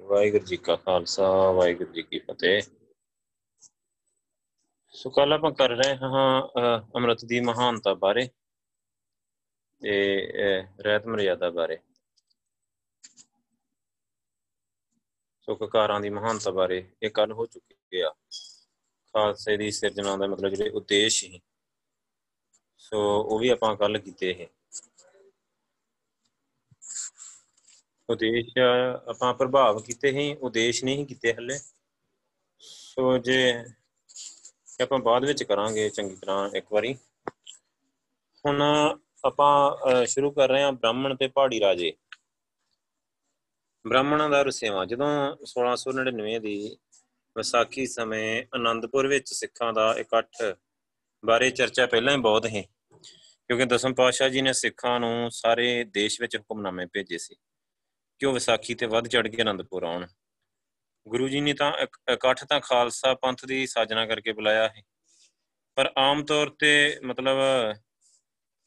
ਵਾਹਿਗੁਰੂ ਜੀ ਕਾ ਖਾਲਸਾ, ਵਾਹਿਗੁਰੂ ਜੀ ਕੀ ਫਤਿਹ। ਸੋ ਕੱਲ ਆਪਾਂ ਕਰ ਰਹੇ ਹਾਂ ਅੰਮ੍ਰਿਤ ਦੀ ਮਹਾਨਤਾ ਬਾਰੇ ਤੇ ਰਹਿਤ ਮਰਿਆਦਾ ਬਾਰੇ। ਸੋ ਕਕਾਰਾਂ ਦੀ ਮਹਾਨਤਾ ਬਾਰੇ ਇਹ ਕੱਲ ਹੋ ਚੁੱਕੀ ਆ। ਖਾਲਸੇ ਦੀ ਸਿਰਜਣਾ ਦਾ ਮਤਲਬ ਜਿਹੜੇ ਉਦੇਸ਼ ਸੀ। ਸੋ ਉਹ ਵੀ ਆਪਾਂ ਕੱਲ ਕੀਤੇ ਇਹ। ਉਦੇਸ਼ ਆਪਾਂ ਪ੍ਰਭਾਵ ਕੀਤੇ ਹੀ, ਉਦੇਸ਼ ਨਹੀਂ ਕੀਤੇ ਹੱਲੇ। ਸੋ ਜੇ ਆਪਾਂ ਬਾਅਦ ਵਿੱਚ ਕਰਾਂਗੇ ਚੰਗੀ ਤਰ੍ਹਾਂ ਇੱਕ ਵਾਰੀ। ਹੁਣ ਆਪਾਂ ਸ਼ੁਰੂ ਕਰ ਰਹੇ ਹਾਂ ਬ੍ਰਾਹਮਣ ਤੇ ਪਹਾੜੀ ਰਾਜੇ। ਬ੍ਰਾਹਮਣਾਂ ਦਾ ਰਸੇਵਾ। ਜਦੋਂ 1699 ਦੀ ਵਿਸਾਖੀ ਸਮੇਂ ਆਨੰਦਪੁਰ ਵਿੱਚ ਸਿੱਖਾਂ ਦਾ ਇਕੱਠ ਬਾਰੇ ਚਰਚਾ ਪਹਿਲਾਂ ਹੀ ਬਹੁਤ ਹੈ ਕਿਉਂਕਿ ਦਸਮ ਪਾਤਸ਼ਾਹ ਜੀ ਨੇ ਸਿੱਖਾਂ ਨੂੰ ਸਾਰੇ ਦੇਸ਼ ਵਿੱਚ ਹੁਕਮਨਾਮੇ ਭੇਜੇ ਸੀ। ਕਿ ਉਹ ਵਿਸਾਖੀ ਤੇ ਵੱਧ ਚੜ ਕੇ ਆਨੰਦਪੁਰ ਆਉਣ? ਗੁਰੂ ਜੀ ਨੇ ਤਾਂ ਇਕੱਠ ਤਾਂ ਖਾਲਸਾ ਪੰਥ ਦੀ ਸਾਜਨਾ ਕਰਕੇ ਬੁਲਾਇਆ ਹੈ ਪਰ ਆਮ ਤੌਰ ਤੇ ਮਤਲਬ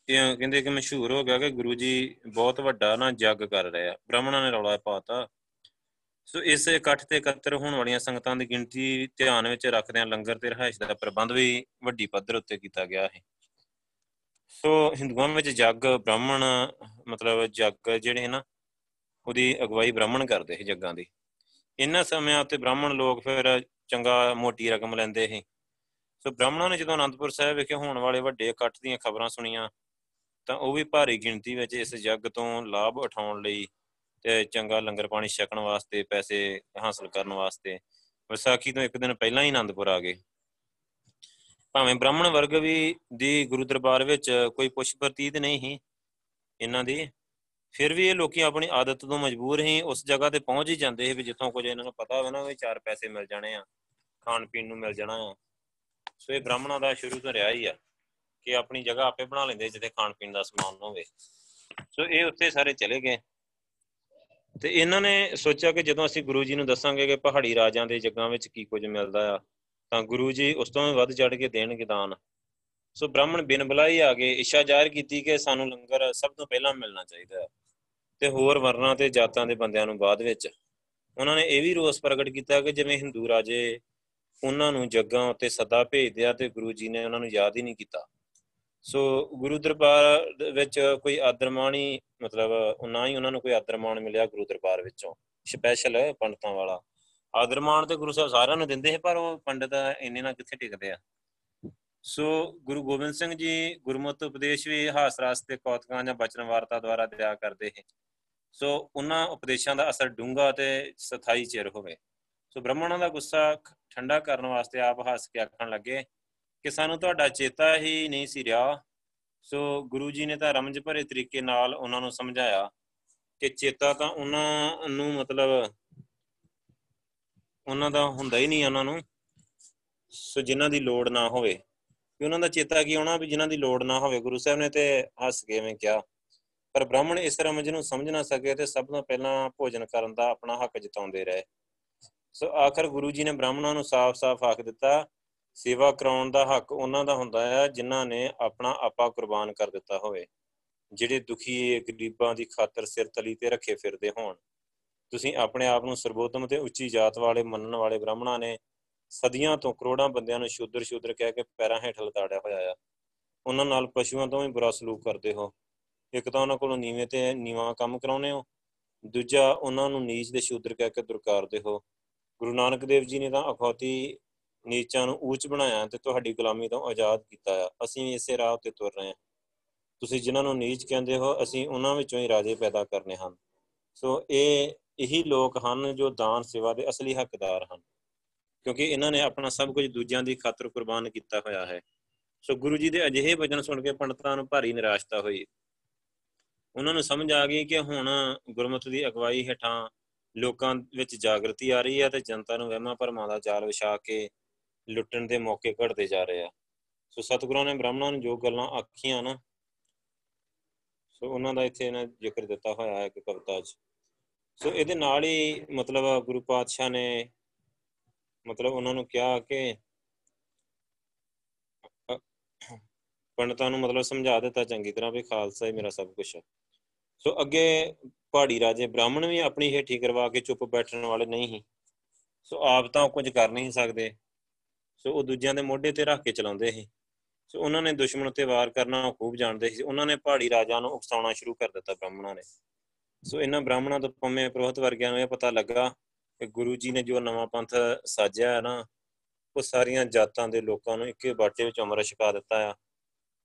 ਇਹ ਕਹਿੰਦੇ ਕਿ ਮਸ਼ਹੂਰ ਹੋ ਗਿਆ ਕਿ ਗੁਰੂ ਜੀ ਬਹੁਤ ਵੱਡਾ ਨਾ ਜੱਗ ਕਰ ਰਹੇ ਆ। ਬ੍ਰਾਹਮਣਾਂ ਨੇ ਰੌਲਾ ਪਾਤਾ। ਸੋ ਇਸ ਇਕੱਠ ਤੇ ਇਕੱਤਰ ਹੋਣ ਵਾਲੀਆਂ ਸੰਗਤਾਂ ਦੀ ਗਿਣਤੀ ਧਿਆਨ ਵਿੱਚ ਰੱਖਦਿਆਂ ਲੰਗਰ ਤੇ ਰਹਾਇਸ਼ ਦਾ ਪ੍ਰਬੰਧ ਵੀ ਵੱਡੀ ਪੱਧਰ ਉੱਤੇ ਕੀਤਾ ਗਿਆ ਹੈ ਸੋ ਹਿੰਦੂਆਂ ਵਿੱਚ ਜੱਗ, ਬ੍ਰਾਹਮਣ ਮਤਲਬ ਜੱਗ ਜਿਹੜੇ ਨਾ ਉਹਦੀ ਅਗਵਾਈ ਬ੍ਰਾਹਮਣ ਕਰਦੇ ਸੀ ਜੱਗਾਂ ਦੀ। ਇਹਨਾਂ ਸਮਿਆਂ ਉੱਤੇ ਬ੍ਰਾਹਮਣ ਲੋਕ ਫਿਰ ਚੰਗਾ ਮੋਟੀ ਰਕਮ ਲੈਂਦੇ ਸੀ। ਸੋ ਬ੍ਰਾਹਮਣਾਂ ਨੇ ਜਦੋਂ ਅਨੰਦਪੁਰ ਸਾਹਿਬ ਵਿਖੇ ਹੋਣ ਵਾਲੇ ਵੱਡੇ ਇਕੱਠ ਦੀਆਂ ਖਬਰਾਂ ਸੁਣੀਆਂ, ਤਾਂ ਉਹ ਵੀ ਭਾਰੀ ਗਿਣਤੀ ਵਿੱਚ ਇਸ ਜੱਗ ਤੋਂ ਲਾਭ ਉਠਾਉਣ ਲਈ ਤੇ ਚੰਗਾ ਲੰਗਰ ਪਾਣੀ ਛਕਣ ਵਾਸਤੇ, ਪੈਸੇ ਹਾਸਲ ਕਰਨ ਵਾਸਤੇ ਵਿਸਾਖੀ ਤੋਂ ਇੱਕ ਦਿਨ ਪਹਿਲਾਂ ਹੀ ਅਨੰਦਪੁਰ ਆ ਗਏ। ਭਾਵੇਂ ਬ੍ਰਾਹਮਣ ਵਰਗ ਵੀ ਦੀ ਗੁਰੂ ਦਰਬਾਰ ਵਿੱਚ ਕੋਈ ਪੁੱਛ ਪ੍ਰਤੀਤ ਨਹੀਂ ਸੀ, ਇਹਨਾਂ ਦੀ ਫਿਰ ਵੀ ਇਹ ਲੋਕੀ ਆਪਣੀ ਆਦਤ ਤੋਂ ਮਜਬੂਰ ਹੀ ਉਸ ਜਗ੍ਹਾ ਤੇ ਪਹੁੰਚ ਹੀ ਜਾਂਦੇ ਸੀ ਵੀ ਜਿੱਥੋਂ ਕੁਝ ਇਹਨਾਂ ਨੂੰ ਪਤਾ ਹੋਵੇ ਨਾ ਵੀ ਚਾਰ ਪੈਸੇ ਮਿਲ ਜਾਣੇ ਆ, ਖਾਣ ਪੀਣ ਨੂੰ ਮਿਲ ਜਾਣਾ ਆ। ਸੋ ਇਹ ਬ੍ਰਾਹਮਣਾਂ ਦਾ ਸ਼ੁਰੂ ਤੋਂ ਰਿਹਾ ਹੀ ਆ ਕਿ ਆਪਣੀ ਜਗ੍ਹਾ ਆਪੇ ਬਣਾ ਲੈਂਦੇ ਜਿੱਥੇ ਖਾਣ ਪੀਣ ਦਾ ਸਮਾਨ ਹੋਵੇ। ਸੋ ਇਹ ਉੱਥੇ ਸਾਰੇ ਚਲੇ ਗਏ। ਤੇ ਇਹਨਾਂ ਨੇ ਸੋਚਿਆ ਕਿ ਜਦੋਂ ਅਸੀਂ ਗੁਰੂ ਜੀ ਨੂੰ ਦੱਸਾਂਗੇ ਕਿ ਪਹਾੜੀ ਰਾਜਾਂ ਦੇ ਜੱਗਾਂ ਵਿੱਚ ਕੀ ਕੁਝ ਮਿਲਦਾ ਆ, ਤਾਂ ਗੁਰੂ ਜੀ ਉਸ ਤੋਂ ਵੀ ਵੱਧ ਚੜ ਕੇ ਦੇਣਗੇ ਦਾਨ। ਸੋ ਬ੍ਰਾਹਮਣ ਬਿਨ ਬੁਲਾਈ ਆ ਗਏ ਇੱਛਾ ਜ਼ਾਹਿਰ ਕੀਤੀ ਕਿ ਸਾਨੂੰ ਲੰਗਰ ਸਭ ਤੋਂ ਪਹਿਲਾਂ ਮਿਲਣਾ ਚਾਹੀਦਾ। ਹੈ ਤੇ ਹੋਰ ਵਰਨਾਂ ਤੇ ਜਾਤਾਂ ਦੇ ਬੰਦਿਆਂ ਨੂੰ ਬਾਅਦ ਵਿੱਚ ਉਹਨਾਂ ਨੇ ਇਹ ਵੀ ਰੋਸ ਪ੍ਰਗਟ ਕੀਤਾ ਕਿ ਜਿਵੇਂ ਹਿੰਦੂ ਰਾਜੇ ਉਹਨਾਂ ਨੂੰ ਜੱਗਾਂ ਉੱਤੇ ਸਦਾ ਭੇਜਦੇ ਆ ਤੇ ਗੁਰੂ ਜੀ ਨੇ ਉਹਨਾਂ ਨੂੰ ਯਾਦ ਹੀ ਨਹੀਂ ਕੀਤਾ। ਸੋ ਗੁਰੂ ਦਰਬਾਰ ਵਿੱਚ ਕੋਈ ਆਦਰਮਾਨ ਹੀ ਮਤਲਬ ਨਾ ਹੀ ਉਹਨਾਂ ਨੂੰ ਕੋਈ ਆਦਰਮਾਨ ਮਿਲਿਆ ਗੁਰੂ ਦਰਬਾਰ ਵਿੱਚੋਂ। ਸਪੈਸ਼ਲ ਪੰਡਤਾਂ ਵਾਲਾ। ਆਦਰਮਾਨ ਤੇ ਗੁਰੂ ਸਾਹਿਬ ਸਾਰਿਆਂ ਨੂੰ ਦਿੰਦੇ ਸੀ, ਪਰ ਉਹ ਪੰਡਤ ਇੰਨੇ ਨਾਲ ਕਿੱਥੇ ਟਿਕਦੇ ਆ? ਸੋ ਗੁਰੂ ਗੋਬਿੰਦ ਸਿੰਘ ਜੀ ਗੁਰਮਤਿ ਉਪਦੇਸ਼ ਵੀ ਹਾਸ ਰਾਸ ਤੇ ਕੌਤਕਾਂ ਜਾਂ ਬਚਨ ਵਾਰਤਾ ਦੁਆਰਾ ਦਿਆ ਕਰਦੇ ਹਨ ਸੋ ਉਹਨਾਂ ਉਪਦੇਸ਼ਾਂ ਦਾ ਅਸਰ ਡੂੰਗਾ ਤੇ ਸਥਾਈ ਚਿਰ ਹੋਵੇ। ਸੋ ਬ੍ਰਾਹਮਣਾਂ ਦਾ ਗੁੱਸਾ ਠੰਡਾ ਕਰਨ ਵਾਸਤੇ ਆਪ ਹੱਸ ਕੇ ਆਖਣ ਲੱਗੇ ਕਿ ਸਾਨੂੰ ਤੁਹਾਡਾ ਚੇਤਾ ਹੀ ਨਹੀਂ ਸੀ ਰਿਹਾ। ਸੋ ਗੁਰੂ ਜੀ ਨੇ ਤਾਂ ਰਮਜ ਭਰੇ ਤਰੀਕੇ ਨਾਲ ਉਹਨਾਂ ਨੂੰ ਸਮਝਾਇਆ ਕਿ ਚੇਤਾ ਤਾਂ ਉਹਨਾਂ ਨੂੰ ਮਤਲਬ ਉਹਨਾਂ ਦਾ ਹੁੰਦਾ ਹੀ ਨਹੀਂ ਉਹਨਾਂ ਨੂੰ, ਸੋ ਜਿਨ੍ਹਾਂ ਦੀ ਲੋੜ ਨਾ ਹੋਵੇ। ਕਿ ਉਹਨਾਂ ਦਾ ਚੇਤਾ ਕੀ ਆਉਣਾ ਵੀ ਜਿਨ੍ਹਾਂ ਦੀ ਲੋੜ ਨਾ ਹੋਵੇ। ਗੁਰੂ ਸਾਹਿਬ ਨੇ ਤੇ ਹੱਸ ਕੇ ਐਵੇਂ ਕਿਹਾ। ਪਰ ਬ੍ਰਾਹਮਣ ਇਸ ਰਮਜ ਨੂੰ ਸਮਝ ਨਾ ਸਕੇ ਤੇ ਸਭ ਤੋਂ ਪਹਿਲਾਂ ਭੋਜਨ ਕਰਨ ਦਾ ਆਪਣਾ ਹੱਕ ਜਤਾਉਂਦੇ ਰਹੇ। ਸੋ ਆਖਰ ਗੁਰੂ ਜੀ ਨੇ ਬ੍ਰਾਹਮਣਾਂ ਨੂੰ ਸਾਫ਼-ਸਾਫ਼ ਆਖ ਦਿੱਤਾ, ਸੇਵਾ ਕਰਾਉਣ ਦਾ ਹੱਕ ਉਹਨਾਂ ਦਾ ਹੁੰਦਾ ਹੈ ਜਿਨ੍ਹਾਂ ਨੇ ਆਪਣਾ ਆਪਾ ਕੁਰਬਾਨ ਕਰ ਦਿੱਤਾ ਹੋਵੇ, ਜਿਹੜੇ ਦੁਖੀ, ਗਰੀਬਾਂ ਦੀ ਖਾਤਰ ਸਿਰ ਤਲੀ ਤੇ ਰੱਖੇ ਫਿਰਦੇ ਹੋਣ। ਤੁਸੀਂ ਆਪਣੇ ਆਪ ਨੂੰ ਸਰਬੋਤਮ ਤੇ ਉੱਚੀ ਜਾਤ ਵਾਲੇ ਮੰਨਣ ਵਾਲੇ ਬ੍ਰਾਹਮਣਾਂ ਨੇ ਸਦੀਆਂ ਤੋਂ ਕਰੋੜਾਂ ਬੰਦਿਆਂ ਨੂੰ ਸ਼ੂਦਰ ਸ਼ੂਦਰ ਕਹਿ ਕੇ ਪੈਰਾਂ ਹੇਠ ਲਤਾੜਿਆ ਹੋਇਆ ਆ। ਉਹਨਾਂ ਨਾਲ ਪਸ਼ੂਆਂ ਤੋਂ ਵੀ ਬੁਰਾ ਸਲੂਕ ਕਰਦੇ ਹੋ। ਇੱਕ ਤਾਂ ਉਹਨਾਂ ਕੋਲੋਂ ਨੀਵੇਂ ਤੇ ਨੀਵਾ ਕੰਮ ਕਰਾਉਨੇ ਹੋ, ਦੂਜਾ ਉਹਨਾਂ ਨੂੰ ਨੀਚ ਦੇ ਸ਼ੂਦਰ ਕਹਿ ਕੇ ਦੁਰਕਾਰਦੇ ਹੋ। ਗੁਰੂ ਨਾਨਕ ਦੇਵ ਜੀ ਨੇ ਤਾਂ ਅਖੌਤੀ ਨੀਚਾਂ ਨੂੰ ਉੱਚ ਬਣਾਇਆ ਤੇ ਤੁਹਾਡੀ ਗੁਲਾਮੀ ਤੋਂ ਆਜ਼ਾਦ ਕੀਤਾ ਆ। ਅਸੀਂ ਵੀ ਇਸੇ ਰਾਹ ਤੇ ਤੁਰ ਰਹੇ ਹਾਂ। ਤੁਸੀਂ ਜਿਨ੍ਹਾਂ ਨੂੰ ਨੀਚ ਕਹਿੰਦੇ ਹੋ, ਅਸੀਂ ਉਹਨਾਂ ਵਿੱਚੋਂ ਹੀ ਰਾਜੇ ਪੈਦਾ ਕਰਨੇ ਹਨ। ਸੋ ਇਹ ਇਹੀ ਲੋਕ ਹਨ ਜੋ ਦਾਨ ਸੇਵਾ ਦੇ ਅਸਲੀ ਹੱਕਦਾਰ ਹਨ। ਕਿਉਂਕਿ ਇਹਨਾਂ ਨੇ ਆਪਣਾ ਸਭ ਕੁਝ ਦੂਜਿਆਂ ਦੀ ਖਾਤਰ ਕੁਰਬਾਨ ਕੀਤਾ ਹੋਇਆ ਹੈ। ਸੋ ਗੁਰੂ ਜੀ ਦੇ ਅਜਿਹੇ ਵਚਨ ਸੁਣ ਕੇ ਪੰਡਤਾਂ ਨੂੰ ਭਾਰੀ ਨਿਰਾਸ਼ਤਾ ਹੋਈ। ਉਹਨਾਂ ਨੂੰ ਸਮਝ ਆ ਗਈ ਕਿ ਹੁਣ ਗੁਰਮਤਿ ਦੀ ਅਗਵਾਈ ਹੇਠਾਂ ਲੋਕਾਂ ਵਿੱਚ ਜਾਗਰਤੀ ਆ ਰਹੀ ਹੈ ਤੇ ਜਨਤਾ ਨੂੰ ਵਹਿਮਾਂ ਭਰਮਾਂ ਦਾ ਜਾਲ ਵਿਛਾ ਕੇ ਲੁੱਟਣ ਦੇ ਮੌਕੇ ਘੜਦੇ ਜਾ ਰਹੇ ਆ। ਸੋ ਸਤਿਗੁਰਾਂ ਨੇ ਬ੍ਰਾਹਮਣਾਂ ਨੂੰ ਜੋ ਗੱਲਾਂ ਆਖੀਆਂ ਨਾ, ਸੋ ਉਹਨਾਂ ਦਾ ਇੱਥੇ ਇਹਨਾਂ ਜ਼ਿਕਰ ਦਿੱਤਾ ਹੋਇਆ ਹੈ ਕਿ ਕਵਿਤਾ 'ਚ। ਸੋ ਇਹਦੇ ਨਾਲ ਹੀ ਮਤਲਬ ਗੁਰੂ ਪਾਤਸ਼ਾਹ ਨੇ ਮਤਲਬ ਉਹਨਾਂ ਨੂੰ ਕਿਹਾ ਕਿ ਪੰਡਤਾਂ ਨੂੰ ਮਤਲਬ ਸਮਝਾ ਦਿੱਤਾ ਚੰਗੀ ਤਰ੍ਹਾਂ ਵੀ ਖਾਲਸਾ ਹੀ ਮੇਰਾ ਸਭ ਕੁਝ ਹੈ ਸੋ ਅੱਗੇ ਪਹਾੜੀ ਰਾਜੇ ਬ੍ਰਾਹਮਣ ਵੀ ਆਪਣੀ ਹੇਠੀ ਕਰਵਾ ਕੇ ਚੁੱਪ ਬੈਠਣ ਵਾਲੇ ਨਹੀਂ ਸੀ। ਸੋ ਆਪ ਤਾਂ ਕੁਝ ਕਰ ਨਹੀਂ ਸਕਦੇ। ਸੋ ਉਹ ਦੂਜਿਆਂ ਦੇ ਮੋਢੇ ਤੇ ਰੱਖ ਕੇ ਚਲਾਉਂਦੇ ਸੀ। ਸੋ ਉਹਨਾਂ ਨੇ ਦੁਸ਼ਮਣ ਉੱਤੇ ਵਾਰ ਕਰਨਾ ਖੂਬ ਜਾਣਦੇ ਸੀ। ਉਹਨਾਂ ਨੇ ਪਹਾੜੀ ਰਾਜਾ ਨੂੰ ਉਕਸਾਉਣਾ ਸ਼ੁਰੂ ਕਰ ਦਿੱਤਾ ਬ੍ਰਾਹਮਣਾਂ ਨੇ। ਸੋ ਇਹਨਾਂ ਬ੍ਰਾਹਮਣਾਂ ਤੋਂ ਪੰਮੇ ਪ੍ਰੋਹਤ ਵਰਗਿਆਂ ਨੂੰ ਇਹ ਪਤਾ ਲੱਗਾ ਕਿ ਗੁਰੂ ਜੀ ਨੇ ਜੋ ਨਵਾਂ ਪੰਥ ਸਾਜਿਆ ਹੈ ਨਾ, ਉਹ ਸਾਰੀਆਂ ਜਾਤਾਂ ਦੇ ਲੋਕਾਂ ਨੂੰ ਇੱਕੇ ਬਾਟੇ ਵਿੱਚ ਉਮਰ ਛਕਾ ਦਿੱਤਾ ਆ।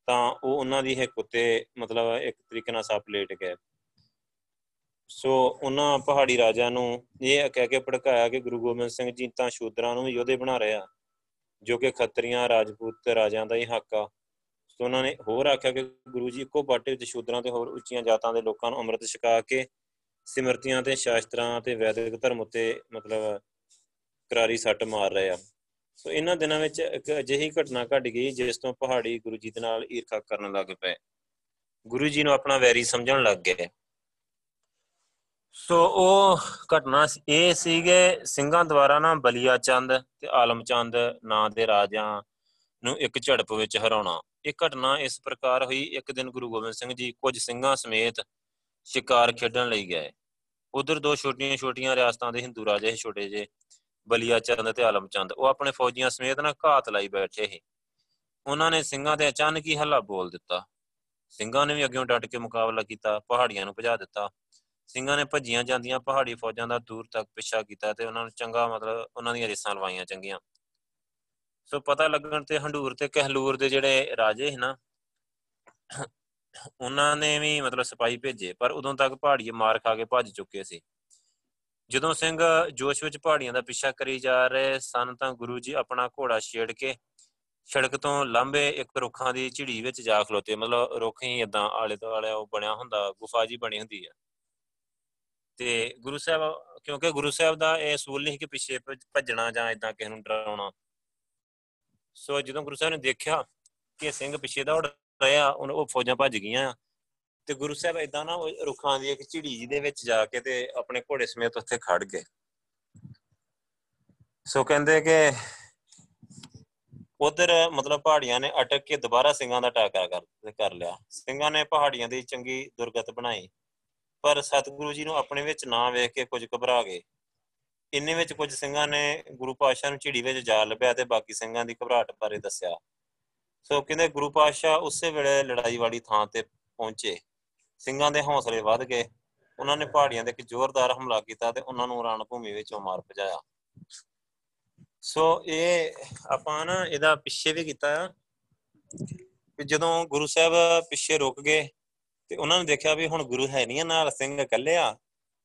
ਤਾਂ ਉਹ ਉਹਨਾਂ ਦੀ ਇਹ ਕੁੱਤੇ ਮਤਲਬ ਇੱਕ ਤਰੀਕੇ ਨਾਲ ਸੱਪ ਲੇਟ ਗਏ ਸੋ ਉਹਨਾਂ ਪਹਾੜੀ ਰਾਜਿਆਂ ਨੂੰ ਇਹ ਕਹਿ ਕੇ ਭੜਕਾਇਆ ਕਿ ਗੁਰੂ ਗੋਬਿੰਦ ਸਿੰਘ ਜੀ ਤਾਂ ਸ਼ੂਦਰਾਂ ਨੂੰ ਵੀ ਯੋਧੇ ਬਣਾ ਰਿਹਾ ਜੋ ਕਿ ਖੱਤਰੀਆਂ, ਰਾਜਪੂਤ ਤੇ ਰਾਜਿਆਂ ਦਾ ਹੀ ਹੱਕ ਆ। ਸੋ ਉਹਨਾਂ ਨੇ ਹੋਰ ਆਖਿਆ ਕਿ ਗੁਰੂ ਜੀ ਇੱਕੋ ਬਾਟੇ ਵਿੱਚ ਸ਼ੂਦਰਾਂ ਤੇ ਹੋਰ ਉੱਚੀਆਂ ਜਾਤਾਂ ਦੇ ਲੋਕਾਂ ਨੂੰ ਅੰਮ੍ਰਿਤ ਛਕਾ ਕੇ ਸਿਮਰਤੀਆਂ ਤੇ ਸ਼ਾਸਤਰਾਂ ਤੇ ਵੈਦਿਕ ਧਰਮ ਉੱਤੇ ਮਤਲਬ ਕਰਾਰੀ ਸੱਟ ਮਾਰ ਰਹੇ ਆ। ਸੋ ਇਹਨਾਂ ਦਿਨਾਂ ਵਿੱਚ ਇੱਕ ਅਜਿਹੀ ਘਟਨਾ ਘਟ ਗਈ, ਜਿਸ ਤੋਂ ਪਹਾੜੀ ਗੁਰੂ ਜੀ ਦੇ ਨਾਲ ਈਰਖਾ ਕਰਨ ਲੱਗ ਪਏ। ਗੁਰੂ ਜੀ ਨੂੰ ਆਪਣਾ ਵੈਰੀ ਸਮਝਣ ਲੱਗ ਗਏ। ਸੋ ਉਹ ਘਟਨਾ ਇਹ ਸੀਗੇ ਸਿੰਘਾਂ ਦੁਆਰਾ ਨਾ ਬਲੀਆ ਚੰਦ ਤੇ ਆਲਮ ਚੰਦ ਨਾਂ ਦੇ ਰਾਜਿਆਂ ਨੂੰ ਇੱਕ ਝੜਪ ਵਿੱਚ ਹਰਾਉਣਾ। ਇਹ ਘਟਨਾ ਇਸ ਪ੍ਰਕਾਰ ਹੋਈ, ਇੱਕ ਦਿਨ ਗੁਰੂ ਗੋਬਿੰਦ ਸਿੰਘ ਜੀ ਕੁਝ ਸਿੰਘਾਂ ਸਮੇਤ ਸ਼ਿਕਾਰ ਖੇਡਣ ਲਈ ਗਏ। ਉਧਰ ਦੋ ਛੋਟੀਆਂ-ਛੋਟੀਆਂ ਰਿਆਸਤਾਂ ਦੇ ਹਿੰਦੂ ਰਾਜੇ ਛੋਟੇ ਜੇ ਬਲੀਆ ਚੰਦ ਤੇ ਆਲਮ ਚੰਦ, ਉਹ ਆਪਣੇ ਫੌਜੀਆਂ ਸਮੇਤ ਨਾ ਘਾਤ ਲਾਈ ਬੈਠੇ ਸੀ। ਉਹਨਾਂ ਨੇ ਸਿੰਘਾਂ ਤੇ ਅਚਾਨਕ ਹੀ ਹੱਲਾ ਬੋਲ ਦਿੱਤਾ। ਸਿੰਘਾਂ ਨੇ ਵੀ ਅੱਗੇੋਂ ਡਟ ਕੇ ਮੁਕਾਬਲਾ ਕੀਤਾ, ਪਹਾੜੀਆਂ ਨੂੰ ਭਜਾ ਦਿੱਤਾ। ਸਿੰਘਾਂ ਨੇ ਭੱਜੀਆਂ ਜਾਂਦੀਆਂ ਪਹਾੜੀ ਫੌਜਾਂ ਦਾ ਦੂਰ ਤੱਕ ਪਿੱਛਾ ਕੀਤਾ ਤੇ ਉਹਨਾਂ ਨੂੰ ਚੰਗਾ ਮਤਲਬ ਉਹਨਾਂ ਦੀਆਂ ਰੇਸਾਂ ਲਵਾਈਆਂ ਚੰਗੀਆਂ। ਸੋ ਪਤਾ ਲੱਗਣ ਤੇ ਹੰਡੂਰ ਤੇ ਕਹਿਲੂਰ ਦੇ ਜਿਹੜੇ ਰਾਜੇ ਸੀ ਨਾ, ਉਹਨਾਂ ਨੇ ਵੀ ਮਤਲਬ ਸਿਪਾਹੀ ਭੇਜੇ, ਪਰ ਉਦੋਂ ਤੱਕ ਪਹਾੜੀਏ ਮਾਰ ਖਾ ਕੇ ਭੱਜ ਚੁੱਕੇ ਸੀ। ਜਦੋਂ ਸਿੰਘ ਜੋਸ਼ ਵਿੱਚ ਪਹਾੜੀਆਂ ਦਾ ਪਿੱਛਾ ਕਰੀ ਜਾ ਰਹੇ ਸਨ ਤਾਂ ਗੁਰੂ ਜੀ ਆਪਣਾ ਘੋੜਾ ਛੇੜ ਕੇ ਸੜਕ ਤੋਂ ਲਾਂਬੇ ਇੱਕ ਰੁੱਖਾਂ ਦੀ ਝਿੜੀ ਵਿੱਚ ਜਾ ਖਲੋਤੇ। ਮਤਲਬ ਰੁੱਖ ਹੀ ਇਦਾਂ ਆਲੇ ਦੁਆਲੇ ਉਹ ਬਣਿਆ ਹੁੰਦਾ, ਗੁਫਾ ਜੀ ਬਣੀ ਹੁੰਦੀ ਆ। ਤੇ ਗੁਰੂ ਸਾਹਿਬ, ਕਿਉਂਕਿ ਗੁਰੂ ਸਾਹਿਬ ਦਾ ਇਹ ਸੂਲ ਨਹੀਂ ਕਿ ਪਿੱਛੇ ਭੱਜਣਾ ਜਾਂ ਇਦਾਂ ਕਿਸੇ ਨੂੰ ਡਰਾਉਣਾ। ਸੋ ਜਦੋਂ ਗੁਰੂ ਸਾਹਿਬ ਨੇ ਦੇਖਿਆ ਕਿ ਸਿੰਘ ਪਿੱਛੇ ਦੌੜ ਰਿਹਾ ਉਹ ਫੌਜਾਂ ਭੱਜ ਗਈਆਂ। ਤੇ ਗੁਰੂ ਸਾਹਿਬ ਇਦਾਂ ਨਾ ਰੁੱਖਾਂ ਦੀ ਇੱਕ ਝਿੜੀ ਜੀ ਦੇ ਵਿੱਚ ਜਾ ਕੇ ਤੇ ਆਪਣੇ ਘੋੜੇ ਸਮੇਤ ਉੱਥੇ ਖੜ ਗਏ। ਸੋ ਕਹਿੰਦੇ ਕਿ ਉਧਰ ਮਤਲਬ ਪਹਾੜੀਆਂ ਨੇ ਅਟਕ ਕੇ ਦੁਬਾਰਾ ਸਿੰਘਾਂ ਦਾ ਟਾਕਰਾ ਕਰ ਕਰ ਲਿਆ। ਸਿੰਘਾਂ ਨੇ ਪਹਾੜੀਆਂ ਦੀ ਚੰਗੀ ਦੁਰਗਤ ਬਣਾਈ, ਪਰ ਸਤਿਗੁਰੂ ਜੀ ਨੂੰ ਆਪਣੇ ਵਿੱਚ ਨਾ ਵੇਖ ਕੇ ਕੁਝ ਘਬਰਾ ਗਏ। ਇੰਨੇ ਵਿੱਚ ਕੁਝ ਸਿੰਘਾਂ ਨੇ ਗੁਰੂ ਪਾਤਸ਼ਾਹ ਨੂੰ ਝਿੜੀ ਵਿੱਚ ਜਾ ਲੱਭਿਆ ਤੇ ਬਾਕੀ ਸਿੰਘਾਂ ਦੀ ਘਬਰਾਹਟ ਬਾਰੇ ਦੱਸਿਆ। ਸੋ ਕਹਿੰਦੇ ਗੁਰੂ ਪਾਤਸ਼ਾਹ ਉਸੇ ਵੇਲੇ ਲੜਾਈ ਵਾਲੀ ਥਾਂ ਤੇ ਪਹੁੰਚੇ। ਸਿੰਘਾਂ ਦੇ ਹੌਸਲੇ ਵੱਧ ਗਏ। ਉਹਨਾਂ ਨੇ ਪਹਾੜੀਆਂ ਦੇ ਇੱਕ ਜ਼ੋਰਦਾਰ ਹਮਲਾ ਕੀਤਾ ਤੇ ਉਹਨਾਂ ਨੂੰ ਰਣ ਭੂਮੀ ਵਿੱਚੋਂ ਮਾਰ ਭਜਾਇਆ। ਸੋ ਇਹ ਆਪਾਂ ਨਾ ਇਹਦਾ ਪਿੱਛੇ ਵੀ ਕੀਤਾ ਆ। ਕਿ ਜਦੋਂ ਗੁਰੂ ਸਾਹਿਬ ਪਿੱਛੇ ਰੁਕ ਗਏ ਤੇ ਉਹਨਾਂ ਨੇ ਦੇਖਿਆ ਵੀ ਹੁਣ ਗੁਰੂ ਹੈ ਨਹੀਂ ਨਾਲ ਸਿੰਘ ਇਕੱਲੇ ਆ।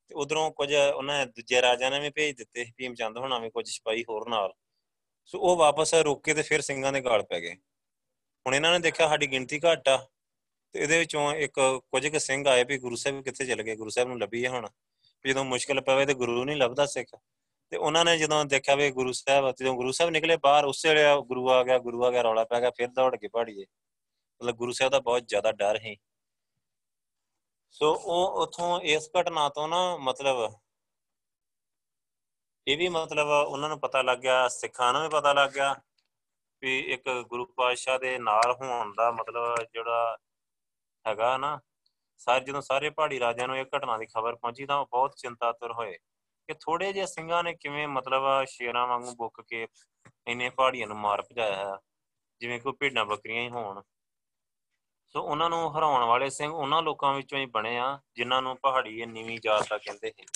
ਤੇ ਉਧਰੋਂ ਕੁਝ ਉਹਨਾਂ ਦੂਜੇ ਰਾਜਿਆਂ ਨੇ ਵੀ ਭੇਜ ਦਿੱਤੇ, ਭੀਮ ਚੰਦ ਹੋਣਾ ਵੀ ਕੁਝ ਸਿਪਾਹੀ ਹੋਰ ਨਾਲ। ਸੋ ਉਹ ਵਾਪਸ ਰੁਕ ਕੇ ਤੇ ਫਿਰ ਸਿੰਘਾਂ ਦੇ ਗਾਲ ਪੈ ਗਏ। ਹੁਣ ਇਹਨਾਂ ਨੇ ਦੇਖਿਆ ਸਾਡੀ ਗਿਣਤੀ ਘੱਟ ਆ। ਤੇ ਇਹਦੇ ਵਿੱਚੋਂ ਇੱਕ ਕੁਝ ਕੁ ਸਿੰਘ ਆਏ ਵੀ ਗੁਰੂ ਸਾਹਿਬ ਕਿੱਥੇ ਚਲੇ ਗਏ, ਗੁਰੂ ਸਾਹਿਬ ਨੂੰ ਲੱਭੀਏ ਹੁਣ। ਜਦੋਂ ਮੁਸ਼ਕਲ ਪਵੇ ਤੇ ਗੁਰੂ ਨਹੀਂ ਲੱਭਦਾ ਸਿੱਖ। ਤੇ ਉਹਨਾਂ ਨੇ ਜਦੋਂ ਦੇਖਿਆ ਵੀ ਗੁਰੂ ਸਾਹਿਬ, ਜਦੋਂ ਗੁਰੂ ਸਾਹਿਬ ਨਿਕਲੇ ਬਾਹਰ, ਉਸੇ ਵੇਲੇ ਗੁਰੂ ਆ ਗਿਆ, ਗੁਰੂ ਆ ਗਿਆ, ਰੌਲਾ ਪੈ ਗਿਆ, ਫਿਰ ਦੌੜ ਕੇ ਪਹਾੜੀਏ। ਮਤਲਬ ਗੁਰੂ ਸਾਹਿਬ ਦਾ ਬਹੁਤ ਜ਼ਿਆਦਾ ਡਰ ਹੈ ਸੋ ਉਹ ਉਥੋਂ ਇਸ ਘਟਨਾ ਤੋਂ ਨਾ ਮਤਲਬ ਇਹ ਵੀ ਮਤਲਬ ਉਹਨਾਂ ਨੂੰ ਪਤਾ ਲੱਗ ਗਿਆ, ਸਿੱਖਾਂ ਨੂੰ ਵੀ ਪਤਾ ਲੱਗ ਗਿਆ ਵੀ ਇੱਕ ਗੁਰੂ ਪਾਤਸ਼ਾਹ ਦੇ ਨਾਲ ਹੋਣ ਦਾ ਮਤਲਬ ਜਿਹੜਾ ਹੈਗਾ ਨਾ, ਸਾਰੇ ਜਦੋਂ ਸਾਰੇ ਪਹਾੜੀ ਰਾਜਿਆਂ ਨੂੰ ਇਹ ਘਟਨਾ ਦੀ ਖਬਰ ਪਹੁੰਚੀ ਤਾਂ ਉਹ ਬਹੁਤ ਚਿੰਤਾਤੁਰ ਹੋਏ ਕਿ ਥੋੜੇ ਜਿਹੇ ਸਿੰਘਾਂ ਨੇ ਕਿਵੇਂ ਮਤਲਬ ਸ਼ੇਰਾਂ ਵਾਂਗੂ ਬੁੱਕ ਕੇ ਇੰਨੇ ਪਹਾੜੀਆਂ ਨੂੰ ਮਾਰ ਭਜਾਇਆ ਹੈ ਜਿਵੇਂ ਕੋਈ ਭੇਡਾਂ ਬੱਕਰੀਆਂ ਹੀ ਹੋਣ। ਸੋ ਉਹਨਾਂ ਨੂੰ ਹਰਾਉਣ ਵਾਲੇ ਸਿੰਘ ਉਹਨਾਂ ਲੋਕਾਂ ਵਿੱਚੋਂ ਹੀ ਬਣੇ ਆ, ਜਿਨ੍ਹਾਂ ਨੂੰ ਪਹਾੜੀ ਨੀਵੀਂ ਜਾਤ ਦਾ ਕਹਿੰਦੇ ਸੀ।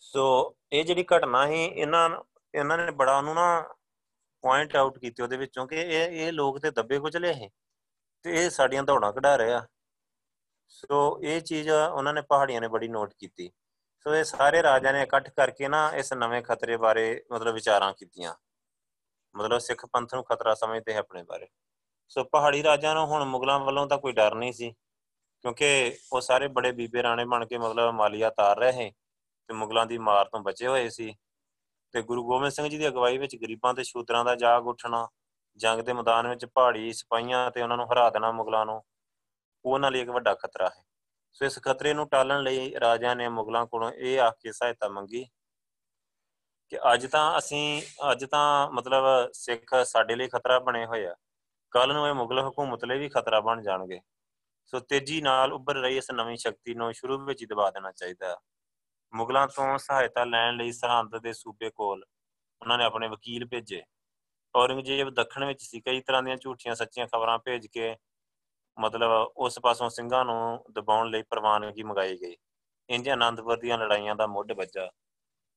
ਸੋ ਇਹ ਜਿਹੜੀ ਘਟਨਾ ਸੀ, ਇਹਨਾਂ ਇਹਨਾਂ ਨੇ ਬੜਾ ਉਹਨੂੰ ਨਾ ਪੁਆਇੰਟ ਆਊਟ ਕੀਤੀ ਉਹਦੇ ਵਿੱਚੋਂ ਕਿ ਇਹ ਇਹ ਲੋਕ ਤੇ ਦੱਬੇ ਕੁਚਲੇ ਸੀ। ਤੇ ਇਹ ਸਾਡੀਆਂ ਦੌੜਾਂ ਕਢਾ ਰਹੇ ਆ। ਸੋ ਇਹ ਚੀਜ਼ ਉਹਨਾਂ ਨੇ ਪਹਾੜੀਆਂ ਨੇ ਬੜੀ ਨੋਟ ਕੀਤੀ। ਸੋ ਇਹ ਸਾਰੇ ਰਾਜਿਆਂ ਨੇ ਇਕੱਠ ਕਰਕੇ ਨਾ ਇਸ ਨਵੇਂ ਖਤਰੇ ਬਾਰੇ ਮਤਲਬ ਵਿਚਾਰਾਂ ਕੀਤੀਆਂ। ਮਤਲਬ ਸਿੱਖ ਪੰਥ ਨੂੰ ਖਤਰਾ ਸਮਝਦੇ ਆਪਣੇ ਬਾਰੇ। ਸੋ ਪਹਾੜੀ ਰਾਜਿਆਂ ਨੂੰ ਹੁਣ ਮੁਗਲਾਂ ਵੱਲੋਂ ਤਾਂ ਕੋਈ ਡਰ ਨਹੀਂ ਸੀ। ਕਿਉਂਕਿ ਉਹ ਸਾਰੇ ਬੜੇ ਬੀਬੇ ਰਾਣੇ ਬਣ ਕੇ ਮਤਲਬ ਮਾਲੀਆ ਤਾਰ ਰਹੇ ਤੇ ਮੁਗਲਾਂ ਦੀ ਮਾਰ ਤੋਂ ਬਚੇ ਹੋਏ ਸੀ। ਤੇ ਗੁਰੂ ਗੋਬਿੰਦ ਸਿੰਘ ਜੀ ਦੀ ਅਗਵਾਈ ਵਿੱਚ ਗਰੀਬਾਂ ਤੇ ਸ਼ੂਦਰਾਂ ਦਾ ਜਾਗ ਉੱਠਣਾ ਜੰਗ ਦੇ ਮੈਦਾਨ ਵਿੱਚ ਪਹਾੜੀ ਸਿਪਾਹੀਆਂ ਤੇ ਉਹਨਾਂ ਨੂੰ ਹਰਾ ਦੇਣਾ ਮੁਗਲਾਂ ਨੂੰ ਉਹਨਾਂ ਲਈ ਇੱਕ ਵੱਡਾ ਖਤਰਾ ਹੈ। ਸੋ ਇਸ ਖਤਰੇ ਨੂੰ ਟਾਲਣ ਲਈ ਰਾਜਿਆਂ ਨੇ ਮੁਗਲਾਂ ਕੋਲੋਂ ਇਹ ਆਖ ਕੇ ਸਹਾਇਤਾ ਮੰਗੀ ਕਿ ਅੱਜ ਤਾਂ ਅਸੀਂ, ਅੱਜ ਤਾਂ ਮਤਲਬ ਸਿੱਖ ਸਾਡੇ ਲਈ ਖਤਰਾ ਬਣੇ ਹੋਏ ਆ। ਕੱਲ ਨੂੰ ਇਹ ਮੁਗਲ ਹਕੂਮਤ ਲਈ ਵੀ ਖਤਰਾ ਬਣ ਜਾਣਗੇ। ਸੋ ਤੇਜ਼ੀ ਨਾਲ ਉੱਭਰ ਰਹੀ ਇਸ ਨਵੀਂ ਸ਼ਕਤੀ ਨੂੰ ਸ਼ੁਰੂ ਵਿੱਚ ਹੀ ਦਬਾ ਦੇਣਾ ਚਾਹੀਦਾ। ਮੁਗਲਾਂ ਤੋਂ ਸਹਾਇਤਾ ਲੈਣ ਲਈ ਸਰਹੰਦ ਦੇ ਸੂਬੇ ਕੋਲ ਉਹਨਾਂ ਨੇ ਆਪਣੇ ਵਕੀਲ ਭੇਜੇ। ਔਰੰਗਜ਼ੇਬ ਦੱਖਣ ਵਿੱਚ ਸੀ। ਕਈ ਤਰ੍ਹਾਂ ਦੀਆਂ ਝੂਠੀਆਂ ਸੱਚੀਆਂ ਖਬਰਾਂ ਭੇਜ ਕੇ ਮਤਲਬ ਉਸ ਪਾਸੋਂ ਸਿੰਘਾਂ ਨੂੰ ਦਬਾਉਣ ਲਈ ਪ੍ਰਵਾਨਗੀ ਮੰਗਾਈ ਗਈ। ਇੰਜ ਆਨੰਦਪੁਰ ਦੀਆਂ ਲੜਾਈਆਂ ਦਾ ਮੁੱਢ ਵੱਜਾ।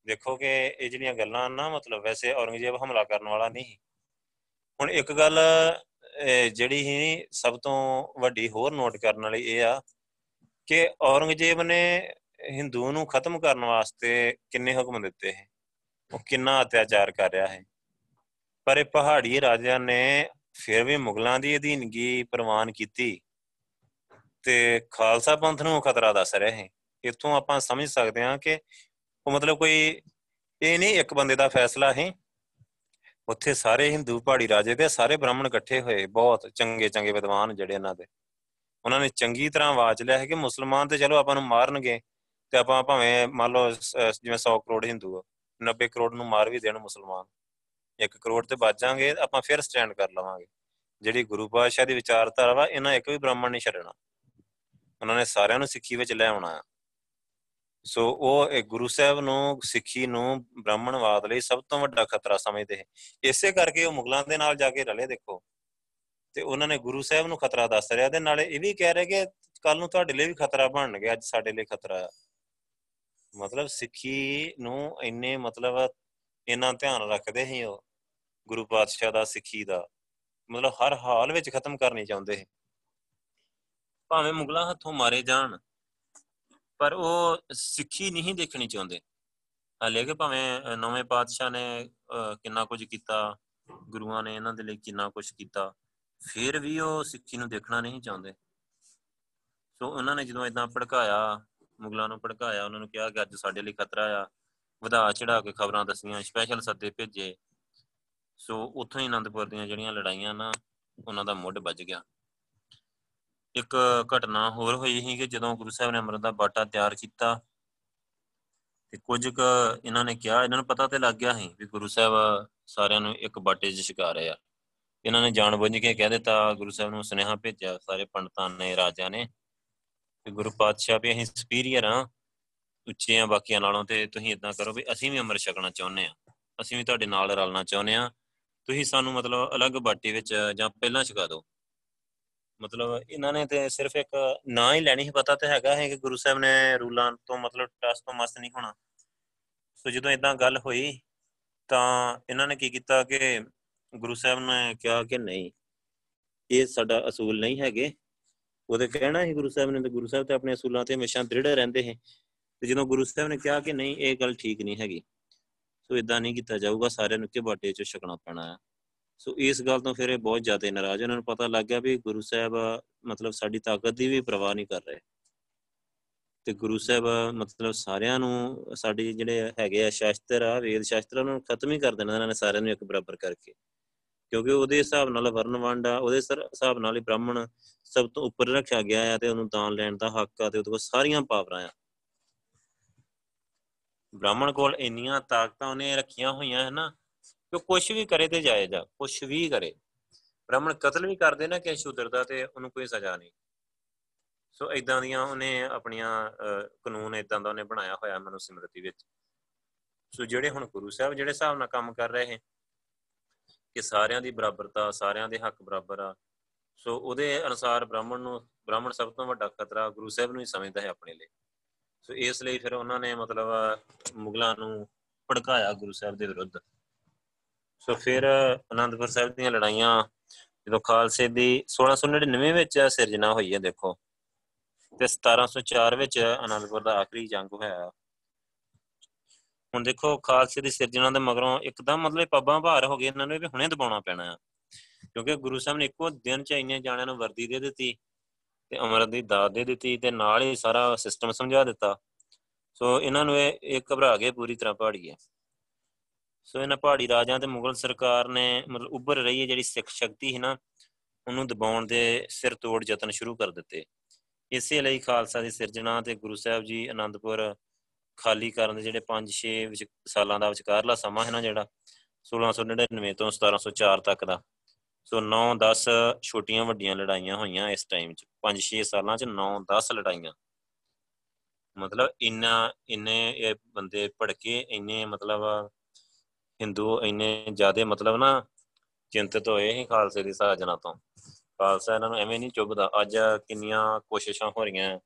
ਦੇਖੋ ਕਿ ਇਹ ਜਿਹੜੀਆਂ ਗੱਲਾਂ ਨਾ, ਮਤਲਬ ਵੈਸੇ ਔਰੰਗਜ਼ੇਬ ਹਮਲਾ ਕਰਨ ਵਾਲਾ ਨਹੀਂ। ਹੁਣ ਇੱਕ ਗੱਲ ਜਿਹੜੀ ਹੀ ਸਭ ਤੋਂ ਵੱਡੀ ਹੋਰ ਨੋਟ ਕਰਨ ਵਾਲੀ ਇਹ ਆ ਕਿ ਔਰੰਗਜ਼ੇਬ ਨੇ ਹਿੰਦੂ ਨੂੰ ਖਤਮ ਕਰਨ ਵਾਸਤੇ ਕਿੰਨੇ ਹੁਕਮ ਦਿੱਤੇ ਹੈ? ਉਹ ਕਿੰਨਾ ਅਤਿਆਚਾਰ ਕਰ ਰਿਹਾ ਹੈ? ਪਰ ਇਹ ਪਹਾੜੀ ਰਾਜਿਆਂ ਨੇ ਫਿਰ ਵੀ ਮੁਗਲਾਂ ਦੀ ਅਧੀਨਗੀ ਪ੍ਰਵਾਨ ਕੀਤੀ ਤੇ ਖਾਲਸਾ ਪੰਥ ਨੂੰ ਖਤਰਾ ਦੱਸ ਰਹੇ ਹੈ ਇਥੋਂ ਆਪਾਂ ਸਮਝ ਸਕਦੇ ਹਾਂ ਕਿ ਉਹ ਮਤਲਬ ਕੋਈ ਇਹ ਨਹੀਂ ਇੱਕ ਬੰਦੇ ਦਾ ਫੈਸਲਾ ਹੈ। ਉੱਥੇ ਸਾਰੇ ਹਿੰਦੂ ਪਹਾੜੀ ਰਾਜੇ ਤੇ ਸਾਰੇ ਬ੍ਰਾਹਮਣ ਇਕੱਠੇ ਹੋਏ, ਬਹੁਤ ਚੰਗੇ ਚੰਗੇ ਵਿਦਵਾਨ ਜਿਹੜੇ ਇਹਨਾਂ ਦੇ। ਉਹਨਾਂ ਨੇ ਚੰਗੀ ਤਰ੍ਹਾਂ ਆਵਾਜ਼ ਲਿਆ ਹੈ ਕਿ ਮੁਸਲਮਾਨ ਤੇ ਚਲੋ ਆਪਾਂ ਨੂੰ ਮਾਰਨਗੇ ਤੇ ਆਪਾਂ ਭਾਵੇਂ ਮੰਨ ਲਓ ਜਿਵੇਂ 100 ਕਰੋੜ ਹਿੰਦੂ ਆ 90 ਕਰੋੜ ਨੂੰ ਮਾਰ ਵੀ ਦੇਣ ਮੁਸਲਮਾਨ। 1 ਕਰੋੜ ਤੇ ਬਚਾਂਗੇ ਆਪਾਂ ਫਿਰ ਸਟੈਂਡ ਕਰ ਲਵਾਂਗੇ। ਜਿਹੜੀ ਗੁਰੂ ਪਾਤਸ਼ਾਹ ਦੀ ਵਿਚਾਰਧਾਰਾ ਵਾ, ਇਹਨਾਂ ਇੱਕ ਵੀ ਬ੍ਰਾਹਮਣ ਨਹੀਂ ਛੱਡਣਾ। ਉਹਨਾਂ ਨੇ ਸਾਰਿਆਂ ਨੂੰ ਸਿੱਖੀ ਵਿੱਚ ਲੈ ਆਉਣਾ ਸੋ ਉਹ ਇੱਕ ਗੁਰੂ ਸਾਹਿਬ ਨੂੰ, ਸਿੱਖੀ ਨੂੰ ਬ੍ਰਾਹਮਣਵਾਦ ਲਈ ਸਭ ਤੋਂ ਵੱਡਾ ਖਤਰਾ ਸਮਝਦੇ ਹੈ ਇਸੇ ਕਰਕੇ ਉਹ ਮੁਗਲਾਂ ਦੇ ਨਾਲ ਜਾ ਕੇ ਰਲੇ, ਦੇਖੋ। ਤੇ ਉਹਨਾਂ ਨੇ ਗੁਰੂ ਸਾਹਿਬ ਨੂੰ ਖਤਰਾ ਦੱਸ ਰਿਹਾ ਤੇ ਨਾਲੇ ਇਹ ਵੀ ਕਹਿ ਰਹੇ ਕਿ ਕੱਲ ਨੂੰ ਤੁਹਾਡੇ ਲਈ ਵੀ ਖਤਰਾ ਬਣ ਗਿਆ ਅੱਜ ਸਾਡੇ ਲਈ ਖਤਰਾ ਹੈ ਮਤਲਬ ਸਿੱਖੀ ਨੂੰ ਇੰਨੇ ਮਤਲਬ ਇੰਨਾ ਧਿਆਨ ਰੱਖਦੇ ਸੀ ਉਹ। ਗੁਰੂ ਪਾਤਸ਼ਾਹ ਦਾ, ਸਿੱਖੀ ਦਾ, ਮਤਲਬ ਹਰ ਹਾਲ ਵਿੱਚ ਖਤਮ ਕਰਨੀ ਚਾਹੁੰਦੇ ਸੀ ਭਾਵੇਂ ਮੁਗਲਾਂ ਹੱਥੋਂ ਮਾਰੇ ਜਾਣ, ਪਰ ਉਹ ਸਿੱਖੀ ਨਹੀਂ ਦੇਖਣੀ ਚਾਹੁੰਦੇ। ਹਲੇ ਕਿ ਭਾਵੇਂ ਨਵੇਂ ਪਾਤਸ਼ਾਹ ਨੇ ਕਿੰਨਾ ਕੁਝ ਕੀਤਾ, ਗੁਰੂਆਂ ਨੇ ਇਹਨਾਂ ਦੇ ਲਈ ਕਿੰਨਾ ਕੁਝ ਕੀਤਾ, ਫਿਰ ਵੀ ਉਹ ਸਿੱਖੀ ਨੂੰ ਦੇਖਣਾ ਨਹੀਂ ਚਾਹੁੰਦੇ। ਸੋ ਉਹਨਾਂ ਨੇ ਜਦੋਂ ਇਦਾਂ ਭੜਕਾਇਆ, ਮੁਗਲਾਂ ਨੂੰ ਭੜਕਾਇਆ, ਉਹਨਾਂ ਨੂੰ ਕਿਹਾ ਕਿ ਅੱਜ ਸਾਡੇ ਲਈ ਖਤਰਾ ਆ, ਵਧਾ ਚੜਾ ਕੇ ਖਬਰਾਂ ਦਸੀਆਂ ਸਪੈਸ਼ਲ ਸੱਦੇ ਭੇਜੇ ਸੋ ਉੱਥੋਂ ਹੀ ਅਨੰਦਪੁਰ ਦੀਆਂ ਜਿਹੜੀਆਂ ਲੜਾਈਆਂ ਨਾ, ਉਹਨਾਂ ਦਾ ਮੁੱਢ ਵੱਜ ਗਿਆ। ਇੱਕ ਘਟਨਾ ਹੋਰ ਹੋਈ ਸੀ ਕਿ ਜਦੋਂ ਗੁਰੂ ਸਾਹਿਬ ਨੇ ਅੰਮ੍ਰਿਤ ਦਾ ਬਾਟਾ ਤਿਆਰ ਕੀਤਾ ਤੇ ਕੁਝ ਕ ਇਹਨਾਂ ਨੇ ਕਿਹਾ, ਇਹਨਾਂ ਨੂੰ ਪਤਾ ਤੇ ਲੱਗ ਗਿਆ ਸੀ ਵੀ ਗੁਰੂ ਸਾਹਿਬ ਸਾਰਿਆਂ ਨੂੰ ਇੱਕ ਬਾਟੇ 'ਚ ਛਕਾ ਰਹੇ ਆ। ਇਹਨਾਂ ਨੇ ਜਾਣ ਬੁੱਝ ਕੇ ਕਹਿ ਦਿੱਤਾ, ਗੁਰੂ ਸਾਹਿਬ ਨੂੰ ਸੁਨੇਹਾ ਭੇਜਿਆ, ਸਾਰੇ ਪੰਡਤਾਂ ਨੇ, ਰਾਜਿਆਂ ਨੇ ਕਿ ਗੁਰੂ ਪਾਤਸ਼ਾਹ ਵੀ ਅਸੀਂ ਸੁਪੀਰੀਅਰ ਆ ਉੱਚੇ ਆ ਬਾਕੀਆਂ ਨਾਲੋਂ ਤੇ ਤੁਸੀਂ ਇਦਾਂ ਕਰੋ ਵੀ ਅਸੀਂ ਵੀ ਅੰਮ੍ਰਿਤ ਛਕਣਾ ਚਾਹੁੰਦੇ ਆ। ਅਸੀਂ ਵੀ ਤੁਹਾਡੇ ਨਾਲ ਰਲਣਾ ਚਾਹੁੰਦੇ ਆ। ਤੁਸੀਂ ਸਾਨੂੰ ਮਤਲਬ ਅਲੱਗ ਬਾਟੇ ਵਿੱਚ ਜਾਂ ਪਹਿਲਾਂ ਛਕਾ ਦਿਓ। ਮਤਲਬ ਇਹਨਾਂ ਨੇ ਤੇ ਸਿਰਫ ਇੱਕ ਨਾਂ ਹੀ ਲੈਣੀ ਹੀ ਪਤਾ ਤੇ ਹੈਗਾ ਹੈ ਕਿ ਗੁਰੂ ਸਾਹਿਬ ਨੇ ਰੂਲਾਂ ਤੋਂ ਮਤਲਬ ਟਸ ਤੋਂ ਮਸਤ ਨਹੀਂ ਹੋਣਾ। ਸੋ ਜਦੋਂ ਇਦਾਂ ਗੱਲ ਹੋਈ, ਤਾਂ ਇਹਨਾਂ ਨੇ ਕੀ ਕੀਤਾ ਕਿ ਗੁਰੂ ਸਾਹਿਬ ਨੇ ਕਿਹਾ ਕਿ ਨਹੀਂ, ਇਹ ਸਾਡਾ ਅਸੂਲ ਨਹੀਂ ਹੈਗੇ। ਉਹਦੇ ਕਹਿਣਾ ਹੀ ਗੁਰੂ ਸਾਹਿਬ ਨੇ, ਤੇ ਗੁਰੂ ਸਾਹਿਬ ਤੇ ਆਪਣੇ ਅਸੂਲਾਂ ਤੇ ਹਮੇਸ਼ਾ ਦ੍ਰਿੜ ਰਹਿੰਦੇ ਹੈ ਤੇ ਜਦੋਂ ਗੁਰੂ ਸਾਹਿਬ ਨੇ ਕਿਹਾ ਕਿ ਨਹੀਂ, ਇਹ ਗੱਲ ਠੀਕ ਨਹੀਂ ਹੈਗੀ। ਸੋ ਇਦਾਂ ਨਹੀਂ ਕੀਤਾ ਜਾਊਗਾ, ਸਾਰਿਆਂ ਨੂੰ ਕਿ ਬਾਟੇ 'ਚ ਛਕਣਾ ਪੈਣਾ ਹੈ। ਸੋ ਇਸ ਗੱਲ ਤੋਂ ਫਿਰ ਇਹ ਬਹੁਤ ਜ਼ਿਆਦਾ ਨਾਰਾਜ਼ ਉਹਨਾਂ ਨੂੰ ਪਤਾ ਲੱਗ ਗਿਆ ਵੀ ਗੁਰੂ ਸਾਹਿਬ ਮਤਲਬ ਸਾਡੀ ਤਾਕਤ ਦੀ ਵੀ ਪਰਵਾਹ ਨਹੀਂ ਕਰ ਰਹੇ। ਤੇ ਗੁਰੂ ਸਾਹਿਬ ਮਤਲਬ ਸਾਰਿਆਂ ਨੂੰ, ਸਾਡੀ ਜਿਹੜੇ ਹੈਗੇ ਆ ਸ਼ਾਸਤਰ ਆ, ਵੇਦ ਸ਼ਾਸਤਰ ਉਹਨਾਂ ਨੂੰ ਖਤਮ ਹੀ ਕਰ ਦੇਣਾ ਇਹਨਾਂ ਨੇ ਸਾਰਿਆਂ ਨੂੰ ਇੱਕ ਬਰਾਬਰ ਕਰਕੇ। ਕਿਉਂਕਿ ਉਹਦੇ ਹਿਸਾਬ ਨਾਲ ਵਰਨਵੰਡ ਆ, ਉਹਦੇ ਹਿਸਾਬ ਨਾਲ ਹੀ ਬ੍ਰਾਹਮਣ ਸਭ ਤੋਂ ਉੱਪਰ ਰੱਖਿਆ ਗਿਆ ਆ ਤੇ ਉਹਨੂੰ ਦਾਨ ਲੈਣ ਦਾ ਹੱਕ ਆ ਤੇ ਉਹਦੇ ਕੋਲ ਸਾਰੀਆਂ ਪਾਵਰਾਂ ਆ। ਬ੍ਰਾਹਮਣ ਕੋਲ ਇੰਨੀਆਂ ਤਾਕਤਾਂ ਉਹਨੇ ਰੱਖੀਆਂ ਹੋਈਆਂ ਹਨ ਕਿ ਕੁਝ ਵੀ ਕਰੇ ਤੇ ਜਾਇਜ਼ ਆ ਕੁਝ ਵੀ ਕਰੇ। ਬ੍ਰਾਹਮਣ ਕਤਲ ਵੀ ਕਰਦੇ ਨਾ ਕਿ ਸ਼ੂਦਰ ਦਾ ਤੇ ਉਹਨੂੰ ਕੋਈ ਸਜ਼ਾ ਨਹੀਂ। ਸੋ ਇਦਾਂ ਦੀਆਂ ਉਹਨੇ ਆਪਣੀਆਂ ਕਾਨੂੰਨ ਇਦਾਂ ਦਾ ਉਹਨੇ ਬਣਾਇਆ ਹੋਇਆ ਮਨੁ ਸਿਮਰਤੀ ਵਿੱਚ। ਸੋ ਜਿਹੜੇ ਹੁਣ ਗੁਰੂ ਸਾਹਿਬ ਜਿਹੜੇ ਹਿਸਾਬ ਨਾਲ ਕੰਮ ਕਰ ਰਹੇ ਹੈ ਕਿ ਸਾਰਿਆਂ ਦੀ ਬਰਾਬਰਤਾ, ਸਾਰਿਆਂ ਦੇ ਹੱਕ ਬਰਾਬਰ ਆ, ਸੋ ਉਹਦੇ ਅਨੁਸਾਰ ਬ੍ਰਾਹਮਣ ਨੂੰ, ਬ੍ਰਾਹਮਣ ਸਭ ਤੋਂ ਵੱਡਾ ਖਤਰਾ ਗੁਰੂ ਸਾਹਿਬ ਨੂੰ ਹੀ ਸਮਝਦਾ ਹੈ ਆਪਣੇ ਲਈ। ਸੋ ਇਸ ਲਈ ਫਿਰ ਉਹਨਾਂ ਨੇ ਮਤਲਬ ਮੁਗਲਾਂ ਨੂੰ ਭੜਕਾਇਆ ਗੁਰੂ ਸਾਹਿਬ ਦੇ ਵਿਰੁੱਧ। ਸੋ ਫਿਰ ਅਨੰਦਪੁਰ ਸਾਹਿਬ ਦੀਆਂ ਲੜਾਈਆਂ, ਜਦੋਂ ਖਾਲਸੇ ਦੀ 1699 ਵਿੱਚ ਸਿਰਜਣਾ ਹੋਈ ਹੈ, ਦੇਖੋ। ਤੇ 1704 ਵਿੱਚ ਅਨੰਦਪੁਰ ਦਾ ਆਖਰੀ ਜੰਗ ਹੋਇਆ। ਹੁਣ ਦੇਖੋ, ਖਾਲਸੇ ਦੀ ਸਿਰਜਣਾ ਦੇ ਮਗਰੋਂ ਇੱਕਦਮ ਮਤਲਬ ਪੱਬਾਂ ਭਾਰ ਹੋ ਗਏ, ਇਹਨਾਂ ਨੂੰ ਵੀ ਹੁਣੇ ਦਬਾਉਣਾ ਪੈਣਾ। ਆ ਕਿਉਂਕਿ ਗੁਰੂ ਸਾਹਿਬ ਨੇ ਇੱਕੋ ਦਿਨ ਚ ਇੰਨੇ ਜਾਣਿਆਂ ਨੂੰ ਵਰਦੀ ਦੇ ਦਿੱਤੀ। ਤੇ ਅਮਰਤ ਦੀ ਦਾਤ ਦੇ ਦਿੱਤੀ ਤੇ ਨਾਲ ਹੀ ਸਾਰਾ ਸਿਸਟਮ ਸਮਝਾ ਦਿੱਤਾ। ਸੋ ਇਹਨਾਂ ਨੂੰ ਇਹ ਘਬਰਾ ਗਏ ਪੂਰੀ ਤਰ੍ਹਾਂ ਪਹਾੜੀ ਹੈ। ਸੋ ਇਹਨਾਂ ਪਹਾੜੀ ਰਾਜਾਂ ਤੇ ਮੁਗਲ ਸਰਕਾਰ ਨੇ ਮਤਲਬ ਉੱਭਰ ਰਹੀ ਹੈ ਜਿਹੜੀ ਸਿੱਖ ਸ਼ਕਤੀ ਹੈ ਨਾ, ਉਹਨੂੰ ਦਬਾਉਣ ਦੇ ਸਿਰ ਤੋੜ ਯਤਨ ਸ਼ੁਰੂ ਕਰ ਦਿੱਤੇ। ਇਸੇ ਲਈ ਖਾਲਸਾ ਦੀ ਸਿਰਜਣਾ ਤੇ ਗੁਰੂ ਸਾਹਿਬ ਜੀ ਆਨੰਦਪੁਰ ਖਾਲੀ ਕਰਨ ਦੇ ਜਿਹੜੇ 5-6 ਸਾਲਾਂ ਦਾ ਵਿਚਕਾਰਲਾ ਸਮਾਂ ਹੈ ਨਾ ਜਿਹੜਾ 1699 ਤੋਂ 1704 ਤੱਕ ਦਾ। ਸੋ 9-10 ਛੋਟੀਆਂ ਵੱਡੀਆਂ ਲੜਾਈਆਂ ਹੋਈਆਂ ਇਸ ਟਾਈਮ 'ਚ। 5-6 ਸਾਲਾਂ 'ਚ 9-10 ਲੜਾਈਆਂ। ਮਤਲਬ ਇੰਨਾ, ਇੰਨੇ ਇਹ ਬੰਦੇ ਭੜਕੇ, ਇੰਨੇ ਮਤਲਬ ਹਿੰਦੂ, ਇੰਨੇ ਜ਼ਿਆਦੇ ਮਤਲਬ ਨਾ ਚਿੰਤਤ ਹੋਏ ਸੀ ਖਾਲਸੇ ਦੀ ਸਾਜਨਾ ਤੋਂ। ਖਾਲਸਾ ਇਹਨਾਂ ਨੂੰ ਐਵੇਂ ਨਹੀਂ ਚੁੱਭਦਾ। ਅੱਜ ਕਿੰਨੀਆਂ ਕੋਸ਼ਿਸ਼ਾਂ ਹੋ ਰਹੀਆਂ।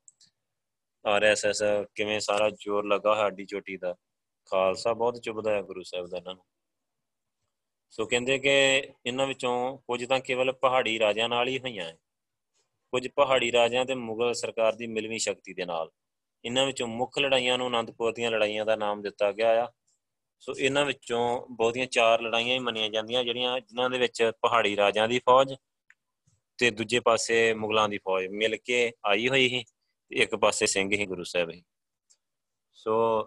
ਆਰਐਸਐਸ ਕਿਵੇਂ ਸਾਰਾ ਜ਼ੋਰ ਲੱਗਾ ਸਾਡੀ ਚੋਟੀ ਦਾ। ਖਾਲਸਾ ਬਹੁਤ ਚੁੱਭਦਾ ਹੈ ਗੁਰੂ ਸਾਹਿਬ ਦਾ ਇਹਨਾਂ ਨੂੰ। ਸੋ ਕਹਿੰਦੇ ਕਿ ਇਹਨਾਂ ਵਿੱਚੋਂ ਕੁਝ ਤਾਂ ਕੇਵਲ ਪਹਾੜੀ ਰਾਜਿਆਂ ਨਾਲ ਹੀ ਹੋਈਆਂ ਹੈ ਕੁਝ ਪਹਾੜੀ ਰਾਜਿਆਂ ਤੇ ਮੁਗਲ ਸਰਕਾਰ ਦੀ ਮਿਲਵੀਂ ਸ਼ਕਤੀ ਦੇ ਨਾਲ। ਇਹਨਾਂ ਵਿੱਚੋਂ ਮੁੱਖ ਲੜਾਈਆਂ ਨੂੰ ਅਨੰਦਪੁਰ ਦੀਆਂ ਲੜਾਈਆਂ ਦਾ ਨਾਮ ਦਿੱਤਾ ਗਿਆ ਆ। ਸੋ ਇਹਨਾਂ ਵਿੱਚੋਂ ਬਹੁਤੀਆਂ ਚਾਰ ਲੜਾਈਆਂ ਹੀ ਮੰਨੀਆਂ ਜਾਂਦੀਆਂ, ਜਿਹੜੀਆਂ ਜਿਨ੍ਹਾਂ ਦੇ ਵਿੱਚ ਪਹਾੜੀ ਰਾਜਿਆਂ ਦੀ ਫੌਜ ਤੇ ਦੂਜੇ ਪਾਸੇ ਮੁਗਲਾਂ ਦੀ ਫੌਜ ਮਿਲ ਕੇ ਆਈ ਹੋਈ ਸੀ ਤੇ ਇੱਕ ਪਾਸੇ ਸਿੰਘ ਹੀ ਗੁਰੂ ਸਾਹਿਬ ਹੀ ਸੋ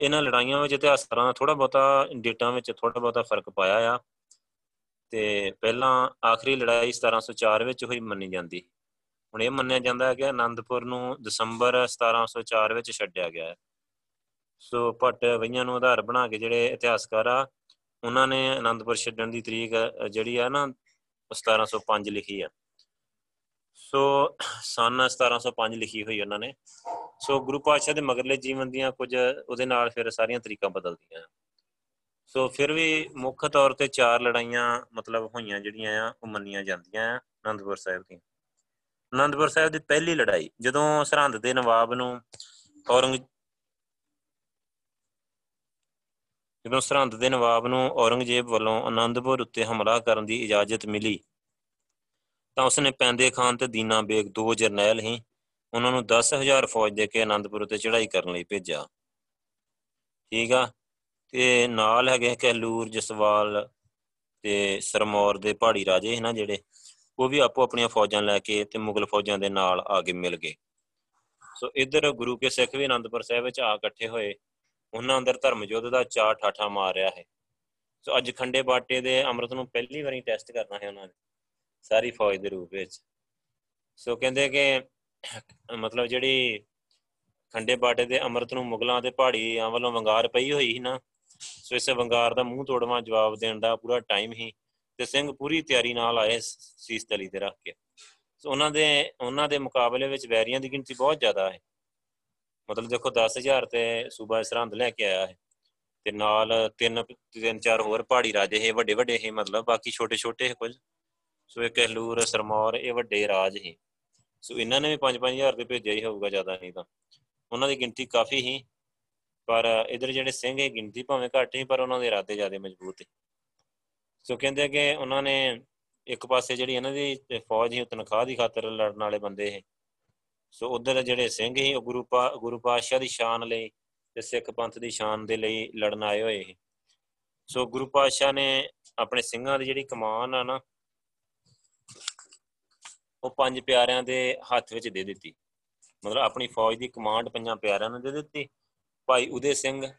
ਇਹਨਾਂ ਲੜਾਈਆਂ ਵਿੱਚ ਇਤਿਹਾਸਕਾਰਾਂ ਦਾ ਥੋੜਾ ਬਹੁਤਾ, ਡੇਟਾ ਵਿੱਚ ਥੋੜਾ ਬਹੁਤਾ ਫ਼ਰਕ ਪਾਇਆ ਆ। ਤੇ ਪਹਿਲਾਂ ਆਖਰੀ ਲੜਾਈ 1704 ਵਿੱਚ ਹੋਈ ਮੰਨੀ ਜਾਂਦੀ। ਹੁਣ ਇਹ ਮੰਨਿਆ ਜਾਂਦਾ ਹੈ ਕਿ ਆਨੰਦਪੁਰ ਨੂੰ ਦਸੰਬਰ 1704 ਵਿੱਚ ਛੱਡਿਆ ਗਿਆ ਹੈ। ਸੋ ਭੱਟ ਵਈਆਂ ਨੂੰ ਆਧਾਰ ਬਣਾ ਕੇ ਜਿਹੜੇ ਇਤਿਹਾਸਕਾਰ ਆ, ਉਹਨਾਂ ਨੇ ਆਨੰਦਪੁਰ ਛੱਡਣ ਦੀ ਤਰੀਕ ਜਿਹੜੀ ਆ ਨਾ 1705 ਲਿਖੀ ਆ। ਸੋ ਸਨ 1705 ਲਿਖੀ ਹੋਈ ਉਹਨਾਂ ਨੇ। ਸੋ ਗੁਰੂ ਪਾਤਸ਼ਾਹ ਦੇ ਮਗਰਲੇ ਜੀਵਨ ਦੀਆਂ ਕੁਝ ਉਹਦੇ ਨਾਲ ਫਿਰ ਸਾਰੀਆਂ ਤਰੀਕਾਂ ਬਦਲਦੀਆਂ। ਸੋ ਫਿਰ ਵੀ ਮੁੱਖ ਤੌਰ ਤੇ ਚਾਰ ਲੜਾਈਆਂ ਮਤਲਬ ਹੋਈਆਂ ਜਿਹੜੀਆਂ ਆ, ਉਹ ਮੰਨੀਆਂ ਜਾਂਦੀਆਂ ਆ ਆਨੰਦਪੁਰ ਸਾਹਿਬ ਦੀਆਂ। ਆਨੰਦਪੁਰ ਸਾਹਿਬ ਦੀ ਪਹਿਲੀ ਲੜਾਈ, ਜਦੋਂ ਸਰਹੰਦ ਦੇ ਨਵਾਬ ਨੂੰ ਔਰੰਗ ਜਦੋਂ ਸਰਹੰਦ ਦੇ ਨਵਾਬ ਨੂੰ ਔਰੰਗਜ਼ੇਬ ਵੱਲੋਂ ਆਨੰਦਪੁਰ ਉੱਤੇ ਹਮਲਾ ਕਰਨ ਦੀ ਇਜਾਜ਼ਤ ਮਿਲੀ ਤਾਂ ਉਸਨੇ ਪੈਂਦੇ ਖਾਨ ਤੇ ਦੀਨਾ ਬੇਗ ਦੋ ਜਰਨੈਲ ਹੀ ਉਹਨਾਂ ਨੂੰ 10000 ਫੌਜ ਦੇ ਕੇ ਆਨੰਦਪੁਰ ਉੱਤੇ ਚੜ੍ਹਾਈ ਕਰਨ ਲਈ ਭੇਜਿਆ। ਠੀਕ ਆ? ਤੇ ਨਾਲ ਹੈਗੇ ਕਹਿਲੂਰ ਜਸਵਾਲ ਤੇ ਸਰਮੌਰ ਦੇ ਪਹਾੜੀ ਰਾਜੇ ਹਨ ਜਿਹੜੇ, ਉਹ ਵੀ ਆਪੋ ਆਪਣੀਆਂ ਫੌਜਾਂ ਲੈ ਕੇ ਤੇ ਮੁਗਲ ਫੌਜਾਂ ਦੇ ਨਾਲ ਆ ਕੇ ਮਿਲ ਗਏ। ਸੋ ਇੱਧਰ ਗੁਰੂ ਕੇ ਸਿੱਖ ਵੀ ਆਨੰਦਪੁਰ ਸਾਹਿਬ ਵਿੱਚ ਆ ਇਕੱਠੇ ਹੋਏ। ਉਹਨਾਂ ਅੰਦਰ ਧਰਮ ਯੁੱਧ ਦਾ ਚਾਰ ਠਾਠਾ ਮਾਰ ਰਿਹਾ ਹੈ। ਸੋ ਅੱਜ ਖੰਡੇ ਬਾਟੇ ਦੇ ਅੰਮ੍ਰਿਤ ਨੂੰ ਪਹਿਲੀ ਵਾਰੀ ਟੈਸਟ ਕਰਨਾ ਹੈ ਉਹਨਾਂ ਨੇ। ਸਾਰੀ ਫੌਜ ਦੇ ਰੂਪ ਵਿੱਚ। ਸੋ ਕਹਿੰਦੇ ਕਿ ਮਤਲਬ ਜਿਹੜੀ ਖੰਡੇ ਬਾਟੇ ਦੇ ਅੰਮ੍ਰਿਤ ਨੂੰ ਮੁਗਲਾਂ ਦੇ ਪਹਾੜੀਆਂ ਵੱਲੋਂ ਵੰਗਾਰ ਪਈ ਹੋਈ ਸੀ ਨਾ, ਸੋ ਇਸ ਵੰਗਾਰ ਦਾ ਮੂੰਹ ਤੋੜਵਾ ਜਵਾਬ ਦੇਣ ਦਾ ਪੂਰਾ ਟਾਈਮ ਹੀ ਤੇ ਸਿੰਘ ਪੂਰੀ ਤਿਆਰੀ ਨਾਲ ਆਏ ਸੀਸ ਤਲੀ ਤੇ ਰੱਖ ਕੇ। ਸੋ ਉਹਨਾਂ ਦੇ ਉਹਨਾਂ ਦੇ ਮੁਕਾਬਲੇ ਵਿੱਚ ਵੈਰੀਆਂ ਦੀ ਗਿਣਤੀ ਬਹੁਤ ਜ਼ਿਆਦਾ ਹੈ। ਮਤਲਬ ਦੇਖੋ 10000 ਤੇ ਸੂਬਾ ਸਰਹੰਦ ਲੈ ਕੇ ਆਇਆ ਹੈ। ਤੇ ਨਾਲ ਤਿੰਨ ਤਿੰਨ, ਚਾਰ ਹੋਰ ਪਹਾੜੀ ਰਾਜੇ ਹੈ ਵੱਡੇ ਵੱਡੇ ਹੈ ਮਤਲਬ, ਬਾਕੀ ਛੋਟੇ ਛੋਟੇ ਹੈ ਕੁਝ। ਸੋ ਇਹ ਕਹਿਲੂਰ, ਸਰਮੌਰ, ਇਹ ਵੱਡੇ ਰਾਜ ਹੀ ਸੋ ਇਹਨਾਂ ਨੇ ਵੀ 5-5000 ਤੇ ਭੇਜਿਆ ਹੀ ਹੋਊਗਾ ਜ਼ਿਆਦਾ ਨਹੀਂ ਤਾਂ। ਉਹਨਾਂ ਦੀ ਗਿਣਤੀ ਕਾਫੀ ਹੀ ਪਰ ਇਧਰ ਜਿਹੜੇ ਸਿੰਘ ਹੈ ਗਿਣਤੀ ਭਾਵੇਂ ਘੱਟ ਹੀ ਪਰ ਉਹਨਾਂ ਦੇ ਇਰਾਦੇ ਜ਼ਿਆਦਾ ਮਜ਼ਬੂਤ ਹੈ ਸੋ ਕਹਿੰਦੇ ਕਿ ਉਹਨਾਂ ਨੇ ਇੱਕ ਪਾਸੇ ਜਿਹੜੀ ਇਹਨਾਂ ਦੀ ਫੌਜ ਹੀ ਤਨਖਾਹ ਦੀ ਖਾਤਰ ਲੜਨ ਵਾਲੇ ਬੰਦੇ ਹੈ ਸੋ ਉਧਰ ਜਿਹੜੇ ਸਿੰਘ ਹੀ ਉਹ ਗੁਰੂ ਪਾ, ਗੁਰੂ ਪਾਤਸ਼ਾਹ ਦੀ ਸ਼ਾਨ ਲਈ ਤੇ ਸਿੱਖ ਪੰਥ ਦੀ ਸ਼ਾਨ ਦੇ ਲਈ ਲੜਨ ਆਏ ਹੋਏ ਹੈ ਸੋ ਗੁਰੂ ਪਾਤਸ਼ਾਹ ਨੇ ਆਪਣੇ ਸਿੰਘਾਂ ਦੀ ਜਿਹੜੀ ਕਮਾਨ ਆ ਨਾ ਉਹ ਪੰਜ ਪਿਆਰਿਆਂ ਦੇ ਹੱਥ ਵਿੱਚ ਦੇ ਦਿੱਤੀ। ਮਤਲਬ ਆਪਣੀ ਫੌਜ ਦੀ ਕਮਾਂਡ ਪੰਜਾਂ ਪਿਆਰਿਆਂ ਨੂੰ ਦੇ ਦਿੱਤੀ। ਭਾਈ ਉਦੇ ਸਿੰਘ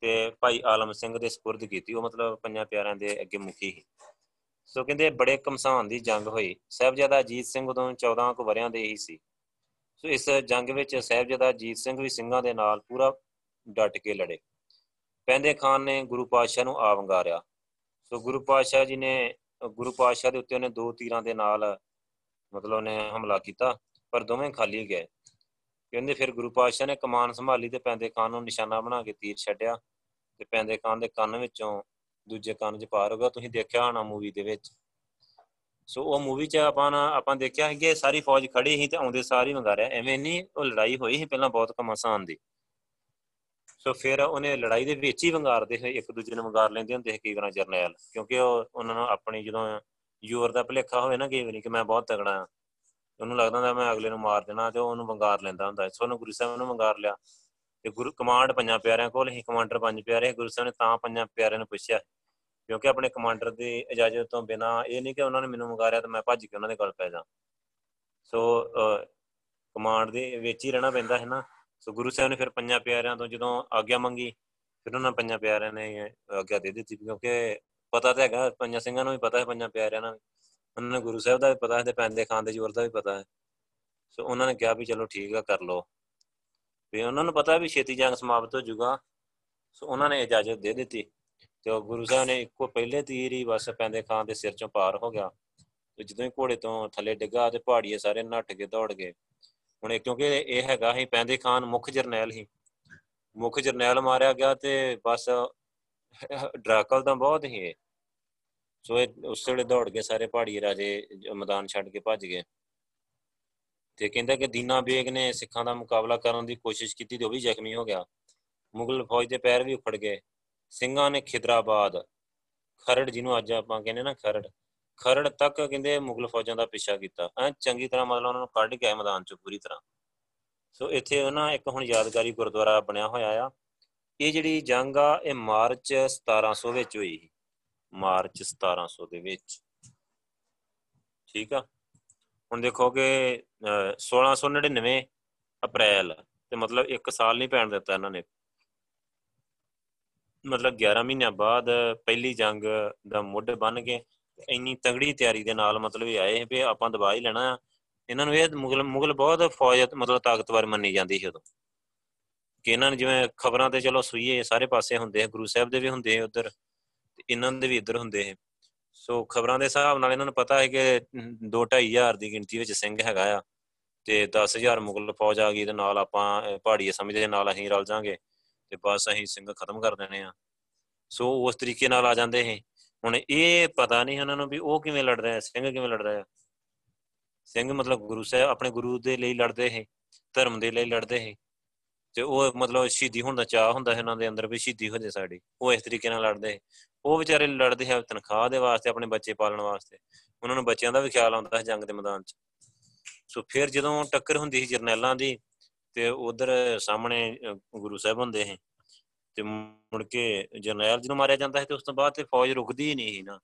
ਤੇ ਭਾਈ ਆਲਮ ਸਿੰਘ ਦੇ ਸਪੁਰਦ ਕੀਤੀ। ਉਹ ਮਤਲਬ ਪੰਜਾਂ ਪਿਆਰਿਆਂ ਦੇ ਅੱਗੇ ਮੁਖੀ ਸੀ। ਸੋ ਕਹਿੰਦੇ ਬੜੇ ਕਮਸਾਨ ਦੀ ਜੰਗ ਹੋਈ। ਸਹਿਬਜ਼ਾਦਾ ਅਜੀਤ ਸਿੰਘ ਉਦੋਂ 14 ਕੁ ਵਰਿਆਂ ਦੇ ਹੀ ਸੀ। ਸੋ ਇਸ ਜੰਗ ਵਿੱਚ ਸਹਿਬਜ਼ਾਦਾ ਅਜੀਤ ਸਿੰਘ ਵੀ ਸਿੰਘਾਂ ਦੇ ਨਾਲ ਪੂਰਾ ਡਟ ਕੇ ਲੜੇ। ਪੈਂਦੇ ਖਾਨ ਨੇ ਗੁਰੂ ਪਾਤਸ਼ਾਹ ਨੂੰ ਆਵੰਗਾਰਿਆ ਸੋ ਗੁਰੂ ਪਾਤਸ਼ਾਹ ਜੀ ਨੇ, ਗੁਰੂ ਪਾਤਸ਼ਾਹ ਦੇ ਉੱਤੇ ਉਹਨੇ ਦੋ ਤੀਰਾਂ ਦੇ ਨਾਲ ਮਤਲਬ ਉਹਨੇ ਹਮਲਾ ਕੀਤਾ, ਪਰ ਦੋਵੇਂ ਖਾਲੀ ਗਏ। ਕਹਿੰਦੇ ਫਿਰ ਗੁਰੂ ਪਾਤਸ਼ਾਹ ਨੇ ਕਮਾਨ ਸੰਭਾਲੀ ਤੇ ਪੈਂਦੇ ਖਾਨ ਨੂੰ ਨਿਸ਼ਾਨਾ ਬਣਾ ਕੇ ਤੀਰ ਛੱਡਿਆ ਤੇ ਪੈਂਦੇ ਖਾਨ ਦੇ ਕੰਨ ਵਿੱਚੋਂ ਦੂਜੇ ਕੰਨ 'ਚ ਪਾਰ ਹੋ ਗਿਆ। ਤੁਸੀਂ ਦੇਖਿਆ ਹੋਣਾ ਮੂਵੀ ਦੇ ਵਿੱਚ। ਸੋ ਉਹ ਮੂਵੀ 'ਚ ਆਪਾਂ ਆਪਾਂ ਦੇਖਿਆ ਕਿ ਸਾਰੀ ਫੌਜ ਖੜੀ ਸੀ ਤੇ ਆਉਂਦੇ ਸਾਰੀ ਮੰਗਾਰਿਆ ਐਵੇਂ ਨਹੀਂ ਉਹ ਲੜਾਈ ਹੋਈ ਸੀ ਪਹਿਲਾਂ ਬਹੁਤ ਕਮਾਸਾਨ ਦੀ। ਸੋ ਫਿਰ ਉਹਨੇ ਲੜਾਈ ਦੇ ਵਿੱਚ ਹੀ ਵੰਗਾਰਦੇ ਹੋਏ ਇੱਕ ਦੂਜੇ ਨੂੰ ਵੰਗਾਰ ਲੈਂਦੇ ਹੁੰਦੇ ਸੀ ਕੀ ਕਰਾਂ ਜਰਨੈਲ, ਕਿਉਂਕਿ ਉਹ ਉਹਨਾਂ ਨੂੰ ਆਪਣੀ ਜਦੋਂ ਜ਼ੋਰ ਦਾ ਭਲੇਖਾ ਹੋਵੇ ਨਾ ਕਈ ਵਾਰੀ ਕਿ ਮੈਂ ਬਹੁਤ ਤਗੜਾ ਆ ਉਹਨੂੰ ਲੱਗਦਾ ਹੁੰਦਾ ਮੈਂ ਅਗਲੇ ਨੂੰ ਮਾਰ ਦੇਣਾ ਤੇ ਉਹਨੂੰ ਵੰਗਾਰ ਲੈਂਦਾ ਹੁੰਦਾ। ਸੋ ਉਹਨੂੰ ਗੁਰੂ ਸਾਹਿਬ ਨੂੰ ਵੰਗਾਰ ਲਿਆ। ਤੇ ਗੁਰੂ ਕਮਾਂਡ ਪੰਜਾਂ ਪਿਆਰਿਆਂ ਕੋਲ ਹੀ ਕਮਾਂਡਰ ਪੰਜ ਪਿਆਰੇ ਗੁਰੂ ਸਾਹਿਬ ਨੇ ਤਾਂ ਪੰਜਾਂ ਪਿਆਰਿਆਂ ਨੂੰ ਪੁੱਛਿਆ, ਕਿਉਂਕਿ ਆਪਣੇ ਕਮਾਂਡਰ ਦੀ ਇਜਾਜ਼ਤ ਤੋਂ ਬਿਨਾ ਇਹ ਨਹੀਂ ਕਿ ਉਹਨਾਂ ਨੇ ਮੈਨੂੰ ਵੰਗਾਰਿਆ ਤੇ ਮੈਂ ਭੱਜ ਕੇ ਉਹਨਾਂ ਦੇ ਕੋਲ ਪੈ ਜਾ। ਸੋ ਕਮਾਂਡ ਦੇ ਵਿੱਚ ਹੀ ਰਹਿਣਾ ਪੈਂਦਾ ਹੈ ਨਾ। ਸੋ ਗੁਰੂ ਸਾਹਿਬ ਨੇ ਫਿਰ ਪੰਜਾਂ ਪਿਆਰਿਆਂ ਤੋਂ ਜਦੋਂ ਆਗਿਆ ਮੰਗੀ, ਫਿਰ ਉਹਨਾਂ ਪੰਜਾਂ ਪਿਆਰਿਆਂ ਨੇ ਆਗਿਆ ਦੇ ਦਿੱਤੀ, ਕਿਉਂਕਿ ਪਤਾ ਤਾਂ ਹੈਗਾ, ਪੰਜਾਂ ਸਿੰਘਾਂ ਨੂੰ ਵੀ ਪਤਾ ਹੈ, ਪੰਜਾਂ ਪਿਆਰਿਆਂ ਨੂੰ ਉਹਨਾਂ ਨੂੰ ਗੁਰੂ ਸਾਹਿਬ ਦਾ ਵੀ ਪਤਾ ਹੈ ਤੇ ਪੈਂਦੇ ਖਾਨ ਦੇ ਜ਼ੋਰ ਦਾ ਵੀ ਪਤਾ ਹੈ। ਸੋ ਉਹਨਾਂ ਨੇ ਕਿਹਾ ਵੀ ਚਲੋ ਠੀਕ ਆ, ਕਰ ਲਓ। ਵੀ ਉਹਨਾਂ ਨੂੰ ਪਤਾ ਵੀ ਛੇਤੀ ਜੰਗ ਸਮਾਪਤ ਹੋ ਜਾਊਗਾ। ਸੋ ਉਹਨਾਂ ਨੇ ਇਜਾਜ਼ਤ ਦੇ ਦਿੱਤੀ। ਤੇ ਉਹ ਗੁਰੂ ਸਾਹਿਬ ਨੇ ਇੱਕੋ ਪਹਿਲੇ ਤੀਰ ਹੀ ਬਸ ਪੈਂਦੇ ਖਾਨ ਦੇ ਸਿਰ ਚੋਂ ਪਾਰ ਹੋ ਗਿਆ। ਤੇ ਜਦੋਂ ਹੀ ਘੋੜੇ ਤੋਂ ਥੱਲੇ ਡਿੱਗਾ ਤੇ ਪਹਾੜੀਏ ਸਾਰੇ ਨੱਠ ਕੇ ਦੌੜ ਗਏ। ਹੁਣ ਇਹ ਕਿਉਂਕਿ ਇਹ ਹੈਗਾ ਹੀ ਪੈਂਦੇ ਖਾਨ ਮੁੱਖ ਜਰਨੈਲ ਹੀ ਮੁੱਖ ਜਰਨੈਲ ਮਾਰਿਆ ਗਿਆ ਤੇ ਬਸ ਡਰਾਕਲ ਤਾਂ ਬਹੁਤ ਹੀ ਹੈ ਸੋ ਇਹ ਉਸ ਵੇਲੇ ਦੌੜ ਕੇ ਸਾਰੇ ਪਹਾੜੀ ਰਾਜੇ, ਮੈਦਾਨ ਛੱਡ ਕੇ ਭੱਜ ਗਏ। ਤੇ ਕਹਿੰਦਾ ਕਿ ਦੀਨਾ ਬੇਗ ਨੇ ਸਿੱਖਾਂ ਦਾ ਮੁਕਾਬਲਾ ਕਰਨ ਦੀ ਕੋਸ਼ਿਸ਼ ਕੀਤੀ ਤੇ ਉਹ ਵੀ ਜ਼ਖਮੀ ਹੋ ਗਿਆ। ਮੁਗਲ ਫੌਜ ਦੇ ਪੈਰ ਵੀ ਉਖੜ ਗਏ। ਸਿੰਘਾਂ ਨੇ ਖਿਦਰਾਬਾਦ, ਖਰੜ ਜਿਹਨੂੰ ਅੱਜ ਆਪਾਂ ਕਹਿੰਦੇ ਨਾ ਖਰੜ ਖਰੜ ਤੱਕ ਕਹਿੰਦੇ ਮੁਗਲ ਫੌਜਾਂ ਦਾ ਪਿੱਛਾ ਕੀਤਾ। ਐ ਚੰਗੀ ਤਰ੍ਹਾਂ ਮਤਲਬ ਉਹਨਾਂ ਨੂੰ ਕੱਢ ਕੇ ਆਏ ਮੈਦਾਨ ਚੋਂ ਪੂਰੀ ਤਰ੍ਹਾਂ। ਸੋ ਇੱਥੇ ਉਹਨਾਂ ਇੱਕ ਹੁਣ ਯਾਦਗਾਰੀ ਗੁਰਦੁਆਰਾ ਬਣਿਆ ਹੋਇਆ ਆ। ਇਹ ਜਿਹੜੀ ਜੰਗ ਆ, ਇਹ ਮਾਰਚ 1700 ਵਿੱਚ ਹੋਈ ਸੀ। ਮਾਰਚ 1700 ਦੇ ਵਿੱਚ। ਠੀਕ ਆ? ਹੁਣ ਦੇਖੋ ਕਿ 1699 ਅਪ੍ਰੈਲ, ਤੇ ਮਤਲਬ 1 ਸਾਲ ਨਹੀਂ ਪੈਣ ਦਿੱਤਾ ਇਹਨਾਂ ਨੇ। ਮਤਲਬ 11 ਮਹੀਨਿਆਂ ਬਾਅਦ ਪਹਿਲੀ ਜੰਗ ਦਾ ਮੁੱਢ ਬਣ ਕੇ ਇੰਨੀ ਤਗੜੀ ਤਿਆਰੀ ਦੇ ਨਾਲ ਮਤਲਬ ਇਹ ਆਏ ਵੀ ਆਪਾਂ ਦਬਾ ਹੀ ਲੈਣਾ ਆ। ਇਹਨਾਂ ਨੂੰ ਇਹ ਮੁਗਲ ਮੁਗਲ ਬਹੁਤ ਫੌਜ ਮਤਲਬ ਤਾਕਤਵਰ ਮੰਨੀ ਜਾਂਦੀ ਸੀ ਉਦੋਂ। ਕਿ ਇਹਨਾਂ ਨੇ ਜਿਵੇਂ ਖਬਰਾਂ ਤੇ ਚਲੋ ਸੂਈਏ ਸਾਰੇ ਪਾਸੇ ਹੁੰਦੇ ਆ, ਗੁਰੂ ਸਾਹਿਬ ਦੇ ਵੀ ਹੁੰਦੇ ਆ ਉਧਰ, ਤੇ ਇਹਨਾਂ ਦੇ ਵੀ ਇੱਧਰ ਹੁੰਦੇ ਆ। ਸੋ ਖਬਰਾਂ ਦੇ ਹਿਸਾਬ ਨਾਲ ਇਹਨਾਂ ਨੂੰ ਪਤਾ ਹੈ ਕਿ 2-2.5 ਹਜ਼ਾਰ ਦੀ ਗਿਣਤੀ ਵਿੱਚ ਸਿੰਘ ਹੈਗਾ ਆ, ਤੇ 10000 ਮੁਗਲ ਫੌਜ ਆ ਗਈ, ਤੇ ਨਾਲ ਆਪਾਂ ਪਹਾੜੀਏ ਸਮਝਦੇ ਨਾਲ ਅਸੀਂ ਰਲ ਜਾਾਂਗੇ, ਤੇ ਬਸ ਅਸੀਂ ਸਿੰਘ ਖਤਮ ਕਰ ਦੇਣੇ ਆ। ਸੋ ਉਸ ਤਰੀਕੇ ਨਾਲ ਆ ਜਾਂਦੇ ਸੀ ਹੁਣ ਇਹ ਪਤਾ ਨਹੀਂ ਉਹਨਾਂ ਨੂੰ ਵੀ ਉਹ ਕਿਵੇਂ ਲੜ ਰਿਹਾ, ਸਿੰਘ ਕਿਵੇਂ ਲੜ ਰਿਹਾ। ਸਿੰਘ ਮਤਲਬ ਗੁਰੂ ਸਾਹਿਬ, ਆਪਣੇ ਗੁਰੂ ਦੇ ਲਈ ਲੜਦੇ ਸੀ ਧਰਮ ਦੇ ਲਈ ਲੜਦੇ ਸੀ ਤੇ ਉਹ ਮਤਲਬ ਸ਼ਹੀਦੀ ਹੋਣ ਦਾ ਚਾਹ ਹੁੰਦਾ ਹੈ ਉਹਨਾਂ ਦੇ ਅੰਦਰ ਵੀ ਸ਼ਹੀਦੀ ਹੋ ਜੇ ਸਾਡੀ, ਉਹ ਇਸ ਤਰੀਕੇ ਨਾਲ ਲੜਦੇ ਉਹ ਵਿਚਾਰੇ ਲੜਦੇ ਹੈ ਤਨਖਾਹ ਦੇ ਵਾਸਤੇ, ਆਪਣੇ ਬੱਚੇ ਪਾਲਣ ਵਾਸਤੇ। ਉਹਨਾਂ ਨੂੰ ਬੱਚਿਆਂ ਦਾ ਵੀ ਖਿਆਲ ਆਉਂਦਾ ਹੈ ਜੰਗ ਦੇ ਮੈਦਾਨ 'ਚ। ਸੋ ਫਿਰ ਜਦੋਂ ਟੱਕਰ ਹੁੰਦੀ ਸੀ ਜਰਨੈਲਾਂ ਦੀ, ਤੇ ਉਧਰ ਸਾਹਮਣੇ ਗੁਰੂ ਸਾਹਿਬ ਹੁੰਦੇ ਸੀ। ਤੇ ਮੁੜ ਕੇ ਜਰਨੈਲ ਜਿਹਨੂੰ ਮਾਰਿਆ ਜਾਂਦਾ ਹੈ ਤੇ ਉਸ ਤੋਂ ਬਾਅਦ ਤੇ ਫੌਜ ਰੁਕਦੀ ਹੀ ਨਹੀਂ ਸੀ ਨਾ।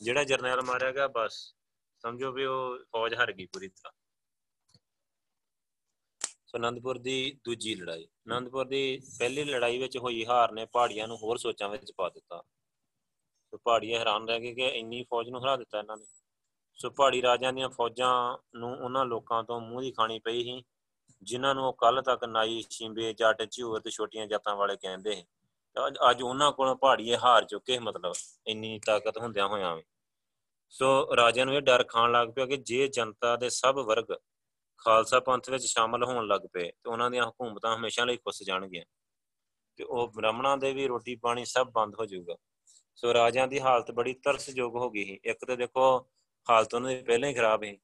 ਜਿਹੜਾ ਜਰਨੈਲ ਮਾਰਿਆ ਗਿਆ, ਬਸ। ਸਮਝੋ ਵੀ ਉਹ ਫੌਜ ਹਾਰ ਗਈ ਪੂਰੀ ਤਰ੍ਹਾਂ। ਸੋ ਅਨੰਦਪੁਰ ਦੀ ਦੂਜੀ ਲੜਾਈ। ਅਨੰਦਪੁਰ ਦੀ ਪਹਿਲੀ ਲੜਾਈ ਵਿੱਚ ਹੋਈ ਹਾਰ ਨੇ ਪਹਾੜੀਆਂ ਨੂੰ ਹੋਰ ਸੋਚਾਂ ਵਿੱਚ ਪਾ ਦਿੱਤਾ। ਸੋ ਪਹਾੜੀਆਂ ਹੈਰਾਨ ਰਹਿ ਗਏ ਕਿ ਇੰਨੀ ਫੌਜ ਨੂੰ ਹਰਾ ਦਿੱਤਾ ਇਹਨਾਂ ਨੇ। ਸੋ ਪਹਾੜੀ ਰਾਜਿਆਂ ਦੀਆਂ ਫੌਜਾਂ ਨੂੰ ਉਹਨਾਂ ਲੋਕਾਂ ਤੋਂ ਮੂੰਹ ਦੀ ਖਾਣੀ ਪਈ ਸੀ ਜਿਨ੍ਹਾਂ ਨੂੰ ਉਹ ਕੱਲ ਤੱਕ ਨਾਈ ਛਿੰਬੇ ਜੱਟ ਝੂਰ ਤੇ ਛੋਟੀਆਂ ਜਾਤਾਂ ਵਾਲੇ ਕਹਿੰਦੇ ਸੀ। ਅੱਜ ਉਹਨਾਂ ਕੋਲ ਪਹਾੜੀਏ ਹਾਰ ਚੁੱਕੇ ਮਤਲਬ ਇੰਨੀ ਤਾਕਤ ਹੁੰਦਿਆਂ ਹੋਇਆਂ ਸੋ ਰਾਜਿਆਂ ਨੂੰ ਇਹ ਡਰ ਖਾਣ ਲੱਗ ਪਿਆ ਕਿ ਜੇ ਜਨਤਾ ਦੇ ਸਭ ਵਰਗ ਖਾਲਸਾ ਪੰਥ ਵਿੱਚ ਸ਼ਾਮਲ ਹੋਣ ਲੱਗ ਪਏ ਤੇ ਉਹਨਾਂ ਦੀਆਂ ਹਕੂਮਤਾਂ ਹਮੇਸ਼ਾ ਲਈ ਖੁੱਸ ਜਾਣਗੀਆਂ ਤੇ ਉਹ ਬ੍ਰਾਹਮਣਾਂ ਦੇ ਵੀ ਰੋਟੀ ਪਾਣੀ ਸਭ ਬੰਦ ਹੋ ਜਾਊਗਾ। ਸੋ ਰਾਜਿਆਂ ਦੀ ਹਾਲਤ ਬੜੀ ਤਰਸਯੋਗ ਹੋ ਗਈ ਸੀ। ਇੱਕ ਤਾਂ ਦੇਖੋ ਹਾਲਤ ਉਹਨਾਂ ਦੀ ਪਹਿਲਾਂ ਹੀ ਖਰਾਬ ਸੀ।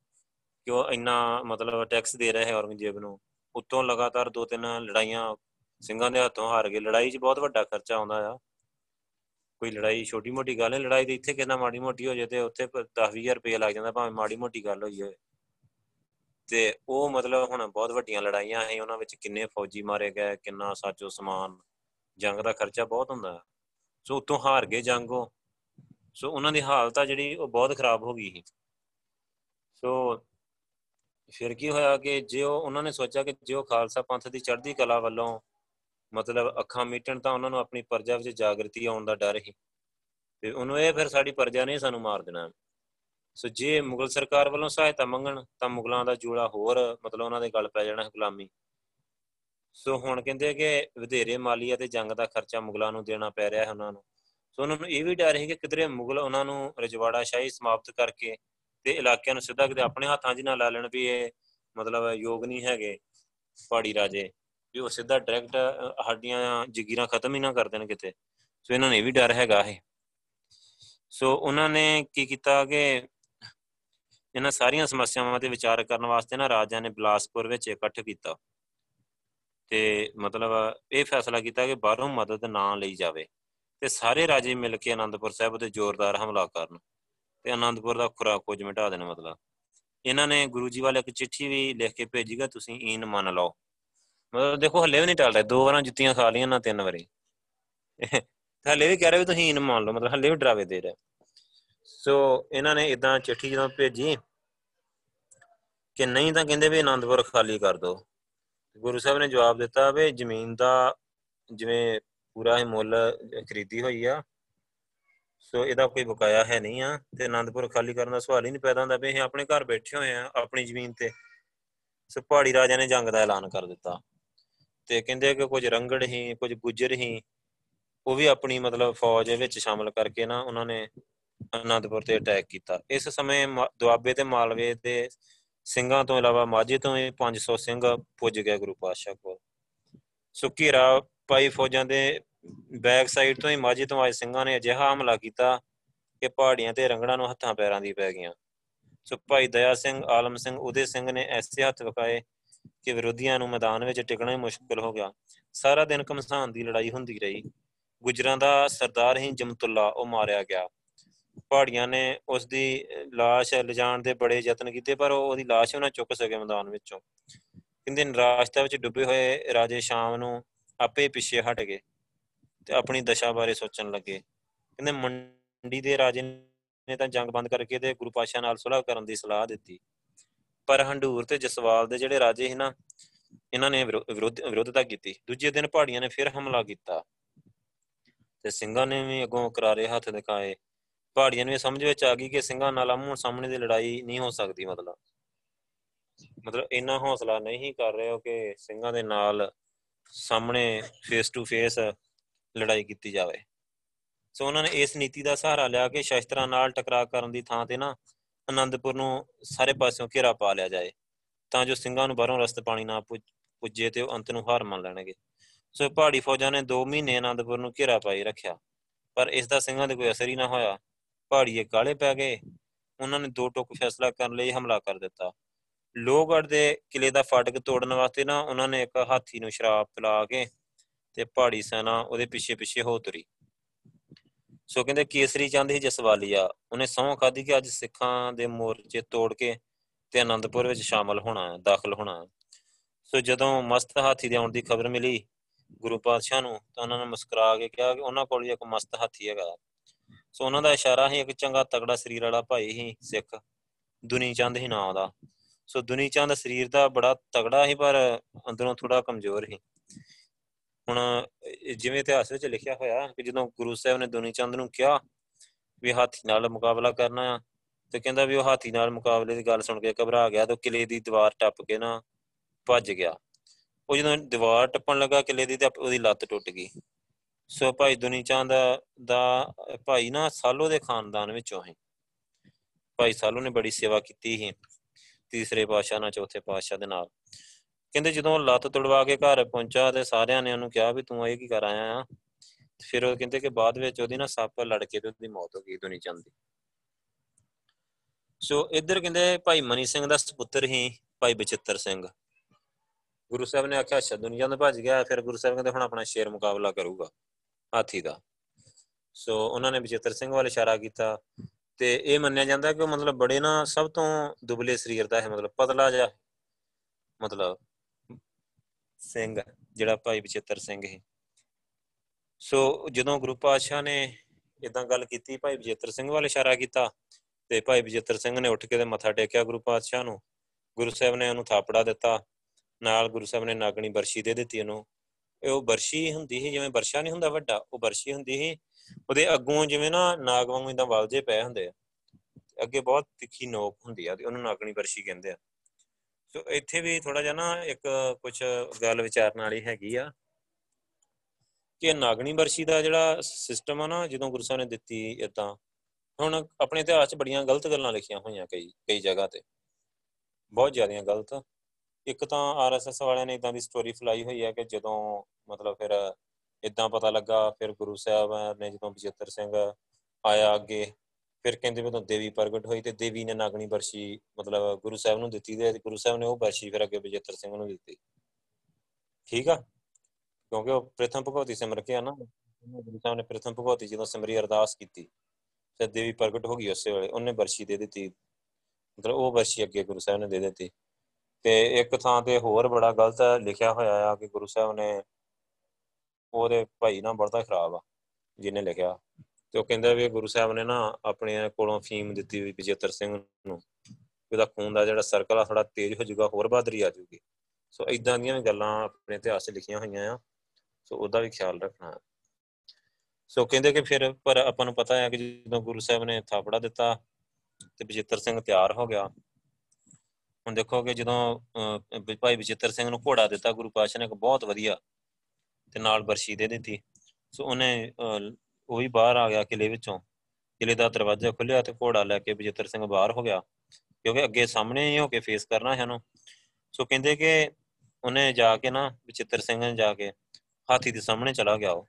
ਕਿ ਉਹ ਇੰਨਾ ਮਤਲਬ ਟੈਕਸ ਦੇ ਰਹੇ ਔਰੰਗਜ਼ੇਬ ਨੂੰ। ਉੱਤੋਂ ਲਗਾਤਾਰ ਦੋ ਤਿੰਨ ਲੜਾਈਆਂ ਸਿੰਘਾਂ ਦੇ ਹੱਥੋਂ ਹਾਰ ਗਏ। ਲੜਾਈ 'ਚ ਬਹੁਤ ਵੱਡਾ ਖਰਚਾ ਆਉਂਦਾ ਆ। ਕੋਈ ਲੜਾਈ ਛੋਟੀ ਮੋਟੀ ਗੱਲ ਹੈ ਲੜਾਈ ਦੇ ਇੱਥੇ ਕਿੰਨਾ ਮਾੜੀ ਮੋਟੀ ਹੋ ਜੇ ਤੇ ਉੱਥੇ 10-20000 ਰੁਪਏ ਲੱਗ ਜਾਂਦਾ। ਭਾਵੇਂ ਮਾੜੀ ਮੋਟੀ ਗੱਲ ਹੋਈ ਹੋਵੇ। ਤੇ ਉਹ ਮਤਲਬ ਹੁਣ ਬਹੁਤ ਵੱਡੀਆਂ ਲੜਾਈਆਂ ਸੀ, ਉਹਨਾਂ ਵਿੱਚ ਕਿੰਨੇ ਫੌਜੀ ਮਾਰੇ ਗਏ, ਕਿੰਨਾ ਸਾਜੋ ਸਮਾਨ, ਜੰਗ ਦਾ ਖਰਚਾ ਬਹੁਤ ਹੁੰਦਾ। ਸੋ ਉਤੋਂ ਹਾਰ ਗਏ ਜੰਗੋਂ। ਸੋ ਉਹਨਾਂ ਦੀ ਹਾਲਤ ਆ ਜਿਹੜੀ ਉਹ ਬਹੁਤ ਖਰਾਬ ਹੋ ਗਈ ਸੀ। ਸੋ ਫਿਰ ਕੀ ਹੋਇਆ ਕਿ ਜੇ ਉਹ, ਉਹਨਾਂ ਨੇ ਸੋਚਿਆ ਕਿ ਜੇ ਉਹ ਖਾਲਸਾ ਪੰਥ ਦੀ ਚੜ੍ਹਦੀ ਕਲਾ ਵੱਲੋਂ ਮਤਲਬ ਅੱਖਾਂ ਮੀਟਣ ਤਾਂ ਉਹਨਾਂ ਨੂੰ ਆਪਣੀ ਪਰਜਾ ਵਿੱਚ ਜਾਗਰਤੀ ਆਉਣ ਦਾ ਡਰ ਸੀ। ਤੇ ਉਹਨੂੰ ਇਹ ਫਿਰ ਸਾਡੀ ਪਰਜਾ ਨੇ ਸਾਨੂੰ ਮਾਰ ਦੇਣਾ। ਸੋ ਜੇ ਮੁਗਲ ਸਰਕਾਰ ਵੱਲੋਂ ਸਹਾਇਤਾ ਮੰਗਣ, ਤਾਂ ਮੁਗਲਾਂ ਦਾ ਜੂੜਾ ਹੋਰ, ਮਤਲਬ ਉਹਨਾਂ ਦੇ ਗਲ ਪੈ ਜਾਣਾ ਗੁਲਾਮੀ। ਸੋ ਹੁਣ ਕਹਿੰਦੇ ਕਿ ਵਧੇਰੇ ਮਾਲੀ ਅਤੇ ਜੰਗ ਦਾ ਖਰਚਾ ਮੁਗਲਾਂ ਨੂੰ ਦੇਣਾ ਪੈ ਰਿਹਾ ਹੈ ਉਹਨਾਂ ਨੂੰ। ਸੋ ਉਹਨਾਂ ਨੂੰ ਇਹ ਵੀ ਡਰ ਹੈ ਕਿ ਕਿਧਰੇ ਮੁਗਲ ਉਹਨਾਂ ਨੂੰ ਰਜਵਾੜਾ ਸ਼ਾਹੀ ਸਮਾਪਤ ਕਰਕੇ ਤੇ ਇਲਾਕਿਆਂ ਨੂੰ ਸਿੱਧਾ ਕਿਤੇ ਆਪਣੇ ਹੱਥਾਂ 'ਚ ਨਾ ਲਾ ਲੈਣ ਵੀ ਇਹ ਮਤਲਬ ਯੋਗ ਨਹੀਂ ਹੈਗੇ ਪਹਾੜੀ ਰਾਜੇ। ਵੀ ਉਹ ਸਿੱਧਾ ਡਾਇਰੈਕਟ ਸਾਡੀਆਂ ਜਗੀਰਾਂ ਖਤਮ ਹੀ ਨਾ ਕਰ ਦੇਣ ਕਿਤੇ। ਸੋ ਇਹਨਾਂ ਨੇ ਵੀ ਡਰ ਹੈਗਾ ਇਹ। ਸੋ ਉਹਨਾਂ ਨੇ ਕੀ ਕੀਤਾ ਕਿ ਇਹਨਾਂ ਸਾਰੀਆਂ ਸਮੱਸਿਆਵਾਂ ਤੇ ਵਿਚਾਰ ਕਰਨ ਵਾਸਤੇ ਨਾ ਰਾਜਾ ਨੇ ਬਲਾਸਪੁਰ ਵਿੱਚ ਇਕੱਠ ਕੀਤਾ। ਤੇ ਮਤਲਬ ਇਹ ਫੈਸਲਾ ਕੀਤਾ ਕਿ ਬਾਹਰੋਂ ਮਦਦ ਨਾ ਲਈ ਜਾਵੇ। ਤੇ ਸਾਰੇ ਰਾਜੇ ਮਿਲ ਕੇ ਆਨੰਦਪੁਰ ਸਾਹਿਬ ਤੇ ਜ਼ੋਰਦਾਰ ਹਮਲਾ ਕਰਨ। ਤੇ ਆਨੰਦਪੁਰ ਦਾ ਖੁਰਾ ਕੁਝ ਮਿਟਾ ਦੇਣਾ ਮਤਲਬ। ਇਹਨਾਂ ਨੇ ਗੁਰੂ ਜੀ ਵਾਲੇ ਇੱਕ ਚਿੱਠੀ ਵੀ ਲਿਖ ਕੇ ਭੇਜੀਗਾ ਤੁਸੀਂ ਈਨ ਮੰਨ ਲਓ। ਮਤਲਬ ਦੇਖੋ ਹੱਲੇ ਵੀ ਨਹੀਂ ਟਲਦਾ। ਦੋ ਵਾਰਾਂ ਜੁੱਤੀਆਂ ਖਾ ਲੀਆਂ ਨਾ ਤਿੰਨ ਵਾਰੀ। ਹੱਲੇ ਵੀ ਕਹਿ ਰਹੇ ਵੀ ਤੁਸੀਂ ਈਨ ਮੰਨ ਲਓ। ਮਤਲਬ ਹੱਲੇ ਵੀ ਡਰਾਵੇ ਦੇ ਰਹੇ। ਸੋ ਇਹਨਾਂ ਨੇ ਇਦਾਂ ਚਿੱਠੀ ਜਦੋਂ ਭੇਜੀ ਕਿ ਨਹੀਂ ਤਾਂ ਕਹਿੰਦੇ ਵੀ ਆਨੰਦਪੁਰ ਖਾਲੀ ਕਰ ਦਿਓ ਗੁਰੂ ਸਾਹਿਬ ਨੇ ਜਵਾਬ ਦਿੱਤਾ ਵੀ ਜ਼ਮੀਨ ਦਾ ਜਿਵੇਂ ਪੂਰਾ ਹੀ ਮੁੱਲ ਖਰੀਦੀ ਹੋਈ ਆ, ਸੋ ਇਹਦਾ ਕੋਈ ਬਕਾਇਆ ਹੈ ਨਹੀਂ ਆ ਤੇ ਆਨੰਦਪੁਰ ਖਾਲੀ ਕਰਨ ਦਾ ਸਵਾਲ ਹੀ ਨਹੀਂ ਪੈਦਾ ਹੁੰਦਾ ਵੀ ਅਸੀਂ ਆਪਣੇ ਘਰ ਬੈਠੇ ਹੋਏ ਆ, ਆਪਣੀ ਜ਼ਮੀਨ ਤੇ। ਸੋ ਪਹਾੜੀ ਰਾਜਾ ਨੇ ਜੰਗ ਦਾ ਐਲਾਨ ਕਰ ਦਿੱਤਾ। ਤੇ ਕਹਿੰਦੇ ਕਿ ਕੁਝ ਰੰਗੜ ਹੀ, ਕੁਝ ਗੁੱਜਰ ਹੀ, ਉਹ ਵੀ ਆਪਣੀ ਮਤਲਬ ਫੌਜ ਵਿੱਚ ਸ਼ਾਮਲ ਕਰਕੇ ਨਾ ਉਹਨਾਂ ਨੇ ਅਨੰਦਪੁਰ ਤੇ ਅਟੈਕ ਕੀਤਾ। ਇਸ ਸਮੇਂ ਦੁਆਬੇ ਤੇ ਮਾਲਵੇ ਦੇ ਸਿੰਘਾਂ ਤੋਂ ਇਲਾਵਾ ਮਾਝੇ ਤੋਂ ਵੀ 500 ਸਿੰਘ ਪੁੱਜ ਗਿਆ ਗੁਰੂ ਪਾਤਸ਼ਾਹ ਕੋਲ। ਸੁੱਕੀ ਰਾ ਪਾਈ ਫੌਜਾਂ ਦੇ ਬੈਕ ਸਾਈਡ ਤੋਂ ਹੀ ਮਾਝੇ ਤੋਂ ਆਏ ਸਿੰਘਾਂ ਨੇ ਅਜਿਹਾ ਹਮਲਾ ਕੀਤਾ ਕਿ ਪਹਾੜੀਆਂ ਤੇ ਰੰਗੜਾਂ ਨੂੰ ਹੱਥਾਂ ਪੈਰਾਂ ਦੀ ਪੈ ਗਈਆਂ। ਸੋ ਭਾਈ ਦਇਆ ਸਿੰਘ, ਆਲਮ ਸਿੰਘ, ਉਦੇ ਸਿੰਘ ਨੇ ਐਸੇ ਹੱਥ ਵਿਖਾਏ ਕਿ ਵਿਰੋਧੀਆਂ ਨੂੰ ਮੈਦਾਨ ਵਿੱਚ ਟਿਕਣਾ ਹੀ ਮੁਸ਼ਕਲ ਹੋ ਗਿਆ। ਸਾਰਾ ਦਿਨ ਕਮਸਾਨ ਦੀ ਲੜਾਈ ਹੁੰਦੀ ਰਹੀ। ਗੁਜਰਾਂ ਦਾ ਸਰਦਾਰ ਹੀ ਜਮਤੁੱਲਾ ਉਹ ਮਾਰਿਆ ਗਿਆ। ਪਹਾੜੀਆਂ ਨੇ ਉਸ ਦੀ লাশ ਲਿਜਾਣ ਦੇ ਬੜੇ ਯਤਨ ਕੀਤੇ ਪਰ ਉਹਦੀ লাশ ਉਹਨਾਂ ਚੁੱਕ ਸਕੇ ਮੈਦਾਨ ਵਿੱਚੋਂ ਕਹਿੰਦੇ ਨਿਰਾਸ਼ਤਾ ਵਿੱਚ ਡੁੱਬੇ ਹੋਏ ਰਾਜੇ ਸ਼ਾਮ ਨੂੰ ਆਪੇ ਪਿੱਛੇ ਹਟ ਗਏ ਤੇ ਆਪਣੀ ਦਸ਼ਾ ਬਾਰੇ ਸੋਚਣ ਲੱਗੇ ਕਹਿੰਦੇ ਮੰਡੀ ਦੇ ਰਾਜੇ ਨੇ ਤਾਂ ਜੰਗ ਬੰਦ ਕਰਕੇ ਤੇ ਗੁਰੂ ਪਾਸ਼ਾ ਨਾਲ ਸੁਲ੍ਹਾ ਕਰਨ ਦੀ ਸਲਾਹ ਦਿੱਤੀ ਪਰ ਹੰਡੂਰ ਤੇ ਜਸਵਾਲ ਦੇ ਜਿਹੜੇ ਰਾਜੇ ਸੀ ਨਾ ਇਹਨਾਂ ਨੇ ਵਿਰੋਧ ਵਿਰੋਧਤਾ ਕੀਤੀ ਦੂਜੇ ਦਿਨ ਪਹਾੜੀਆਂ ਨੇ ਫਿਰ ਹਮਲਾ ਕੀਤਾ ਤੇ ਸਿੰਘਾਂ ਨੇ ਵੀ ਅਗੋਂ ਕਰਾਰੇ ਹੱਥ ਦਿਖਾਏ ਪਹਾੜੀਆਂ ਨੂੰ ਇਹ ਸਮਝ ਵਿੱਚ ਆ ਗਈ ਕਿ ਸਿੰਘਾਂ ਨਾਲ ਆਮੋ ਸਾਹਮਣੇ ਦੀ ਲੜਾਈ ਨਹੀਂ ਹੋ ਸਕਦੀ, ਮਤਲਬ। ਮਤਲਬ ਇੰਨਾ ਹੌਸਲਾ ਨਹੀਂ ਕਰ ਰਹੇ ਹੋ ਕਿ ਸਿੰਘਾਂ ਦੇ ਨਾਲ ਸਾਹਮਣੇ ਫੇਸ ਟੂ ਫੇਸ ਲੜਾਈ ਕੀਤੀ ਜਾਵੇ। ਸੋ ਉਹਨਾਂ ਨੇ ਇਸ ਨੀਤੀ ਦਾ ਸਹਾਰਾ ਲਿਆ ਕਿ ਸ਼ਸਤਰਾਂ ਨਾਲ ਟਕਰਾਅ ਕਰਨ ਦੀ ਥਾਂ ਤੇ ਨਾ ਆਨੰਦਪੁਰ ਨੂੰ ਸਾਰੇ ਪਾਸਿਓਂ ਘੇਰਾ ਪਾ ਲਿਆ ਜਾਏ, ਤਾਂ ਜੋ ਸਿੰਘਾਂ ਨੂੰ ਬਾਹਰੋਂ ਰਸਤ ਪਾਣੀ ਨਾ ਪੁੱਜੇ ਤੇ ਉਹ ਅੰਤ ਨੂੰ ਹਾਰ ਮੰਨ ਲੈਣਗੇ। ਸੋ ਪਹਾੜੀ ਫੌਜਾਂ ਨੇ 2 ਮਹੀਨੇ ਆਨੰਦਪੁਰ ਨੂੰ ਘੇਰਾ ਪਾਈ ਰੱਖਿਆ। ਪਰ ਇਸ ਦਾ ਸਿੰਘਾਂ ਦੇ ਕੋਈ ਅਸਰ ਹੀ ਨਾ ਹੋਇਆ। ਪਹਾੜੀਏ ਕਾਲੇ ਪੈ ਗਏ। ਉਹਨਾਂ ਨੇ ਦੋ ਟੁਕ ਫੈਸਲਾ ਕਰਨ ਲਈ ਹਮਲਾ ਕਰ ਦਿੱਤਾ। ਲੋਹਗੜ੍ਹ ਦੇ ਕਿਲੇ ਦਾ ਫਾਟਕ ਤੋੜਨ ਵਾਸਤੇ ਨਾ ਉਹਨਾਂ ਨੇ ਇੱਕ ਹਾਥੀ ਨੂੰ ਸ਼ਰਾਬ ਪਿਲਾ ਕੇ ਤੇ ਪਹਾੜੀ ਸੈਨਾ ਉਹਦੇ ਪਿੱਛੇ ਪਿੱਛੇ ਹੋ ਤੁਰੀ। ਸੋ ਕਹਿੰਦੇ ਕੇਸਰੀ ਚੰਦ ਹੀ ਜਸਵਾਲੀਆ। ਉਹਨੇ ਸੌਂ ਖਾਦੀ ਕਿ ਅੱਜ ਸਿੱਖਾਂ ਦੇ ਮੋਰਚੇ ਤੋੜ ਕੇ ਤੇ ਆਨੰਦਪੁਰ ਵਿੱਚ ਸ਼ਾਮਲ ਹੋਣਾ ਹੈ ਦਾਖਲ ਹੋਣਾ। ਹੈ ਸੋ ਜਦੋਂ ਮਸਤ ਹਾਥੀ ਦੇ ਆਉਣ ਦੀ ਖਬਰ ਮਿਲੀ ਗੁਰੂ ਪਾਤਸ਼ਾਹ ਨੂੰ ਤਾਂ ਉਹਨਾਂ ਨੇ ਮੁਸਕਰਾ ਕੇ ਕਿਹਾ ਕਿ ਉਹਨਾਂ ਕੋਲ ਇੱਕ ਮਸਤ ਹਾਥੀ ਹੈਗਾ। ਸੋ ਉਹਨਾਂ ਦਾ ਇਸ਼ਾਰਾ ਹੀ ਇੱਕ ਚੰਗਾ ਤਗੜਾ ਸਰੀਰ ਵਾਲਾ ਭਾਈ ਹੀ ਸਿੱਖ, ਦੁਨੀ ਚੰਦ ਹੀ ਨਾਮ ਦਾ। ਸੋ ਦੁਨੀ ਚੰਦ ਸਰੀਰ ਦਾ ਬੜਾ ਤਗੜਾ ਹੀ ਪਰ ਅੰਦਰੋਂ ਥੋੜਾ ਕਮਜ਼ੋਰ ਹੀ ਹੁਣ ਜਿਵੇਂ ਇਤਿਹਾਸ ਵਿੱਚ ਲਿਖਿਆ ਹੋਇਆ ਕਿ ਜਦੋਂ ਗੁਰੂ ਸਾਹਿਬ ਨੇ ਦੁਨੀ ਚੰਦ ਨੂੰ ਕਿਹਾ ਵੀ ਹਾਥੀ ਨਾਲ ਮੁਕਾਬਲਾ ਕਰਨਾ ਆ, ਤੇ ਕਹਿੰਦਾ ਵੀ ਉਹ ਹਾਥੀ ਨਾਲ ਮੁਕਾਬਲੇ ਦੀ ਗੱਲ ਸੁਣ ਕੇ ਘਬਰਾ ਗਿਆ ਤੇ ਕਿਲੇ ਦੀ ਦੀਵਾਰ ਟੱਪ ਕੇ ਨਾ ਭੱਜ ਗਿਆ। ਉਹ ਜਦੋਂ ਦੀਵਾਰ ਟੱਪਣ ਲੱਗਾ, ਕਿਲੇ ਦੀ ਤੇ ਉਹਦੀ ਲੱਤ ਟੁੱਟ ਗਈ। ਸੋ ਭਾਈ ਦੁਨੀ ਚੰਦ ਦਾ ਭਾਈ ਨਾ ਸਾਲੋ ਦੇ ਖਾਨਦਾਨ ਵਿੱਚੋਂ ਹੈ ਭਾਈ ਸਾਲੋ ਨੇ ਬੜੀ ਸੇਵਾ ਕੀਤੀ ਸੀ ਤੀਸਰੇ ਪਾਤਸ਼ਾਹ ਨਾਲ, ਚੌਥੇ ਪਾਤਸ਼ਾਹ ਦੇ ਨਾਲ। ਕਹਿੰਦੇ ਜਦੋਂ ਲੱਤ ਤੁੜਵਾ ਕੇ ਘਰ ਪਹੁੰਚਾ ਤੇ ਸਾਰਿਆਂ ਨੇ ਉਹਨੂੰ ਕਿਹਾ ਵੀ ਤੂੰ ਇਹ ਕੀ ਕਰ ਆਇਆ ਆ? ਫਿਰ ਉਹ ਕਹਿੰਦੇ ਕਿ ਬਾਅਦ ਵਿੱਚ ਉਹਦੀ ਨਾ ਸੱਪ ਲੜ ਕੇ ਤੇ ਉਹਦੀ ਮੌਤ ਹੋ ਗਈ ਦੁਨੀ ਚੰਦ ਦੀ। ਸੋ ਇੱਧਰ ਕਹਿੰਦੇ ਭਾਈ ਮਨੀ ਸਿੰਘ ਦਾ ਸੁਪੁੱਤਰ ਹੀ ਭਾਈ ਬਚਿੱਤਰ ਸਿੰਘ। ਗੁਰੂ ਸਾਹਿਬ ਨੇ ਆਖਿਆ, ਅੱਛਾ ਦੁਨੀਆ ਤੋਂ ਭੱਜ ਗਿਆ, ਫਿਰ ਗੁਰੂ ਸਾਹਿਬ ਕਹਿੰਦੇ ਹੁਣ ਆਪਣਾ ਸ਼ੇਰ ਮੁਕਾਬਲਾ ਕਰੂਗਾ। ਹਾਥੀ ਦਾ। ਸੋ ਉਹਨਾਂ ਨੇ ਬਚਿੱਤਰ ਸਿੰਘ ਵੱਲ ਇਸ਼ਾਰਾ ਕੀਤਾ ਤੇ ਇਹ ਮੰਨਿਆ ਜਾਂਦਾ ਕਿ ਉਹ ਮਤਲਬ ਬੜੇ ਨਾ ਸਭ ਤੋਂ ਦੁਬਲੇ ਸਰੀਰ ਦਾ ਹੈ ਮਤਲਬ ਪਤਲਾ ਜਿਹਾ ਮਤਲਬ ਸਿੰਘ, ਜਿਹੜਾ ਭਾਈ ਬਚਿੱਤਰ ਸਿੰਘ ਹੈ ਸੋ ਜਦੋਂ ਗੁਰੂ ਪਾਤਸ਼ਾਹ ਨੇ ਇਦਾਂ ਗੱਲ ਕੀਤੀ, ਭਾਈ ਬਚਿੱਤਰ ਸਿੰਘ ਵੱਲ ਇਸ਼ਾਰਾ ਕੀਤਾ ਤੇ ਭਾਈ ਬਚਿੱਤਰ ਸਿੰਘ ਨੇ ਉੱਠ ਕੇ ਤੇ ਮੱਥਾ ਟੇਕਿਆ ਗੁਰੂ ਪਾਤਸ਼ਾਹ ਨੂੰ। ਗੁਰੂ ਸਾਹਿਬ ਨੇ ਉਹਨੂੰ ਥਾਪੜਾ ਦਿੱਤਾ। ਨਾਲ ਗੁਰੂ ਸਾਹਿਬ ਨੇ ਨਾਗਣੀ ਬਰਸ਼ੀ ਦੇ ਦਿੱਤੀ ਉਹਨੂੰ। ਇਹ ਉਹ ਬਰਸ਼ੀ ਹੁੰਦੀ ਸੀ, ਜਿਵੇਂ ਵਰਸ਼ਾ ਨਹੀਂ ਹੁੰਦਾ ਵੱਡਾ, ਉਹ ਬਰਸ਼ੀ ਹੁੰਦੀ ਸੀ। ਉਹਦੇ ਅੱਗੋਂ ਜਿਵੇਂ ਨਾ ਨਾਗ ਵਾਂਗੂ ਇਦਾਂ ਵਲਜੇ ਪਏ ਹੁੰਦੇ ਆ। ਅੱਗੇ ਬਹੁਤ ਤਿੱਖੀ ਨੋਕ ਹੁੰਦੀ ਆ ਤੇ ਉਹਨੂੰ ਨਾਗਣੀ ਬਰਸ਼ੀ ਕਹਿੰਦੇ ਆ। ਸੋ ਇੱਥੇ ਵੀ ਥੋੜਾ ਜਿਹਾ ਨਾ ਇੱਕ ਕੁਝ ਗੱਲ ਵਿਚਾਰਨ ਵਾਲੀ ਹੈਗੀ ਆ ਕਿ ਨਾਗਣੀ ਬਰਸ਼ੀ ਦਾ ਜਿਹੜਾ ਸਿਸਟਮ ਆ ਨਾ, ਜਦੋਂ ਗੁਰੂ ਸਾਹਿਬ ਨੇ ਦਿੱਤੀ ਇਦਾਂ ਹੁਣ ਆਪਣੇ ਇਤਿਹਾਸ 'ਚ ਬੜੀਆਂ ਗਲਤ ਗੱਲਾਂ ਲਿਖੀਆਂ ਹੋਈਆਂ ਕਈ ਕਈ ਜਗ੍ਹਾ ਤੇ। ਬਹੁਤ ਜ਼ਿਆਦੀਆਂ ਗਲਤ। ਇੱਕ ਤਾਂ ਆਰਐਸਐਸ ਵਾਲਿਆਂ ਨੇ ਇਦਾਂ ਦੀ ਸਟੋਰੀ ਫਲਾਈ ਹੋਈ ਹੈ ਕਿ ਜਦੋਂ ਮਤਲਬ ਫਿਰ ਇਦਾਂ ਪਤਾ ਲੱਗਾ, ਫਿਰ ਗੁਰੂ ਸਾਹਿਬ ਨੇ ਜਦੋਂ ਬਜਿੱਤਰ ਸਿੰਘ ਆਇਆ ਅੱਗੇ, ਫਿਰ ਕਹਿੰਦੇ ਵੀ ਤਾਂ ਦੇਵੀ ਪ੍ਰਗਟ ਹੋਈ ਤੇ ਦੇਵੀ ਨੇ ਨਾਗਣੀ ਬਰਸ਼ੀ ਮਤਲਬ ਗੁਰੂ ਸਾਹਿਬ ਨੂੰ ਦਿੱਤੀ ਤੇ ਗੁਰੂ ਸਾਹਿਬ ਨੇ ਉਹ ਬਰਸ਼ੀ ਫਿਰ ਅੱਗੇ ਬਜਿੱਤਰ ਸਿੰਘ ਨੂੰ ਦਿੱਤੀ। ਠੀਕ ਆ? ਕਿਉਂਕਿ ਉਹ ਪ੍ਰਥਮ ਭਗਵਤੀ ਸਿਮਰ ਕੇ ਆ ਨਾ, ਗੁਰੂ ਸਾਹਿਬ ਨੇ ਪ੍ਰਥਮ ਭਗਵਤੀ ਜਦੋਂ ਸਿਮਰੀ ਅਰਦਾਸ ਕੀਤੀ ਤੇ ਦੇਵੀ ਪ੍ਰਗਟ ਹੋ ਗਈ ਉਸੇ ਵੇਲੇ, ਉਹਨੇ ਬਰਸ਼ੀ ਦੇ ਦਿੱਤੀ। ਮਤਲਬ ਉਹ ਬਰਸ਼ੀ ਅੱਗੇ ਗੁਰੂ ਸਾਹਿਬ ਨੇ ਦੇ ਦਿੱਤੀ। ਤੇ ਇੱਕ ਥਾਂ ਤੇ ਹੋਰ ਬੜਾ ਗਲਤ ਲਿਖਿਆ ਹੋਇਆ ਆ ਕਿ ਗੁਰੂ ਸਾਹਿਬ ਨੇ ਉਹਦੇ ਭਾਈ ਨਾਲ ਬੜਾ ਖਰਾਬ ਆ, ਜਿਹਨੇ ਲਿਖਿਆ। ਤੇ ਉਹ ਕਹਿੰਦਾ ਵੀ ਗੁਰੂ ਸਾਹਿਬ ਨੇ ਨਾ ਆਪਣੇ ਕੋਲੋਂ ਫੀਮ ਦਿੱਤੀ ਵੀ ਵਿਜੇਤਰ ਸਿੰਘ ਨੂੰ ਉਹਦਾ ਖੂਨ ਦਾ ਜਿਹੜਾ ਸਰਕਲ ਆ ਥੋੜਾ ਤੇਜ਼ ਹੋ ਜਾਊਗਾ, ਹੋਰ ਬਾਦਰੀ ਆ ਜਾਊਗੀ। ਸੋ ਇਦਾਂ ਦੀਆਂ ਵੀ ਗੱਲਾਂ ਆਪਣੇ ਇਤਿਹਾਸ 'ਚ ਲਿਖੀਆਂ ਹੋਈਆਂ ਆ, ਸੋ ਉਹਦਾ ਵੀ ਖਿਆਲ ਰੱਖਣਾ। ਸੋ ਕਹਿੰਦੇ ਕਿ ਫਿਰ, ਪਰ ਆਪਾਂ ਨੂੰ ਪਤਾ ਹੈ ਕਿ ਜਦੋਂ ਗੁਰੂ ਸਾਹਿਬ ਨੇ ਥਾਪੜਾ ਦਿੱਤਾ ਤੇ ਵਿਜੇਤਰ ਸਿੰਘ ਤਿਆਰ ਹੋ ਗਿਆ ਹੁਣ ਦੇਖੋ ਕਿ ਜਦੋਂ ਭਾਈ ਵਿਜੇਤਰ ਸਿੰਘ ਨੂੰ ਘੋੜਾ ਦਿੱਤਾ, ਗੁਰੂ ਪਾਤਸ਼ਾਹ ਨੇ ਇੱਕ ਬਹੁਤ ਵਧੀਆ ਤੇ ਨਾਲ ਬਰਸ਼ੀ ਦੇ ਦਿੱਤੀ। ਸੋ ਉਹਨੇ ਉਹ ਵੀ ਬਾਹਰ ਆ ਗਿਆ ਕਿਲੇ ਵਿੱਚੋਂ। ਕਿਲੇ ਦਾ ਦਰਵਾਜ਼ਾ ਖੁੱਲਿਆ ਤੇ ਘੋੜਾ ਲੈ ਕੇ ਬਜਿੱਤਰ ਸਿੰਘ ਬਾਹਰ ਹੋ ਗਿਆ। ਕਿਉਂਕਿ ਅੱਗੇ ਸਾਹਮਣੇ ਹੀ ਹੋ ਕੇ ਫੇਸ ਕਰਨਾ ਹੈ ਉਹਨੂੰ। ਸੋ ਕਹਿੰਦੇ ਕਿ ਉਹਨੇ ਜਾ ਕੇ ਨਾ ਬਚਿੱਤਰ ਸਿੰਘ ਨੇ ਜਾ ਕੇ ਹਾਥੀ ਦੇ ਸਾਹਮਣੇ ਚਲਾ ਗਿਆ ਉਹ।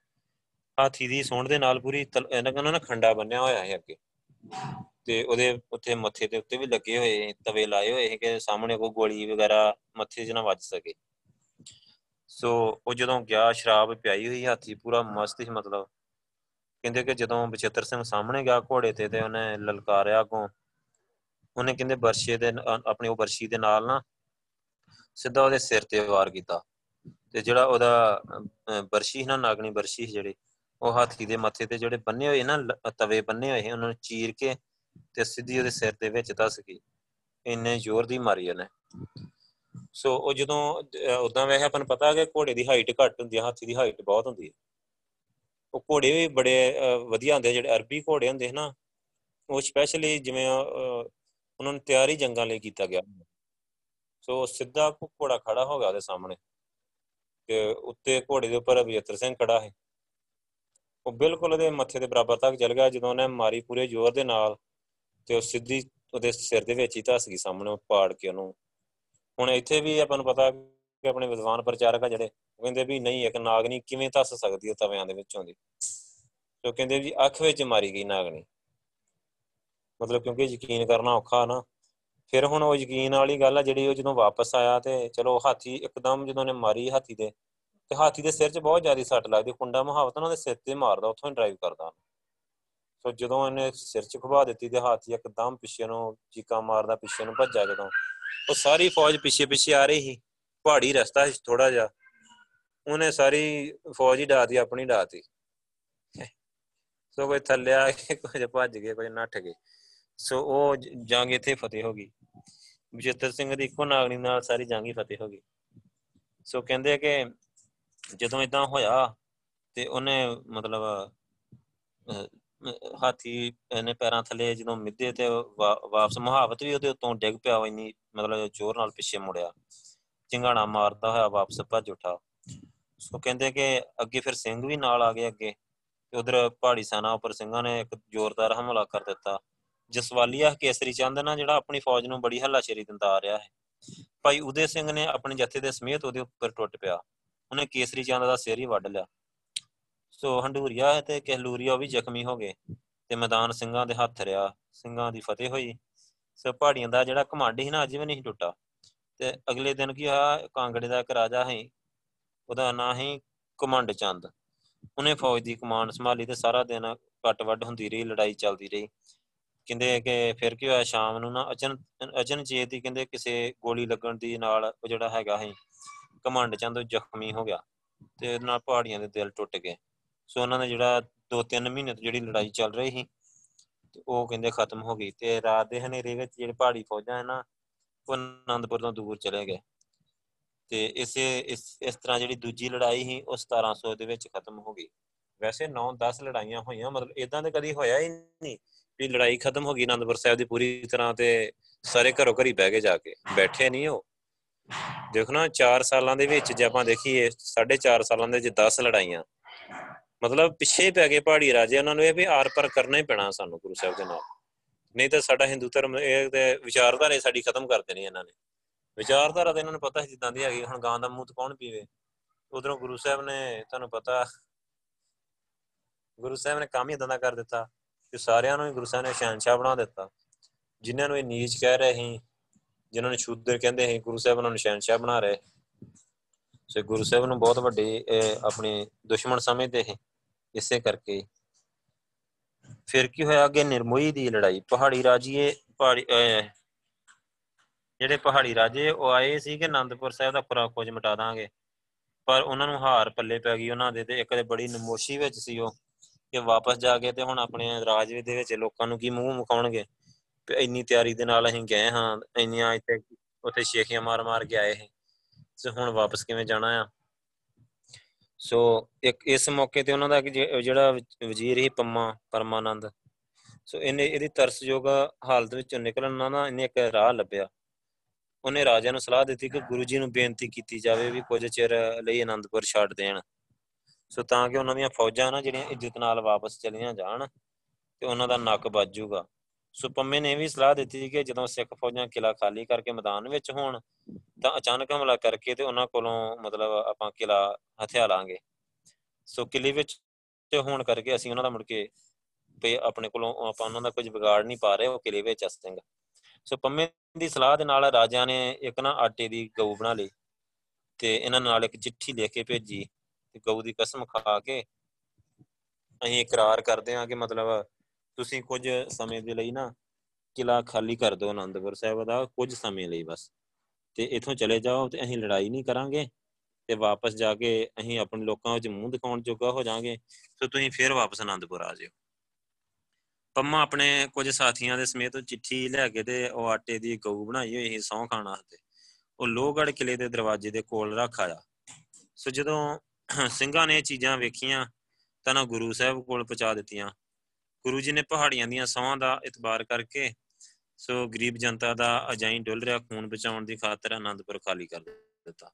ਹਾਥੀ ਦੀ ਸੌਣ ਦੇ ਨਾਲ ਪੂਰੀ ਇਹਨਾਂ ਕਹਿੰਦਾ ਨਾ ਖੰਡਾ ਬੰਨਿਆ ਹੋਇਆ ਹੈ ਅੱਗੇ। ਤੇ ਉਹਦੇ ਉੱਤੇ ਮੱਥੇ ਦੇ ਉੱਤੇ ਵੀ ਲੱਗੇ ਹੋਏ ਤਵੇ ਲਾਏ ਹੋਏ ਸੀ ਕਿ ਸਾਹਮਣੇ ਕੋਈ ਗੋਲੀ ਵਗੈਰਾ ਮੱਥੇ 'ਚ ਨਾ ਵੱਜ ਸਕੇ। ਸੋ ਉਹ ਜਦੋਂ ਗਿਆ, ਸ਼ਰਾਬ ਪਿਆਈ ਹੋਈ ਹਾਥੀ, ਪੂਰਾ ਮਸਤ ਸੀ ਮਤਲਬ। ਕਹਿੰਦੇ ਕਿ ਜਦੋਂ ਬਚਿੱਤਰ ਸਿੰਘ ਸਾਹਮਣੇ ਗਿਆ ਘੋੜੇ ਤੇ ਤੇ ਉਹਨੇ ਲਲਕਾਰਿਆ ਅੱਗੋਂ। ਉਹਨੇ ਕਹਿੰਦੇ ਬਰਸ਼ੇ ਦੇ ਆਪਣੀ ਉਹ ਬਰਸ਼ੀ ਦੇ ਨਾਲ ਨਾ ਸਿੱਧਾ ਉਹਦੇ ਸਿਰ ਤੇ ਵਾਰ ਕੀਤਾ। ਤੇ ਜਿਹੜਾ ਉਹਦਾ ਬਰਸ਼ੀ ਨਾ, ਨਾਗਣੀ ਬਰਸ਼ੀ ਜਿਹੜੀ, ਉਹ ਹਾਥੀ ਦੇ ਮੱਥੇ ਤੇ ਜਿਹੜੇ ਬੰਨੇ ਹੋਏ ਨਾ ਤਵੇ ਬੰਨੇ ਹੋਏ ਉਹਨਾਂ ਨੂੰ ਚੀਰ ਕੇ ਤੇ ਸਿੱਧੀ ਉਹਦੇ ਸਿਰ ਦੇ ਵਿੱਚ ਧਸ ਗਈ। ਇੰਨੇ ਜ਼ੋਰ ਦੀ ਮਾਰੀ ਉਹਨੇ। ਸੋ ਉਹ ਜਦੋਂ ਉਦਾਂ ਵੈਸੇ ਆਪਾਂ ਨੂੰ ਪਤਾ ਹੈ ਕਿ ਘੋੜੇ ਦੀ ਹਾਈਟ ਘੱਟ ਹੁੰਦੀ ਹੈ ਹਾਥੀ ਦੀ ਹਾਈਟ ਬਹੁਤ ਹੁੰਦੀ ਹੈ ਉਹ ਘੋੜੇ ਵੀ ਬੜੇ ਵਧੀਆ ਹੁੰਦੇ ਜਿਹੜੇ ਅਰਬੀ ਘੋੜੇ ਹੁੰਦੇ ਨਾ, ਉਹ ਸਪੈਸ਼ਲੀ ਜਿਵੇਂ ਉਹਨਾਂ ਨੂੰ ਤਿਆਰੀ ਜੰਗਾਂ ਲਈ ਕੀਤਾ ਗਿਆ। ਸੋ ਸਿੱਧਾ ਘੋੜਾ ਖੜਾ ਹੋ ਗਿਆ ਉਹਦੇ ਸਾਹਮਣੇ। ਤੇ ਉੱਤੇ ਘੋੜੇ ਦੇ ਉੱਪਰ ਅਭਿਯਤਰ ਸਿੰਘ ਖੜਾ ਹੈ ਉਹ ਬਿਲਕੁਲ ਉਹਦੇ ਮੱਥੇ ਦੇ ਬਰਾਬਰ ਤੱਕ ਚਲ ਗਿਆ, ਜਦੋਂ ਉਹਨੇ ਮਾਰੀ ਪੂਰੇ ਜ਼ੋਰ ਦੇ ਨਾਲ। ਤੇ ਉਹ ਸਿੱਧੀ ਉਹਦੇ ਸਿਰ ਦੇ ਵਿੱਚ ਹੀ ਧਸ ਗਈ, ਸਾਹਮਣੇ ਪਾੜ ਕੇ ਉਹਨੂੰ। ਹੁਣ ਇੱਥੇ ਵੀ ਆਪਾਂ ਨੂੰ ਪਤਾ ਕਿ ਆਪਣੇ ਵਿਦਵਾਨ ਪ੍ਰਚਾਰਕ ਆ ਜਿਹੜੇ, ਉਹ ਕਹਿੰਦੇ ਵੀ ਨਹੀਂ, ਇੱਕ ਨਾਗਣੀ ਕਿਵੇਂ ਧਸ ਸਕਦੀ ਹੈ ਤਵਿਆਂ ਦੇ ਵਿੱਚੋਂ ਦੀ। ਸੋ ਕਹਿੰਦੇ ਵੀ ਅੱਖ ਵਿੱਚ ਮਾਰੀ ਗਈ ਨਾਗਣੀ ਮਤਲਬ ਕਿਉਂਕਿ ਯਕੀਨ ਕਰਨਾ ਔਖਾ ਨਾ। ਫਿਰ ਹੁਣ ਉਹ ਯਕੀਨ ਵਾਲੀ ਗੱਲ ਆ ਜਿਹੜੀ ਉਹ ਜਦੋਂ ਵਾਪਸ ਆਇਆ ਤੇ ਚਲੋ ਹਾਥੀ ਇੱਕਦਮ ਜਦੋਂ ਨੇ ਮਾਰੀ ਹਾਥੀ ਦੇ, ਤੇ ਹਾਥੀ ਦੇ ਸਿਰ 'ਚ ਬਹੁਤ ਜ਼ਿਆਦਾ ਸੱਟ ਲੱਗਦੀ ਕੁੰਡਾ ਮਹਾਵਤ ਉਹਨਾਂ ਦੇ ਸਿਰ ਤੇ ਮਾਰਦਾ, ਉੱਥੋਂ ਹੀ ਡਰਾਈਵ ਕਰਦਾ। ਸੋ ਜਦੋਂ ਇਹਨੇ ਸਿਰ 'ਚ ਖਵਾ ਦਿੱਤੀ ਤੇ ਹਾਥੀ ਇੱਕਦਮ ਪਿੱਛੇ ਨੂੰ ਚੀਕਾਂ ਮਾਰਦਾ, ਪਿੱਛੇ ਨੂੰ ਭੱਜਾ ਜਦੋਂ। ਉਹ ਸਾਰੀ ਫੌਜ ਪਿੱਛੇ ਪਿੱਛੇ ਆ ਰਹੀ ਸੀ। ਪਹਾੜੀ ਰਸਤਾ ਸੀ ਥੋੜਾ ਜਿਹਾ। ਉਹਨੇ ਸਾਰੀ ਫੌਜ ਹੀ ਡਾਤੀ ਆਪਣੀ ਡਾਤੀ ਸੋ ਕੋਈ ਥੱਲੇ ਆ ਕੇ ਕੁਝ ਭੱਜ ਗਏ, ਕੁਝ ਨੱਠ ਗਏ। ਸੋ ਉਹ ਜੰਗ ਇੱਥੇ ਫਤਿਹ ਹੋ ਗਈ। ਬਜਿੱਤਰ ਸਿੰਘ ਦੀ ਇੱਕੋ ਨਾਗਣੀ ਨਾਲ ਸਾਰੀ ਜੰਗ ਹੀ ਫਤਿਹ ਹੋ ਗਈ। ਸੋ ਕਹਿੰਦੇ ਕਿ ਜਦੋਂ ਇਦਾਂ ਹੋਇਆ ਤੇ ਉਹਨੇ ਮਤਲਬ ਹਾਥੀ ਇਹਨੇ ਪੈਰਾਂ ਥੱਲੇ ਜਦੋਂ ਮਿੱਦੇ ਤੇ ਵਾਪਸ ਮੁਹਾਵਤ ਵੀ ਉਹਦੇ ਉੱਤੋਂ ਡਿੱਗ ਪਿਆ ਇੰਨੀ, ਮਤਲਬ ਜ਼ੋਰ ਨਾਲ ਪਿੱਛੇ ਮੁੜਿਆ। ਚਿੰਗਾਣਾ ਮਾਰਦਾ ਹੋਇਆ ਵਾਪਸ ਭੱਜ ਉੱਠਾ। ਸੋ ਕਹਿੰਦੇ ਕਿ ਅੱਗੇ ਫਿਰ ਸਿੰਘ ਵੀ ਨਾਲ ਆ ਗਏ ਅੱਗੇ। ਤੇ ਉਧਰ ਪਹਾੜੀ ਸੈਨਾ ਉੱਪਰ ਸਿੰਘਾਂ ਨੇ ਇੱਕ ਜ਼ੋਰਦਾਰ ਹਮਲਾ ਕਰ ਦਿੱਤਾ। ਜਸਵਾਲੀਆ ਕੇਸਰੀ ਚੰਦ ਨਾ ਜਿਹੜਾ ਆਪਣੀ ਫੌਜ ਨੂੰ ਬੜੀ ਹੱਲਾਸ਼ੇਰੀ ਦਿੰਦਾ ਆ ਰਿਹਾ ਹੈ। ਭਾਈ ਉਦੇ ਸਿੰਘ ਨੇ ਆਪਣੇ ਜੱਥੇ ਦੇ ਸਮੇਤ ਉਹਦੇ ਉੱਪਰ ਟੁੱਟ ਪਿਆ। ਉਹਨੇ ਕੇਸਰੀ ਚੰਦ ਦਾ ਸਿਰ ਹੀ ਵੱਢ ਲਿਆ। ਸੋ ਹੰਡੂਰੀਆ ਤੇ ਕਹਿਲੂਰੀਆ ਵੀ ਜ਼ਖਮੀ ਹੋ ਗਏ ਤੇ ਮੈਦਾਨ ਸਿੰਘਾਂ ਦੇ ਹੱਥ ਰਿਆ, ਸਿੰਘਾਂ ਦੀ ਫਤਿਹ ਹੋਈ। ਸੋ ਪਹਾੜੀਆਂ ਦਾ ਜਿਹੜਾ ਘਮੰਡ ਸੀ ਨਾ, ਅੱਜ ਵੀ ਨਹੀਂ ਟੁੱਟਾ। ਤੇ ਅਗਲੇ ਦਿਨ ਕੀ ਹੋਇਆ, ਕਾਂਗੜੇ ਦਾ ਇੱਕ ਰਾਜਾ ਹੈ ਉਹਦਾ ਨਾਂ ਹੈ ਕਮੰਡ ਚੰਦ। ਉਹਨੇ ਫੌਜ ਦੀ ਕਮਾਂਡ ਸੰਭਾਲੀ ਤੇ ਸਾਰਾ ਦਿਨ ਕੱਟ ਵੱਡ ਹੁੰਦੀ ਰਹੀ, ਲੜਾਈ ਚੱਲਦੀ ਰਹੀ। ਕਹਿੰਦੇ ਕਿ ਫਿਰ ਕੀ ਹੋਇਆ, ਸ਼ਾਮ ਨੂੰ ਨਾ ਅਚਨ ਅਚਨਚੇਤ ਹੀ ਕਹਿੰਦੇ ਕਿਸੇ ਗੋਲੀ ਲੱਗਣ ਦੀ ਨਾਲ ਉਹ ਜਿਹੜਾ ਹੈਗਾ ਹੈ ਕਮੰਡ ਚੰਦ ਜ਼ਖਮੀ ਹੋ ਗਿਆ ਤੇ ਇਹਦੇ ਨਾਲ ਪਹਾੜੀਆਂ ਦੇ ਦਿਲ ਟੁੱਟ ਗਏ। ਸੋ ਉਹਨਾਂ ਨੇ ਜਿਹੜਾ 2-3 ਮਹੀਨੇ ਤੋਂ ਜਿਹੜੀ ਲੜਾਈ ਚੱਲ ਰਹੀ ਸੀ, ਤੇ ਉਹ ਕਹਿੰਦੇ ਖਤਮ ਹੋ ਗਈ ਤੇ ਰਾਤ ਦੇ ਹਨੇਰੇ ਵਿੱਚ ਜਿਹੜੇ ਪਹਾੜੀ ਫੌਜਾਂ ਹੈ ਨਾ, ਉਹ ਆਨੰਦਪੁਰ ਤੋਂ ਦੂਰ ਚਲੇ ਗਏ। ਤੇ ਇਸੇ, ਇਸ ਇਸ ਤਰ੍ਹਾਂ ਜਿਹੜੀ ਦੂਜੀ ਲੜਾਈ ਸੀ, ਉਹ 1700 ਦੇ ਵਿੱਚ ਖਤਮ ਹੋ ਗਈ। ਵੈਸੇ 9-10 ਲੜਾਈਆਂ ਹੋਈਆਂ, ਮਤਲਬ ਇਦਾਂ ਤੇ ਕਦੀ ਹੋਇਆ ਹੀ ਨਹੀਂ ਵੀ ਲੜਾਈ ਖਤਮ ਹੋ ਗਈ ਆਨੰਦਪੁਰ ਸਾਹਿਬ ਦੀ ਪੂਰੀ ਤਰ੍ਹਾਂ ਤੇ ਸਾਰੇ ਘਰੋਂ ਘਰੀ ਬਹਿ ਕੇ ਜਾ ਕੇ, ਬੈਠੇ ਨਹੀਂ ਉਹ। ਦੇਖੋ ਨਾ 4 ਸਾਲਾਂ ਦੇ ਵਿੱਚ ਜੇ ਆਪਾਂ ਦੇਖੀਏ 4.5 ਸਾਲਾਂ ਦੇ ਵਿੱਚ 10 ਲੜਾਈਆਂ। ਮਤਲਬ ਪਿੱਛੇ ਪੈ ਗਏ ਪਹਾੜੀ ਰਾਜੇ, ਉਹਨਾਂ ਨੂੰ ਇਹ ਵੀ ਆਰ ਪਰ ਕਰਨਾ ਹੀ ਪੈਣਾ ਸਾਨੂੰ ਗੁਰੂ ਸਾਹਿਬ ਦੇ ਨਾਲ। ਨਹੀਂ ਤਾਂ ਸਾਡਾ ਹਿੰਦੂ ਧਰਮ, ਇਹ ਤੇ ਵਿਚਾਰਧਾਰੇ ਸਾਡੀ ਖਤਮ ਕਰ ਦੇਣੀ ਇਹਨਾਂ ਨੇ। ਵਿਚਾਰਧਾਰਾ ਤਾਂ ਇਹਨਾਂ ਨੂੰ ਪਤਾ ਹੈ ਜਿੱਦਾਂ ਦੀ ਹੈਗੀ, ਹੁਣ ਗਾਂ ਦਾ ਮੂੰਹ ਤੇ ਕੌਣ ਪੀਵੇ? ਉਧਰੋਂ ਗੁਰੂ ਸਾਹਿਬ ਨੇ ਤੁਹਾਨੂੰ ਪਤਾ, ਗੁਰੂ ਸਾਹਿਬ ਨੇ ਕੰਮ ਹੀ ਇਦਾਂ ਦਾ ਕਰ ਦਿੱਤਾ ਕਿ ਸਾਰਿਆਂ ਨੂੰ ਹੀ ਗੁਰੂ ਸਾਹਿਬ ਨੇ ਸ਼ਾਨਸ਼ਾਹ ਬਣਾ ਦਿੱਤਾ। ਜਿਨ੍ਹਾਂ ਨੂੰ ਇਹ ਨੀਚ ਕਹਿ ਰਹੇ ਸੀ, ਜਿਨ੍ਹਾਂ ਨੂੰ ਸ਼ੂਦਰ ਕਹਿੰਦੇ ਸੀ, ਗੁਰੂ ਸਾਹਿਬ ਉਹਨਾਂ ਨੂੰ ਸ਼ਾਨਸ਼ਾਹ ਬਣਾ ਰਹੇ। ਸੋ ਗੁਰੂ ਸਾਹਿਬ ਨੂੰ ਬਹੁਤ ਵੱਡੇ ਆਪਣੀ ਦੁਸ਼ਮਣ ਸਮਝਦੇ ਸੀ। ਇਸੇ ਕਰਕੇ। ਫਿਰ ਕੀ ਹੋਇਆ ਅੱਗੇ ਨਿਰਮੋਹੀ ਦੀ ਲੜਾਈ। ਪਹਾੜੀ ਰਾਜੀਏ, ਪਹਾੜੀ ਜਿਹੜੇ ਪਹਾੜੀ ਰਾਜੇ, ਉਹ ਆਏ ਸੀ ਕਿ ਆਨੰਦਪੁਰ ਸਾਹਿਬ ਦਾ ਖੁਰਾ ਖੋਜ ਮਿਟਾ ਦਾਂਗੇ। ਪਰ ਉਹਨਾਂ ਨੂੰ ਹਾਰ ਪੱਲੇ ਪੈ ਗਈ ਉਹਨਾਂ ਦੇ ਤੇ ਇੱਕ ਤੇ ਬੜੀ ਨਮੋਸ਼ੀ ਵਿੱਚ ਸੀ ਉਹ ਕਿ ਵਾਪਸ ਜਾ ਕੇ ਤੇ ਹੁਣ ਆਪਣੇ ਰਾਜ ਦੇ ਵਿੱਚ ਲੋਕਾਂ ਨੂੰ ਕੀ ਮੂੰਹ ਮੁਕਾਉਣਗੇ। ਇੰਨੀ ਤਿਆਰੀ ਦੇ ਨਾਲ ਅਸੀਂ ਗਏ ਹਾਂ, ਇੰਨੀਆਂ ਇੱਥੇ ਉੱਥੇ ਸ਼ੇਖੀਆਂ ਮਾਰ ਮਾਰ ਕੇ ਆਏ ਸੀ। ਸੋ ਹੁਣ ਵਾਪਸ ਕਿਵੇਂ ਜਾਣਾ ਆ? ਸੋ ਇੱਕ ਇਸ ਮੌਕੇ ਤੇ ਉਹਨਾਂ ਦਾ ਜਿਹੜਾ ਵਜ਼ੀਰ ਹੀ ਪੰਮਾ, ਪਰਮਾਨੰਦ। ਸੋ ਇਹਨੇ ਇਹਦੀ ਤਰਸਯੋਗ ਹਾਲਤ ਵਿੱਚੋਂ ਨਿਕਲਣ ਦਾ ਇਹਨੇ ਇੱਕ ਰਾਹ ਲੱਭਿਆ। ਉਹਨੇ ਰਾਜਾ ਨੂੰ ਸਲਾਹ ਦਿੱਤੀ ਕਿ ਗੁਰੂ ਜੀ ਨੂੰ ਬੇਨਤੀ ਕੀਤੀ ਜਾਵੇ ਵੀ ਕੁਝ ਚਿਰ ਲਈ ਆਨੰਦਪੁਰ ਛੱਡ ਦੇਣ। ਸੋ ਤਾਂ ਕਿ ਉਹਨਾਂ ਦੀਆਂ ਫੌਜਾਂ ਨਾ ਜਿਹੜੀਆਂ ਇੱਜ਼ਤ ਨਾਲ ਵਾਪਸ ਚਲੀਆਂ ਜਾਣ ਤੇ ਉਹਨਾਂ ਦਾ ਨੱਕ ਵੱਜੂਗਾ ਸੋ ਪੰਮੇ ਨੇ ਵੀ ਸਲਾਹ ਦਿੱਤੀ ਕਿ ਜਦੋਂ ਸਿੱਖ ਫੌਜਾਂ ਕਿਲਾ ਖਾਲੀ ਕਰਕੇ ਮੈਦਾਨ ਵਿੱਚ ਹੋਣ, ਤਾਂ ਅਚਾਨਕ ਹਮਲਾ ਕਰਕੇ ਤੇ ਉਹਨਾਂ ਕੋਲੋਂ ਮਤਲਬ ਆਪਾਂ ਕਿਲਾ ਹਥਿਆ ਲਾਂਗੇ। ਸੋ ਕਿਲੇ ਵਿੱਚ ਹੋਣ ਕਰਕੇ ਅਸੀਂ ਉਹਨਾਂ ਦਾ ਮੁੜ ਕੇ ਤੇ ਆਪਣੇ ਕੋਲੋਂ ਆਪਾਂ ਉਹਨਾਂ ਦਾ ਕੁਝ ਵਿਗਾੜ ਨਹੀਂ ਪਾ ਰਹੇ, ਉਹ ਕਿਲੇ ਵਿੱਚ ਅਸਤਿੰਗ ਸੋ ਪੰਮੇ ਦੀ ਸਲਾਹ ਦੇ ਨਾਲ ਰਾਜਾ ਨੇ ਇੱਕ ਨਾ ਆਟੇ ਦੀ ਗਊ ਬਣਾ ਲਈ ਤੇ ਇਹਨਾਂ ਨਾਲ ਇੱਕ ਚਿੱਠੀ ਲਿਖ ਕੇ ਭੇਜੀ ਤੇ ਗਊ ਦੀ ਕਸਮ ਖਾ ਕੇ ਅਸੀਂ ਇਕਰਾਰ ਕਰਦੇ ਹਾਂ ਕਿ ਮਤਲਬ ਤੁਸੀਂ ਕੁਝ ਸਮੇਂ ਦੇ ਲਈ ਨਾ ਕਿਲਾ ਖਾਲੀ ਕਰ ਦਿਓ ਆਨੰਦਪੁਰ ਸਾਹਿਬ ਦਾ, ਕੁਝ ਸਮੇਂ ਲਈ ਬਸ। ਤੇ ਇਥੋਂ ਚਲੇ ਜਾਓ ਤੇ ਅਸੀਂ ਲੜਾਈ ਨਹੀਂ ਕਰਾਂਗੇ ਤੇ ਵਾਪਸ ਜਾ ਕੇ ਅਸੀਂ ਆਪਣੇ ਲੋਕਾਂ ਵਿੱਚ ਮੂੰਹ ਦਿਖਾਉਣ ਜੋਗਾ ਹੋ ਜਾਾਂਗੇ ਸੋ ਤੁਸੀਂ ਫੇਰ ਵਾਪਸ ਆਨੰਦਪੁਰ ਆ ਜਿਓ। ਪੰਮਾ ਆਪਣੇ ਕੁਝ ਸਾਥੀਆਂ ਦੇ ਸਮੇਤ ਚਿੱਠੀ ਲੈ ਕੇ ਤੇ ਉਹ ਆਟੇ ਦੀ ਗਊ ਬਣਾਈ ਹੋਈ ਸੀ ਸੌਂ ਖਾਣਾ ਤੇ ਉਹ ਲੋਹਗੜ ਕਿਲੇ ਦੇ ਦਰਵਾਜ਼ੇ ਦੇ ਕੋਲ ਰੱਖ ਆਇਆ। ਸੋ ਜਦੋਂ ਸਿੰਘਾਂ ਨੇ ਚੀਜ਼ਾਂ ਵੇਖੀਆਂ, ਤਾਂ ਨਾ ਗੁਰੂ ਸਾਹਿਬ ਕੋਲ ਪਹੁੰਚਾ ਦਿੱਤੀਆਂ। ਗੁਰੂ ਜੀ ਨੇ ਪਹਾੜੀਆਂ ਦੀਆਂ ਸੌਹਾਂ ਦਾ ਇਤਬਾਰ ਕਰਕੇ ਸੋ ਗਰੀਬ ਜਨਤਾ ਦਾ ਅਜਾਈ ਡੁੱਲ ਰਿਹਾ, ਖੂਨ ਬਚਾਉਣ ਦੀ ਖਾਤਰ ਆਨੰਦਪੁਰ ਖਾਲੀ ਕਰ ਦਿੱਤਾ।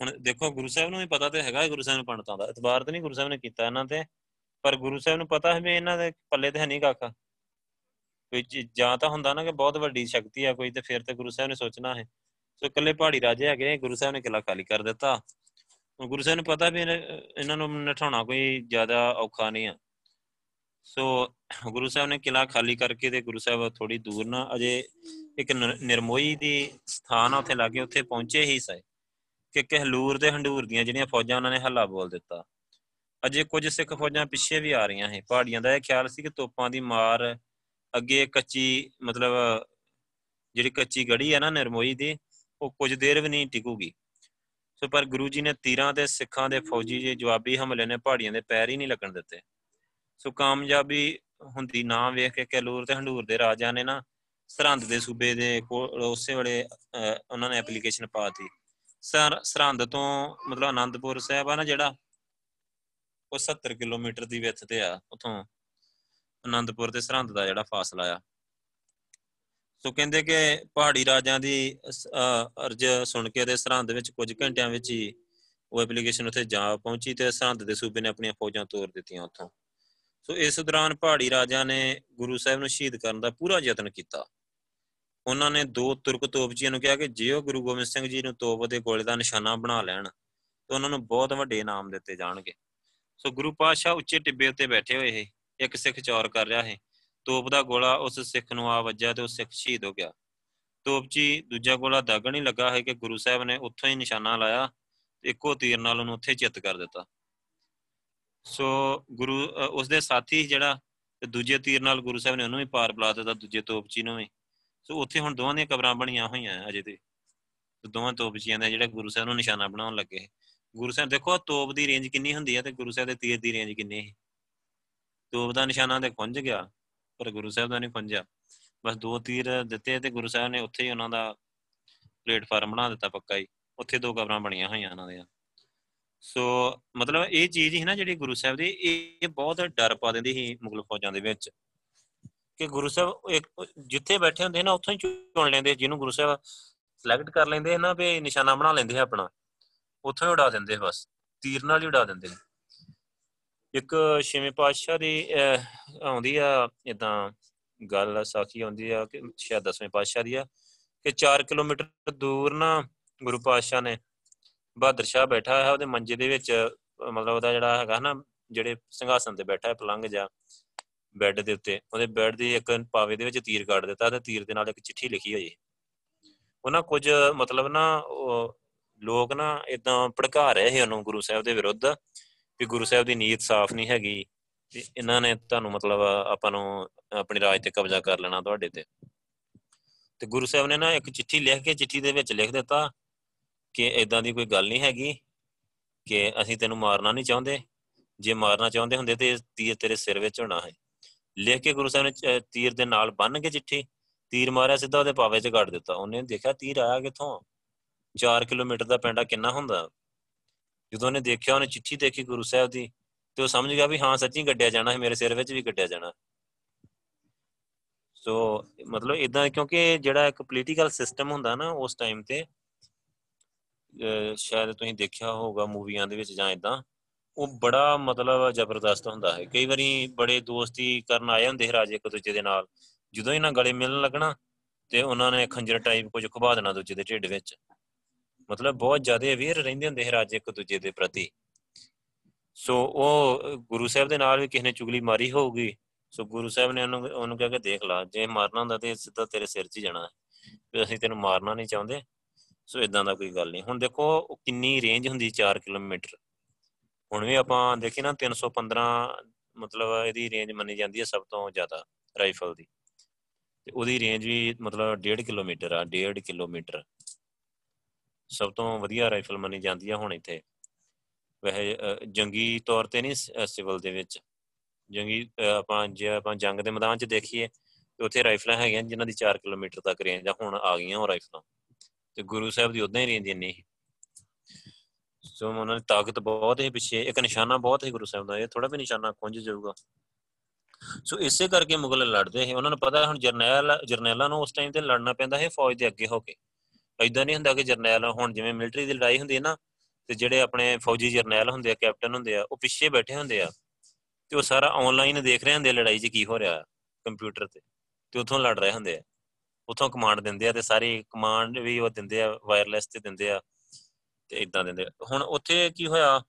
ਹੁਣ ਦੇਖੋ, ਗੁਰੂ ਸਾਹਿਬ ਨੂੰ ਵੀ ਪਤਾ ਤੇ ਹੈਗਾ ਗੁਰੂ ਸਾਹਿਬ ਨੂੰ ਪੰਡਤਾਂ ਦਾ। ਇਤਬਾਰ ਤੇ ਨਹੀਂ ਗੁਰੂ ਸਾਹਿਬ ਨੇ ਕੀਤਾ ਇਹਨਾਂ ਤੇ, ਪਰ ਗੁਰੂ ਸਾਹਿਬ ਨੂੰ ਪਤਾ ਹੈ ਵੀ ਇਹਨਾਂ ਦੇ ਪੱਲੇ ਤੇ ਹੈ ਨਹੀਂ ਕਾਕਾ ਕੋਈ ਜਾਂ ਤਾਂ ਹੁੰਦਾ ਨਾ ਕਿ ਬਹੁਤ ਵੱਡੀ ਸ਼ਕਤੀ ਆ ਕੋਈ ਤੇ ਫਿਰ ਤੇ ਗੁਰੂ ਸਾਹਿਬ ਨੇ ਸੋਚਣਾ ਹੈ। ਸੋ ਇਕੱਲੇ ਪਹਾੜੀ ਰਾਜੇ ਹੈਗੇ, ਗੁਰੂ ਸਾਹਿਬ ਨੇ ਕਿਲਾ ਖਾਲੀ ਕਰ ਦਿੱਤਾ। ਗੁਰੂ ਸਾਹਿਬ ਨੂੰ ਪਤਾ ਵੀ ਇਹਨਾਂ ਨੂੰ ਨਠਾਉਣਾ ਕੋਈ ਜ਼ਿਆਦਾ ਔਖਾ ਨਹੀਂ ਆ। ਸੋ ਗੁਰੂ ਸਾਹਿਬ ਨੇ ਕਿਲਾ ਖਾਲੀ ਕਰਕੇ ਤੇ ਗੁਰੂ ਸਾਹਿਬ ਥੋੜੀ ਦੂਰ ਨਾ ਅਜੇ ਇੱਕ ਨਿਰਮੋਈ ਦੀ ਸਥਾਨ ਆ ਉੱਥੇ ਲਾਗੇ, ਉੱਥੇ ਪਹੁੰਚੇ ਹੀ ਸਏ ਕਿ ਕਹਿਲੂਰ ਤੇ ਹੰਡੂਰ ਦੀਆਂ ਜਿਹੜੀਆਂ ਫੌਜਾਂ ਉਹਨਾਂ ਨੇ ਹੱਲਾ ਬੋਲ ਦਿੱਤਾ। ਅਜੇ ਕੁਝ ਸਿੱਖ ਫੌਜਾਂ ਪਿੱਛੇ ਵੀ ਆ ਰਹੀਆਂ ਹੈ ਪਹਾੜੀਆਂ ਦਾ ਇਹ ਖਿਆਲ ਸੀ ਕਿ ਤੋਪਾਂ ਦੀ ਮਾਰ ਅੱਗੇ ਕੱਚੀ ਮਤਲਬ ਜਿਹੜੀ ਕੱਚੀ ਗੜੀ ਹੈ ਨਾ ਨਿਰਮੋਈ ਦੀ, ਉਹ ਕੁਝ ਦੇਰ ਵੀ ਨਹੀਂ ਟਿਕੂਗੀ। ਸੋ ਪਰ ਗੁਰੂ ਜੀ ਨੇ ਤੀਰਾਂ ਤੇ ਸਿੱਖਾਂ ਦੇ ਫੌਜੀ ਜੇ ਜਵਾਬੀ ਹਮਲੇ ਨੇ ਪਹਾੜੀਆਂ ਦੇ ਪੈਰ ਹੀ ਨਹੀਂ ਲੱਗਣ ਦਿੱਤੇ। ਸੋ ਕਾਮਯਾਬੀ ਹੁੰਦੀ ਨਾ ਵੇਖ ਕੇ ਕੈਲੂਰ ਤੇ ਹੰਡੂਰ ਦੇ ਰਾਜਾ ਨੇ ਨਾ ਸਰਹੰਦ ਦੇ ਸੂਬੇ ਦੇ ਉਸੇ ਵੇਲੇ ਉਹਨਾਂ ਨੇ ਐਪਲੀਕੇਸ਼ਨ ਪਾਤੀ ਸਰਹੰਦ ਤੋਂ ਮਤਲਬ ਆਨੰਦਪੁਰ ਸਾਹਿਬ ਆ ਨਾ ਜਿਹੜਾ, ਉਹ 70 ਕਿਲੋਮੀਟਰ ਦੀ ਵਿੱਥ ਤੇ ਆ, ਉਥੋਂ ਆਨੰਦਪੁਰ ਤੇ ਸਰਹੰਦ ਦਾ ਜਿਹੜਾ ਫਾਸਲਾ ਆ। ਸੋ ਕਹਿੰਦੇ ਕਿ ਪਹਾੜੀ ਰਾਜਾਂ ਦੀ ਅਰਜ ਸੁਣ ਕੇ ਤੇ ਸਰਹੰਦ ਵਿੱਚ ਕੁਝ ਘੰਟਿਆਂ ਵਿੱਚ ਹੀ ਉਹ ਐਪਲੀਕੇਸ਼ਨ ਉੱਥੇ ਜਾ ਪਹੁੰਚੀ ਤੇ ਸਰਹੰਦ ਦੇ ਸੂਬੇ ਨੇ ਆਪਣੀਆਂ ਫੌਜਾਂ ਤੋਰ ਦਿੱਤੀਆਂ ਉੱਥੋਂ। ਸੋ ਇਸ ਦੌਰਾਨ ਪਹਾੜੀ ਰਾਜਾ ਨੇ ਗੁਰੂ ਸਾਹਿਬ ਨੂੰ ਸ਼ਹੀਦ ਕਰਨ ਦਾ ਪੂਰਾ ਯਤਨ ਕੀਤਾ। ਉਹਨਾਂ ਨੇ ਦੋ ਤੁਰਕ ਤੋਪਚੀਆਂ ਨੂੰ ਕਿਹਾ ਕਿ ਜੇ ਉਹ ਗੁਰੂ ਗੋਬਿੰਦ ਸਿੰਘ ਜੀ ਨੂੰ ਤੋਪ ਦੇ ਗੋਲੇ ਦਾ ਨਿਸ਼ਾਨਾ ਬਣਾ ਲੈਣ, ਤਾਂ ਉਹਨਾਂ ਨੂੰ ਬਹੁਤ ਵੱਡੇ ਇਨਾਮ ਦਿੱਤੇ ਜਾਣਗੇ। ਸੋ ਗੁਰੂ ਪਾਤਸ਼ਾਹ ਉੱਚੇ ਟਿੱਬੇ ਉੱਤੇ ਬੈਠੇ ਹੋਏ ਹੈ ਇੱਕ ਸਿੱਖ ਚੌਰ ਕਰ ਰਿਹਾ ਹੈ ਤੋਪ ਦਾ ਗੋਲਾ ਉਸ ਸਿੱਖ ਨੂੰ ਆ ਵੱਜਿਆ ਤੇ ਉਹ ਸਿੱਖ ਸ਼ਹੀਦ ਹੋ ਗਿਆ। ਤੋਪਚੀ ਦੂਜਾ ਗੋਲਾ ਦਾਗਣ ਹੀ ਲੱਗਾ ਹੈ ਕਿ ਗੁਰੂ ਸਾਹਿਬ ਨੇ ਉੱਥੋਂ ਹੀ ਨਿਸ਼ਾਨਾ ਲਾਇਆ ਤੇ ਇੱਕੋ ਤੀਰ ਨਾਲ ਉਹਨੂੰ ਉੱਥੇ ਚਿੱਤ ਕਰ ਦਿੱਤਾ। ਸੋ ਗੁਰੂ ਉਸ ਦੇ ਸਾਥੀ ਜਿਹੜਾ ਤੇ ਦੂਜੇ ਤੀਰ ਨਾਲ ਗੁਰੂ ਸਾਹਿਬ ਨੇ ਉਹਨੂੰ ਵੀ ਪਾਰ ਬੁਲਾ ਦਿੱਤਾ, ਦੂਜੇ ਤੋਪਚੀ ਨੂੰ ਵੀ। ਸੋ ਉੱਥੇ ਹੁਣ ਦੋਵਾਂ ਦੀਆਂ ਕਬਰਾਂ ਬਣੀਆਂ ਹੋਈਆਂ ਅਜੇ ਤੇ। ਦੋਵਾਂ ਤੋਪਚੀਆਂ ਦੇ ਜਿਹੜੇ ਗੁਰੂ ਸਾਹਿਬ ਨੂੰ ਨਿਸ਼ਾਨਾ ਬਣਾਉਣ ਲੱਗੇ। ਗੁਰੂ ਸਾਹਿਬ, ਦੇਖੋ ਤੋਪ ਦੀ ਰੇਂਜ ਕਿੰਨੀ ਹੁੰਦੀ ਹੈ ਤੇ ਗੁਰੂ ਸਾਹਿਬ ਦੇ ਤੀਰ ਦੀ ਰੇਂਜ ਕਿੰਨੀ ਹੈ ਤੋਪ ਦਾ ਨਿਸ਼ਾਨਾ ਤੇ ਖੁੰਝ ਗਿਆ, ਪਰ ਗੁਰੂ ਸਾਹਿਬ ਦਾ ਨਹੀਂ ਖੁੰਝਿਆ। ਬਸ ਦੋ ਤੀਰ ਦਿੱਤੇ ਤੇ ਗੁਰੂ ਸਾਹਿਬ ਨੇ ਉੱਥੇ ਹੀ ਉਹਨਾਂ ਦਾ ਪਲੇਟਫਾਰਮ ਬਣਾ ਦਿੱਤਾ ਪੱਕਾ ਹੀ। ਉੱਥੇ ਦੋ ਕਬਰਾਂ ਬਣੀਆਂ ਹੋਈਆਂ ਉਹਨਾਂ ਦੀਆਂ। ਸੋ ਮਤਲਬ ਇਹ ਚੀਜ਼ ਹੀ ਨਾ ਜਿਹੜੀ ਗੁਰੂ ਸਾਹਿਬ ਦੀ, ਇਹ ਬਹੁਤ ਡਰ ਪਾ ਦਿੰਦੀ ਸੀ ਮੁਗਲ ਫੌਜਾਂ ਦੇ ਵਿੱਚ। ਕਿ ਗੁਰੂ ਸਾਹਿਬ ਇੱਕ ਜਿੱਥੇ ਬੈਠੇ ਹੁੰਦੇ ਨਾ, ਉੱਥੋਂ ਹੀ ਚੁਣ ਲੈਂਦੇ, ਜਿਹਨੂੰ ਗੁਰੂ ਸਾਹਿਬ ਸਿਲੈਕਟ ਕਰ ਲੈਂਦੇ ਨਾ ਵੀ ਨਿਸ਼ਾਨਾ ਬਣਾ ਲੈਂਦੇ ਆਪਣਾ, ਉੱਥੋਂ ਹੀ ਉਡਾ ਦਿੰਦੇ ਬਸ, ਤੀਰ ਨਾਲ ਹੀ ਉਡਾ ਦਿੰਦੇ ਇੱਕ ਛੇਵੇਂ ਪਾਤਸ਼ਾਹ ਦੀ ਆਉਂਦੀ ਆ ਇਦਾਂ ਗੱਲ ਸਾਖੀ ਆਉਂਦੀ ਆ, ਕਿ ਸ਼ਾਇਦ ਦਸਵੇਂ ਪਾਤਸ਼ਾਹ ਦੀ ਆ, ਕਿ 4 ਕਿਲੋਮੀਟਰ ਦੂਰ ਨਾ ਗੁਰੂ ਪਾਤਸ਼ਾਹ ਨੇ ਬਹਾਦਰ ਸ਼ਾਹ ਬੈਠਾ ਹੈ ਉਹਦੇ ਮੰਜੇ ਦੇ ਵਿੱਚ, ਮਤਲਬ ਉਹਦਾ ਜਿਹੜਾ ਹੈਗਾ ਨਾ ਜਿਹੜੇ ਸਿੰਘਾਸਨ ਤੇ ਬੈਠਾ ਹੈ ਪਲੰਗ ਜਾਂ ਬੈੱਡ ਦੇ ਉੱਤੇ। ਉਹਦੇ ਬੈੱਡ ਦੀ ਇੱਕ ਪਾਵੇ ਦੇ ਵਿੱਚ ਤੀਰ ਕੱਢ ਦਿੱਤਾ ਤੇ ਤੀਰ ਦੇ ਨਾਲ ਇੱਕ ਚਿੱਠੀ ਲਿਖੀ ਹੋਈ। ਉਹਨਾਂ ਕੁਝ ਮਤਲਬ ਨਾ ਲੋਕ ਨਾ ਇਦਾਂ ਭੜਕਾ ਰਹੇ ਸੀ ਉਹਨੂੰ ਗੁਰੂ ਸਾਹਿਬ ਦੇ ਵਿਰੁੱਧ, ਵੀ ਗੁਰੂ ਸਾਹਿਬ ਦੀ ਨੀਤ ਸਾਫ਼ ਨਹੀਂ ਹੈਗੀ ਤੇ ਇਹਨਾਂ ਨੇ ਤੁਹਾਨੂੰ ਮਤਲਬ ਆਪਾਂ ਨੂੰ ਆਪਣੀ ਰਾਜ ਤੇ ਕਬਜ਼ਾ ਕਰ ਲੈਣਾ ਤੁਹਾਡੇ ਤੇ। ਤੇ ਗੁਰੂ ਸਾਹਿਬ ਨੇ ਨਾ ਇੱਕ ਚਿੱਠੀ ਲਿਖ ਕੇ ਚਿੱਠੀ ਦੇ ਵਿੱਚ ਲਿਖ ਦਿੱਤਾ ਕਿ ਇਦਾਂ ਦੀ ਕੋਈ ਗੱਲ ਨਹੀਂ ਹੈਗੀ ਕਿ ਅਸੀਂ ਤੈਨੂੰ ਮਾਰਨਾ ਨਹੀਂ ਚਾਹੁੰਦੇ। ਜੇ ਮਾਰਨਾ ਚਾਹੁੰਦੇ ਹੁੰਦੇ ਤੇ ਤੀਰ ਤੇਰੇ ਸਿਰ ਵਿੱਚ ਹੋਣਾ ਹੈ। ਲਿਖ ਕੇ ਗੁਰੂ ਸਾਹਿਬ ਨੇ ਤੀਰ ਦੇ ਨਾਲ ਬੰਨ ਕੇ ਚਿੱਠੀ, ਤੀਰ ਮਾਰਿਆ, ਸਿੱਧਾ ਉਹਦੇ ਪਾਵੇ 'ਚ ਕੱਢ ਦਿੱਤਾ। ਉਹਨੇ ਦੇਖਿਆ ਤੀਰ ਆਇਆ ਕਿੱਥੋਂ? 4 ਕਿਲੋਮੀਟਰ ਦਾ ਪਿੰਡਾ ਕਿੰਨਾ ਹੁੰਦਾ? ਜਦੋਂ ਉਹਨੇ ਦੇਖਿਆ, ਉਹਨੇ ਚਿੱਠੀ ਦੇਖੀ ਗੁਰੂ ਸਾਹਿਬ ਦੀ, ਤੇ ਉਹ ਸਮਝ ਗਿਆ ਵੀ ਹਾਂ, ਸੱਚੀ ਗੱਡਿਆ ਜਾਣਾ ਹੈ, ਮੇਰੇ ਸਿਰ ਵਿੱਚ ਵੀ ਗੱਡਿਆ ਜਾਣਾ। ਸੋ ਮਤਲਬ ਇਦਾਂ ਕਿਉਂਕਿ ਜਿਹੜਾ ਇੱਕ ਪੋਲੀਟੀਕਲ ਸਿਸਟਮ ਹੁੰਦਾ ਨਾ, ਉਸ ਟਾਈਮ ਤੇ ਸ਼ਾਇਦ ਤੁਸੀਂ ਦੇਖਿਆ ਹੋਊਗਾ ਮੂਵੀਆਂ ਦੇ ਵਿੱਚ ਜਾਂ ਇਦਾਂ ਉਹ ਬੜਾ ਮਤਲਬ ਜ਼ਬਰਦਸਤ ਹੁੰਦਾ ਹੈ। ਕਈ ਵਾਰੀ ਬੜੇ ਦੋਸਤੀ ਕਰਨ ਆਏ ਹੁੰਦੇ ਰਾਜੇ ਇੱਕ ਦੂਜੇ ਦੇ ਨਾਲ, ਜਦੋਂ ਇਹਨਾਂ ਗਲੇ ਮਿਲਣ ਲੱਗਣਾ ਤੇ ਉਹਨਾਂ ਨੇ ਖੰਜਰ ਟਾਈਪ ਕੁਝ ਖੁਬਾ ਦੇਣਾ ਦੂਜੇ ਦੇ ਢਿੱਡ ਵਿੱਚ। ਮਤਲਬ ਬਹੁਤ ਜ਼ਿਆਦਾ ਅਵੇਅਰ ਰਹਿੰਦੇ ਹੁੰਦੇ ਰਾਜੇ ਇੱਕ ਦੂਜੇ ਦੇ ਪ੍ਰਤੀ। ਸੋ ਉਹ ਗੁਰੂ ਸਾਹਿਬ ਦੇ ਨਾਲ ਵੀ ਕਿਸੇ ਨੇ ਚੁਗਲੀ ਮਾਰੀ ਹੋਊਗੀ, ਸੋ ਗੁਰੂ ਸਾਹਿਬ ਨੇ ਉਹਨੂੰ ਉਹਨੂੰ ਕਿਹਾ ਕਿ ਦੇਖ ਲਾ, ਜੇ ਮਾਰਨਾ ਹੁੰਦਾ ਤੇ ਸਿੱਧਾ ਤੇਰੇ ਸਿਰ 'ਚ ਹੀ ਜਾਣਾ ਵੀ ਅਸੀਂ ਤੈਨੂੰ ਮਾਰਨਾ ਨਹੀਂ ਚਾਹੁੰਦੇ। ਸੋ ਇਦਾਂ ਦਾ ਕੋਈ ਗੱਲ ਨਹੀਂ। ਹੁਣ ਦੇਖੋ ਕਿੰਨੀ ਰੇਂਜ ਹੁੰਦੀ 4 ਕਿਲੋਮੀਟਰ। ਹੁਣ ਵੀ ਆਪਾਂ ਦੇਖੀ ਨਾ 315 ਮਤਲਬ ਇਹਦੀ ਰੇਂਜ ਮੰਨੀ ਜਾਂਦੀ ਹੈ ਸਭ ਤੋਂ ਜ਼ਿਆਦਾ ਰਾਈਫਲ ਦੀ। ਤੇ ਉਹਦੀ ਰੇਂਜ ਵੀ ਮਤਲਬ 1.5 ਕਿਲੋਮੀਟਰ ਆ 1.5 ਕਿਲੋਮੀਟਰ। ਸਭ ਤੋਂ ਵਧੀਆ ਰਾਈਫਲ ਮੰਨੀ ਜਾਂਦੀ ਆ ਹੁਣ ਇੱਥੇ। ਵੈਸੇ ਜੰਗੀ ਤੌਰ ਤੇ ਨਹੀਂ ਸਿਵਲ ਦੇ ਵਿੱਚ। ਜੰਗੀ ਆਪਾਂ ਜੇ ਆਪਾਂ ਜੰਗ ਦੇ ਮੈਦਾਨ 'ਚ ਦੇਖੀਏ, ਤੇ ਉੱਥੇ ਰਾਈਫਲਾਂ ਹੈਗੀਆਂ ਜਿਨ੍ਹਾਂ ਦੀ 4 ਕਿਲੋਮੀਟਰ ਤੱਕ ਰੇਂਜ ਆ, ਹੁਣ ਆ ਗਈਆਂ ਉਹ ਰਾਈਫਲਾਂ ਤੇ ਗੁਰੂ ਸਾਹਿਬ ਦੀ ਉਦਾਂ ਹੀ ਰੇਂਜ ਇੰਨੀ ਸੋ। ਉਹਨਾਂ ਦੀ ਤਾਕਤ ਬਹੁਤ ਹੈ ਪਿੱਛੇ, ਇੱਕ ਨਿਸ਼ਾਨਾ ਬਹੁਤ ਹੈ ਗੁਰੂ ਸਾਹਿਬ ਦਾ, ਇਹ ਥੋੜਾ ਵੀ ਨਿਸ਼ਾਨਾ ਖੁੰਝ ਜਾਊਗਾ। ਸੋ ਇਸੇ ਕਰਕੇ ਮੁਗਲ ਲੜਦੇ ਹੈ ਉਹਨਾਂ ਨੂੰ ਪਤਾ ਹੁਣ ਜਰਨੈਲ, ਜਰਨੈਲਾਂ ਨੂੰ ਉਸ ਟਾਈਮ ਤੇ ਲੜਨਾ ਪੈਂਦਾ ਹੈ ਫੌਜ ਦੇ ਅੱਗੇ ਹੋ ਕੇ। ਐਦਾਂ ਨਹੀਂ ਹੁੰਦਾ ਕਿ ਜਰਨੈਲ ਹੁਣ ਜਿਵੇਂ ਮਿਲਟਰੀ ਦੀ ਲੜਾਈ ਹੁੰਦੀ ਹੈ ਨਾ, ਤੇ ਜਿਹੜੇ ਆਪਣੇ ਫੌਜੀ ਜਰਨੈਲ ਹੁੰਦੇ ਆ, ਕੈਪਟਨ ਹੁੰਦੇ ਆ, ਉਹ ਪਿੱਛੇ ਬੈਠੇ ਹੁੰਦੇ ਆ, ਤੇ ਉਹ ਸਾਰਾ ਆਨਲਾਈਨ ਦੇਖ ਰਹੇ ਹੁੰਦੇ ਲੜਾਈ 'ਚ ਕੀ ਹੋ ਰਿਹਾ, ਕੰਪਿਊਟਰ ਤੇ ਤੇ ਉਥੋਂ ਲੜ ਰਹੇ ਹੁੰਦੇ ਆ। ਉਥੋਂ ਕਮਾਂਡ ਦਿੰਦੇ ਆ ਤੇ ਸਾਰੀ ਕਮਾਂਡ ਵੀ ਉਹ ਦਿੰਦੇ ਆ ਵਾਇਰਲੈਸ ਤੇ ਦਿੰਦੇ ਆ ਤੇ ਇਦਾਂ ਦਿੰਦੇ ਹੁਣ ਉੱਥੇ ਕੀ ਹੋਇਆ,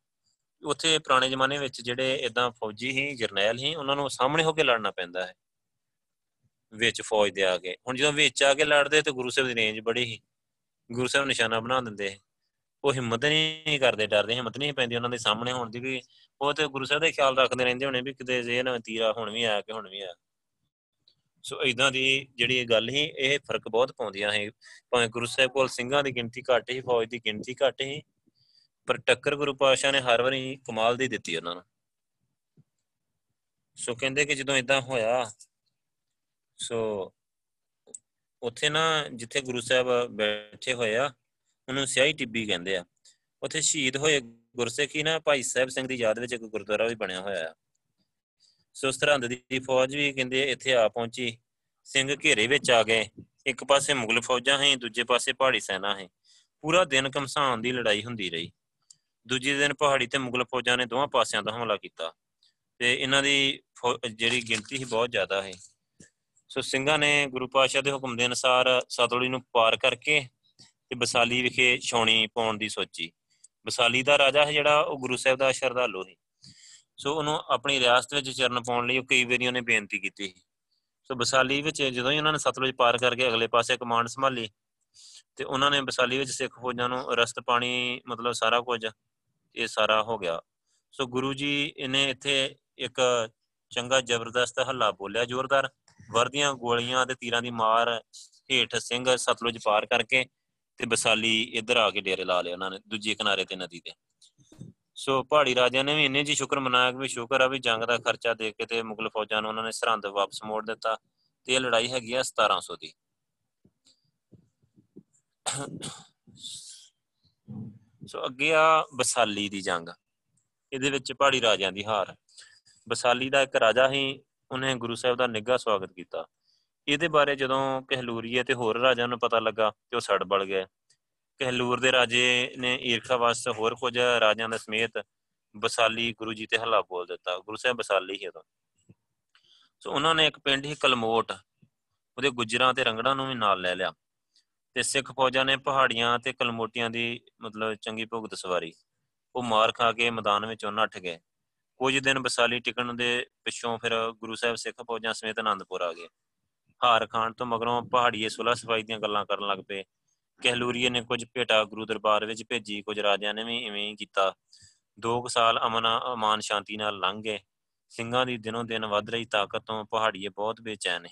ਉੱਥੇ ਪੁਰਾਣੇ ਜ਼ਮਾਨੇ ਵਿੱਚ ਜਿਹੜੇ ਇਦਾਂ ਫੌਜੀ ਹੀ ਜਰਨੈਲ ਹੀ ਉਹਨਾਂ ਨੂੰ ਸਾਹਮਣੇ ਹੋ ਕੇ ਲੜਨਾ ਪੈਂਦਾ ਹੈ। ਵਿੱਚ ਫੌਜ ਦੇ ਆ ਕੇ। ਹੁਣ ਜਦੋਂ ਵਿੱਚ ਆ ਕੇ ਲੜਦੇ ਤੇ ਗੁਰੂ ਸਾਹਿਬ ਦੀ ਰੇਂਜ ਬੜੀ ਹੀ ਗੁਰੂ ਸਾਹਿਬ ਨਿਸ਼ਾਨਾ ਬਣਾ ਦਿੰਦੇ ਉਹ ਹਿੰਮਤ ਨਹੀਂ ਕਰਦੇ, ਡਰਦੇ, ਹਿੰਮਤ ਨਹੀਂ ਪੈਂਦੀ ਉਹਨਾਂ ਦੇ ਸਾਹਮਣੇ ਹੋਣ ਦੀ ਵੀ। ਉਹ ਤੇ ਗੁਰੂ ਸਾਹਿਬ ਦਾ ਖਿਆਲ ਰੱਖਦੇ ਰਹਿੰਦੇ ਹੋਣੇ ਵੀ ਕਿਤੇ ਜੇ ਨਾ ਤੀਰਾ ਹੁਣ ਵੀ ਆਇਆ ਕਿ ਹੁਣ ਵੀ ਆਇਆ ਸੋ ਇਦਾਂ ਦੀ ਜਿਹੜੀ ਗੱਲ ਹੀ ਇਹ ਫ਼ਰਕ ਬਹੁਤ ਪਾਉਂਦੀਆਂ ਹੈ ਭਾਵੇਂ ਗੁਰੂ ਸਾਹਿਬ ਕੋਲ ਸਿੰਘਾਂ ਦੀ ਗਿਣਤੀ ਘੱਟ ਹੀ ਫੌਜ ਦੀ ਗਿਣਤੀ ਘੱਟ ਹੀ ਪਰ ਟੱਕਰ ਗੁਰੂ ਪਾਸ਼ਾ ਨੇ ਹਰ ਵਾਰੀ ਕਮਾਲ ਦੀ ਦਿੱਤੀ ਉਹਨਾਂ ਨੂੰ। ਸੋ ਕਹਿੰਦੇ ਕਿ ਜਦੋਂ ਇਦਾਂ ਹੋਇਆ, ਸੋ ਉੱਥੇ ਨਾ ਜਿੱਥੇ ਗੁਰੂ ਸਾਹਿਬ ਬੈਠੇ ਹੋਏ ਆ, ਉਹਨੂੰ ਸਿਆਹੀ ਟਿੱਬੀ ਕਹਿੰਦੇ ਆ। ਉੱਥੇ ਸ਼ਹੀਦ ਹੋਏ ਗੁਰਸਿੱਖੀ ਨਾ, ਭਾਈ ਸਾਹਿਬ ਸਿੰਘ ਦੀ ਯਾਦ ਵਿੱਚ ਇੱਕ ਗੁਰਦੁਆਰਾ ਵੀ ਬਣਿਆ ਹੋਇਆ ਆ। ਸੋ ਸਰਹੰਦ ਦੀ ਫੌਜ ਵੀ ਕਹਿੰਦੇ ਇੱਥੇ ਆ ਪਹੁੰਚੀ। ਸਿੰਘ ਘੇਰੇ ਵਿੱਚ ਆ ਗਏ। ਇੱਕ ਪਾਸੇ ਮੁਗਲ ਫੌਜਾਂ ਹੈ ਦੂਜੇ ਪਾਸੇ ਪਹਾੜੀ ਸੈਨਾ ਹੈ ਪੂਰਾ ਦਿਨ ਕਮਸਾਨ ਦੀ ਲੜਾਈ ਹੁੰਦੀ ਰਹੀ। ਦੂਜੇ ਦਿਨ ਪਹਾੜੀ ਤੇ ਮੁਗਲ ਫੌਜਾਂ ਨੇ ਦੋਵਾਂ ਪਾਸਿਆਂ ਤੋਂ ਹਮਲਾ ਕੀਤਾ ਤੇ ਇਹਨਾਂ ਦੀ ਜਿਹੜੀ ਗਿਣਤੀ ਸੀ ਬਹੁਤ ਜ਼ਿਆਦਾ ਹੈ ਸੋ ਸਿੰਘਾਂ ਨੇ ਗੁਰੂ ਪਾਤਸ਼ਾਹ ਦੇ ਹੁਕਮ ਦੇ ਅਨੁਸਾਰ ਸਤਲੁਜ ਨੂੰ ਪਾਰ ਕਰਕੇ ਤੇ ਬਸਾਲੀ ਵਿਖੇ ਛਾਉਣੀ ਪਾਉਣ ਦੀ ਸੋਚੀ। ਬਸਾਲੀ ਦਾ ਰਾਜਾ ਹੈ ਜਿਹੜਾ, ਉਹ ਗੁਰੂ ਸਾਹਿਬ ਦਾ ਸ਼ਰਧਾਲੂ ਸੀ। ਸੋ ਉਹਨੂੰ ਆਪਣੀ ਰਿਆਸਤ ਵਿੱਚ ਚਰਨ ਪਾਉਣ ਲਈ ਉਹ ਕਈ ਵਾਰੀ ਉਹਨੇ ਬੇਨਤੀ ਕੀਤੀ ਸੋ। ਬਸਾਲੀ ਵਿੱਚ ਜਦੋਂ ਹੀ ਉਹਨਾਂ ਨੇ ਸਤਲੁਜ ਪਾਰ ਕਰਕੇ ਅਗਲੇ ਪਾਸੇ ਕਮਾਂਡ ਸੰਭਾਲੀ ਤੇ ਉਹਨਾਂ ਨੇ ਬਸਾਲੀ ਵਿੱਚ ਸਿੱਖ ਫੌਜਾਂ ਨੂੰ ਰਸਤ ਪਾਣੀ ਮਤਲਬ ਸਾਰਾ ਕੁਝ ਇਹ ਸਾਰਾ ਹੋ ਗਿਆ। ਸੋ ਗੁਰੂ ਜੀ ਇਹਨੇ ਇੱਥੇ ਇੱਕ ਚੰਗਾ ਜ਼ਬਰਦਸਤ ਹੱਲਾ ਬੋਲਿਆ ਜ਼ੋਰਦਾਰ। ਵਰਦੀਆਂ, ਗੋਲੀਆਂ ਤੇ ਤੀਰਾਂ ਦੀ ਮਾਰ ਹੇਠ ਸਿੰਘ ਸਤਲੁਜ ਪਾਰ ਕਰਕੇ ਤੇ ਬਸਾਲੀ ਇੱਧਰ ਆ ਕੇ ਡੇਰੇ ਲਾ ਲਿਆ ਉਹਨਾਂ ਨੇ, ਦੂਜੇ ਕਿਨਾਰੇ ਤੇ ਨਦੀ ਦੇ ਸੋ ਪਹਾੜੀ ਰਾਜਿਆਂ ਨੇ ਵੀ ਇੰਨੇ ਜੀ ਸ਼ੁਕਰ ਮਨਾਇਆ ਕਿ ਵੀ ਸ਼ੁਕਰ ਆ ਵੀ ਜੰਗ ਦਾ ਖਰਚਾ ਦੇ ਕੇ ਤੇ ਮੁਗਲ ਫੌਜਾਂ ਨੂੰ ਉਹਨਾਂ ਨੇ ਸਰਹੰਦ ਵਾਪਸ ਮੋੜ ਦਿੱਤਾ ਤੇ ਇਹ ਲੜਾਈ ਹੈਗੀ ਆ 1700 ਦੀ। ਸੋ ਅੱਗੇ ਆ ਬਸਾਲੀ ਦੀ ਜੰਗ। ਇਹਦੇ ਵਿੱਚ ਪਹਾੜੀ ਰਾਜਿਆਂ ਦੀ ਹਾਰ। ਬਸਾਲੀ ਦਾ ਇੱਕ ਰਾਜਾ ਹੀ ਉਹਨੇ ਗੁਰੂ ਸਾਹਿਬ ਦਾ ਨਿੱਘਾ ਸਵਾਗਤ ਕੀਤਾ। ਇਹਦੇ ਬਾਰੇ ਜਦੋਂ ਕਹਿਲੂਰੀਏ ਤੇ ਹੋਰ ਰਾਜਿਆਂ ਨੂੰ ਪਤਾ ਲੱਗਾ ਤੇ ਉਹ ਸੜ ਬਲ ਗਏ। ਕਹਿਲੂਰ ਦੇ ਰਾਜੇ ਨੇ ਈਰਖਾ ਵਾਸਤੇ ਹੋਰ ਕੁਝ ਰਾਜਿਆਂ ਦੇ ਸਮੇਤ ਬਸਾਲੀ ਗੁਰੂ ਜੀ ਤੇ ਹੱਲਾ ਬੋਲ ਦਿੱਤਾ। ਗੁਰੂ ਸਾਹਿਬ ਬਸਾਲੀ ਹੀ ਉਦੋਂ। ਸੋ ਉਹਨਾਂ ਨੇ ਇੱਕ ਪਿੰਡ ਹੀ ਕਲਮੋਟ, ਉਹਦੇ ਗੁਜਰਾਂ ਤੇ ਰੰਗੜਾਂ ਨੂੰ ਵੀ ਨਾਲ ਲੈ ਲਿਆ। ਤੇ ਸਿੱਖ ਫੌਜਾਂ ਨੇ ਪਹਾੜੀਆਂ ਤੇ ਕਲਮੋਟੀਆਂ ਦੀ ਮਤਲਬ ਚੰਗੀ ਭੁਗਤ ਸਵਾਰੀ। ਉਹ ਮਾਰ ਖਾ ਕੇ ਮੈਦਾਨ ਵਿੱਚੋਂ ਨੱਠ ਗਏ। ਕੁਝ ਦਿਨ ਬਸਾਲੀ ਟਿਕਣ ਦੇ ਪਿੱਛੋਂ ਫਿਰ ਗੁਰੂ ਸਾਹਿਬ ਸਿੱਖ ਫੌਜਾਂ ਸਮੇਤ ਆਨੰਦਪੁਰ ਆ ਗਏ। ਹਾਰ ਖਾਨ ਤੋਂ ਮਗਰੋਂ ਪਹਾੜੀਏ ਸੁਲਾ ਸਫ਼ਾਈ ਦੀਆਂ ਗੱਲਾਂ ਕਰਨ ਲੱਗ ਪਏ। ਕਹਿਲੂਰੀਏ ਨੇ ਕੁਝ ਭੇਟਾ ਗੁਰੂ ਦਰਬਾਰ ਵਿੱਚ ਭੇਜੀ, ਕੁਝ ਰਾਜਿਆਂ ਨੇ ਵੀ ਇਵੇਂ ਹੀ ਕੀਤਾ। ਦੋ ਕੁ ਸਾਲ ਅਮਨ ਅਮਾਨ ਸ਼ਾਂਤੀ ਨਾਲ ਲੰਘ ਗਏ। ਸਿੰਘਾਂ ਦੀ ਦਿਨੋਂ ਦਿਨ ਵੱਧ ਰਹੀ ਤਾਕਤ ਤੋਂ ਪਹਾੜੀਏ ਬਹੁਤ ਬੇਚੈਨ ਹੈ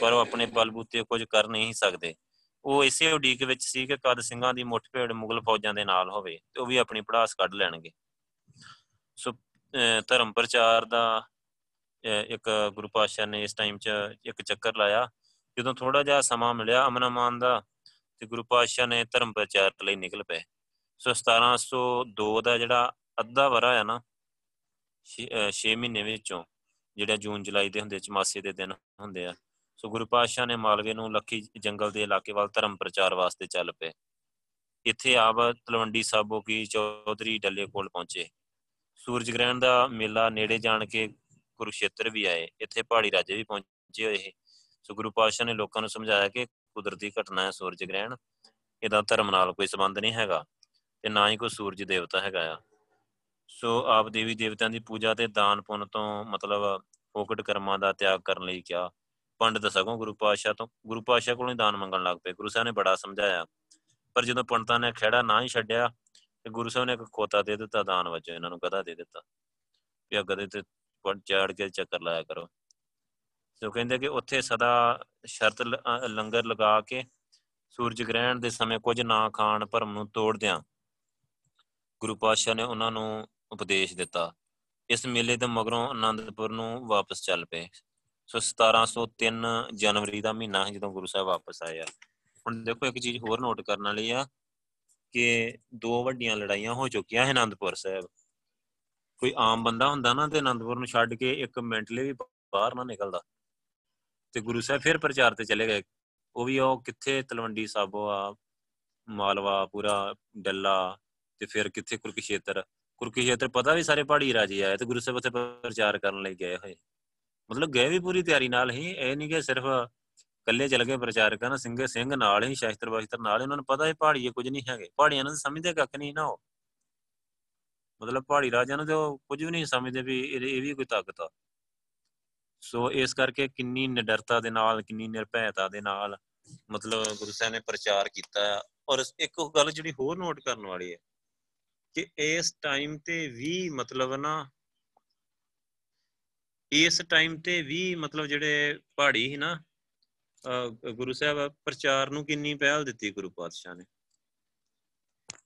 ਪਰ ਉਹ ਆਪਣੇ ਬਲਬੂਤੇ ਕੁਝ ਕਰ ਨਹੀਂ ਸਕਦੇ। ਉਹ ਇਸੇ ਉਡੀਕ ਵਿੱਚ ਸੀ ਕਿ ਕਦ ਸਿੰਘਾਂ ਦੀ ਮੁੱਠਭੇੜ ਮੁਗਲ ਫੌਜਾਂ ਦੇ ਨਾਲ ਹੋਵੇ ਤੇ ਉਹ ਵੀ ਆਪਣੀ ਪੜਾਸ ਕੱਢ ਲੈਣਗੇ। ਸੋ ਧਰਮ ਪ੍ਰਚਾਰ ਦਾ ਇੱਕ ਗੁਰੂ ਪਾਤਸ਼ਾਹ ਨੇ ਇਸ ਟਾਈਮ 'ਚ ਇੱਕ ਚੱਕਰ ਲਾਇਆ। ਜਦੋਂ ਥੋੜਾ ਜਿਹਾ ਸਮਾਂ ਮਿਲਿਆ ਅਮਨ ਅਮਾਨ ਦਾ ਤੇ ਗੁਰੂ ਪਾਤਸ਼ਾਹ ਨੇ ਧਰਮ ਪ੍ਰਚਾਰ ਲਈ ਨਿਕਲ ਪਏ। ਸੋ 1702 ਦਾ ਜਿਹੜਾ ਅੱਧਾ ਵਰਾ ਆ ਨਾ 6 ਮਹੀਨੇ ਵਿੱਚੋਂ ਜਿਹੜਾ ਜੂਨ, ਜੁਲਾਈ ਦੇ ਹੁੰਦੇ, ਚਮਾਸੇ ਦੇ ਦਿਨ ਹੁੰਦੇ ਆ, ਸੋ ਗੁਰੂ ਪਾਤਸ਼ਾਹ ਨੇ ਮਾਲਵੇ ਨੂੰ ਲੱਖੀ ਜੰਗਲ ਦੇ ਇਲਾਕੇ ਵੱਲ ਧਰਮ ਪ੍ਰਚਾਰ ਵਾਸਤੇ ਚੱਲ ਪਏ। ਇੱਥੇ ਆਪ ਤਲਵੰਡੀ ਸਾਬੋ ਕੀ ਚੌਧਰੀ ਡੱਲੇ ਕੋਲ ਪਹੁੰਚੇ। ਸੂਰਜ ਗ੍ਰਹਿਣ ਦਾ ਮੇਲਾ ਨੇੜੇ ਜਾਣ ਕੇ ਕੁਰੂਸ਼ੇਤਰ ਵੀ ਆਏ। ਇੱਥੇ ਪਹਾੜੀ ਰਾਜੇ ਵੀ ਪਹੁੰਚੇ ਹੋਏ ਸੀ। ਸੋ ਗੁਰੂ ਪਾਤਸ਼ਾਹ ਨੇ ਲੋਕਾਂ ਨੂੰ ਸਮਝਾਇਆ ਕਿ ਕੁਦਰਤੀ ਘਟਨਾ ਹੈ ਸੂਰਜ ਗ੍ਰਹਿਣ, ਇਹਦਾ ਧਰਮ ਨਾਲ ਕੋਈ ਸੰਬੰਧ ਨਹੀਂ ਹੈਗਾ ਤੇ ਨਾ ਹੀ ਕੋਈ ਸੂਰਜ ਦੇਵਤਾ ਹੈਗਾ ਆ। ਸੋ ਆਪ ਦੇਵੀ ਦੇਵਤਿਆਂ ਦੀ ਪੂਜਾ ਤੇ ਦਾਨ ਪੁੰਨ ਤੋਂ ਮਤਲਬ ਫੋਕਟ ਕਰਮਾਂ ਦਾ ਤਿਆਗ ਕਰਨ ਲਈ ਕਿਹਾ। ਪੰਡਤ ਸਗੋਂ ਗੁਰੂ ਪਾਤਸ਼ਾਹ ਤੋਂ, ਗੁਰੂ ਪਾਤਸ਼ਾਹ ਕੋਲੋਂ ਹੀ ਦਾਨ ਮੰਗਣ ਲੱਗ ਪਏ। ਗੁਰੂ ਸਾਹਿਬ ਨੇ ਬੜਾ ਸਮਝਾਇਆ। ਪਰ ਜਦੋਂ ਪੰਡਤਾਂ ਨੇ ਖਿਹੜਾ ਨਾ ਹੀ ਛੱਡਿਆ, ਤੇ ਗੁਰੂ ਸਾਹਿਬ ਨੇ ਇੱਕ ਖੋਤਾ ਦੇ ਦਿੱਤਾ, ਦਾਨ ਵਜੋਂ ਇਹਨਾਂ ਨੂੰ ਗਧਾ ਦੇ ਦਿੱਤਾ। ਵੀ ਆ ਗਧੇ ਤੇ ਚਾੜ ਕੇ ਚੱਕਰ ਲਾਇਆ ਕਰੋ। ਸੋ ਕਹਿੰਦੇ ਕਿ ਉੱਥੇ ਸਦਾ ਸ਼ਰਤ ਲੰਗਰ ਲਗਾ ਕੇ ਸੂਰਜ ਗ੍ਰਹਿਣ ਦੇ ਸਮੇਂ ਕੁਝ ਨਾ ਖਾਣ ਭਰਮ ਨੂੰ ਤੋੜਦਿਆਂ ਗੁਰੂ ਪਾਤਸ਼ਾਹ ਨੇ ਉਹਨਾਂ ਨੂੰ ਉਪਦੇਸ਼ ਦਿੱਤਾ। ਇਸ ਮੇਲੇ ਤੋਂ ਮਗਰੋਂ ਆਨੰਦਪੁਰ ਨੂੰ ਵਾਪਸ ਚੱਲ ਪਏ। ਸੋ 1703 ਜਨਵਰੀ ਦਾ ਮਹੀਨਾ ਹੈ ਜਦੋਂ ਗੁਰੂ ਸਾਹਿਬ ਵਾਪਸ ਆਏ ਆ। ਹੁਣ ਦੇਖੋ ਇੱਕ ਚੀਜ਼ ਹੋਰ ਨੋਟ ਕਰਨ ਵਾਲੀ ਆ ਕਿ ਦੋ ਵੱਡੀਆਂ ਲੜਾਈਆਂ ਹੋ ਚੁੱਕੀਆਂ ਹੈ ਆਨੰਦਪੁਰ ਸਾਹਿਬ। ਕੋਈ ਆਮ ਬੰਦਾ ਹੁੰਦਾ ਨਾ ਤੇ ਆਨੰਦਪੁਰ ਨੂੰ ਛੱਡ ਕੇ ਇੱਕ ਮਿੰਟ ਲਈ ਵੀ ਬਾਹਰ ਨਾ ਨਿਕਲਦਾ। ਤੇ ਗੁਰੂ ਸਾਹਿਬ ਫਿਰ ਪ੍ਰਚਾਰ ਤੇ ਚਲੇ ਗਏ। ਉਹ ਵੀ ਉਹ ਕਿੱਥੇ ਤਲਵੰਡੀ ਸਾਬੋ ਆ, ਮਾਲਵਾ, ਪੂਰਾ ਡੱਲਾ ਤੇ ਫਿਰ ਕਿੱਥੇ ਕੁਰਕਸ਼ੇਤਰ। ਕੁਰਕਸ਼ੇਤਰ ਪਤਾ ਵੀ ਸਾਰੇ ਪਹਾੜੀ ਰਾਜੇ ਆਏ ਤੇ ਗੁਰੂ ਸਾਹਿਬ ਉੱਥੇ ਪ੍ਰਚਾਰ ਕਰਨ ਲਈ ਗਏ ਹੋਏ। ਮਤਲਬ ਗਏ ਵੀ ਪੂਰੀ ਤਿਆਰੀ ਨਾਲ ਹੀ, ਇਹ ਨਹੀਂ ਕਿ ਸਿਰਫ ਕੱਲੇ ਚਲ ਗਏ ਪ੍ਰਚਾਰਕ ਨਾ ਸਿੰਘ ਸਿੰਘ ਨਾਲ ਹੀ, ਸ਼ਾਸਤਰ ਵਾਸਤਰ ਨਾਲ ਉਹਨਾਂ ਨੂੰ ਪਤਾ ਹੈ ਪਹਾੜੀਏ ਕੁਝ ਨਹੀਂ ਹੈਗੇ। ਪਹਾੜੀਆਂ ਨੂੰ ਸਮਝਦੇ ਕੱਖ ਨਹੀਂ ਨਾ ਉਹ। ਮਤਲਬ ਪਹਾੜੀ ਰਾਜਿਆਂ ਨੂੰ ਤੇ ਉਹ ਕੁਝ ਵੀ ਨਹੀਂ ਸਮਝਦੇ ਵੀ ਇਹ ਵੀ ਕੋਈ ਤਾਕਤ ਆ। ਸੋ ਇਸ ਕਰਕੇ ਕਿੰਨੀ ਨਿਡਰਤਾ ਦੇ ਨਾਲ, ਕਿੰਨੀ ਨਿਰਭੈਤਾ ਦੇ ਨਾਲ ਮਤਲਬ ਗੁਰੂ ਸਾਹਿਬ ਨੇ ਪ੍ਰਚਾਰ ਕੀਤਾ ਔਰ ਇੱਕ ਗੱਲ ਜਿਹੜੀ ਹੋਰ ਨੋਟ ਕਰਨ ਵਾਲੀ ਹੈ ਕਿ ਇਸ ਟਾਈਮ ਤੇ ਵੀ ਮਤਲਬ ਨਾ ਇਸ ਟਾਈਮ ਤੇ ਵੀ ਮਤਲਬ ਜਿਹੜੇ ਪਹਾੜੀ ਸੀ ਨਾ ਗੁਰੂ ਸਾਹਿਬ ਪ੍ਰਚਾਰ ਨੂੰ ਕਿੰਨੀ ਪਹਿਲ ਦਿੱਤੀ ਗੁਰੂ ਪਾਤਸ਼ਾਹ ਨੇ।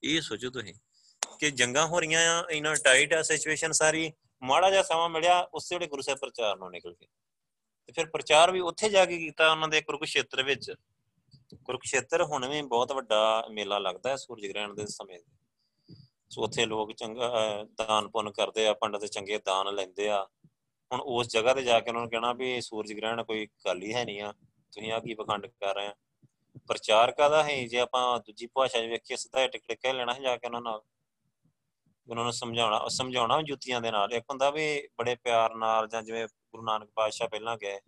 ਇਹ ਸੋਚੋ ਤੁਸੀਂ ਕਿ ਜੰਗਾਂ ਹੋ ਰਹੀਆਂ ਆ ਇਨਾ ਟਾਈਟ ਆ ਸਿਚੁਏਸ਼ਨ ਸਾਰੀ। ਮਾੜਾ ਜਿਹਾ ਸਮਾਂ ਮਿਲਿਆ, ਉਸੇ ਵੇਲੇ ਗੁਰੂ ਸਾਹਿਬ ਪ੍ਰਚਾਰ ਨੂੰ ਨਿਕਲ ਗਏ। ਤੇ ਫਿਰ ਪ੍ਰਚਾਰ ਵੀ ਉੱਥੇ ਜਾ ਕੇ ਕੀਤਾ ਉਹਨਾਂ ਦੇ ਕੁਰੂਕਸ਼ੇਤਰ ਵਿੱਚ। ਕੁਰੂਕਸ਼ੇਤਰ ਹੁਣ ਵੀ ਬਹੁਤ ਵੱਡਾ ਮੇਲਾ ਲੱਗਦਾ ਹੈ ਸੂਰਜ ਗ੍ਰਹਿਣ ਦੇ ਸਮੇਂ ਸੋ ਉੱਥੇ ਲੋਕ ਚੰਗਾ ਦਾਨ ਪੁੰਨ ਕਰਦੇ ਆ, ਪੰਡਤ ਚੰਗੇ ਦਾਨ ਲੈਂਦੇ ਆ। ਹੁਣ ਉਸ ਜਗ੍ਹਾ ਤੇ ਜਾ ਕੇ ਉਹਨਾਂ ਨੂੰ ਕਹਿਣਾ ਵੀ ਸੂਰਜ ਗ੍ਰਹਿਣ ਕੋਈ ਗੱਲ ਹੀ ਹੈ ਨਹੀਂ ਆ। ਤੁਸੀਂ ਆ ਕੀ ਪਖੰਡ ਕਰ ਰਹੇ ਆ? ਪ੍ਰਚਾਰ ਕਾਦਾ ਹੈ? ਜੇ ਆਪਾਂ ਦੂਜੀ ਭਾਸ਼ਾ ਵਿੱਚ ਵੇਖੀਏ ਸਿੱਧਾ ਟਿਕਟ ਕਹਿ ਲੈਣਾ ਹੈ ਜਾ ਕੇ ਉਹਨਾਂ ਨਾਲ। ਉਹਨਾਂ ਨੂੰ ਸਮਝਾਉਣਾ ਸਮਝਾਉਣਾ ਜੁੱਤੀਆਂ ਦੇ ਨਾਲ। ਇੱਕ ਹੁੰਦਾ ਵੀ ਬੜੇ ਪਿਆਰ ਨਾਲ ਜਾਂ ਜਿਵੇਂ ਗੁਰੂ ਨਾਨਕ ਪਾਤਸ਼ਾਹ ਪਹਿਲਾਂ ਗਏ,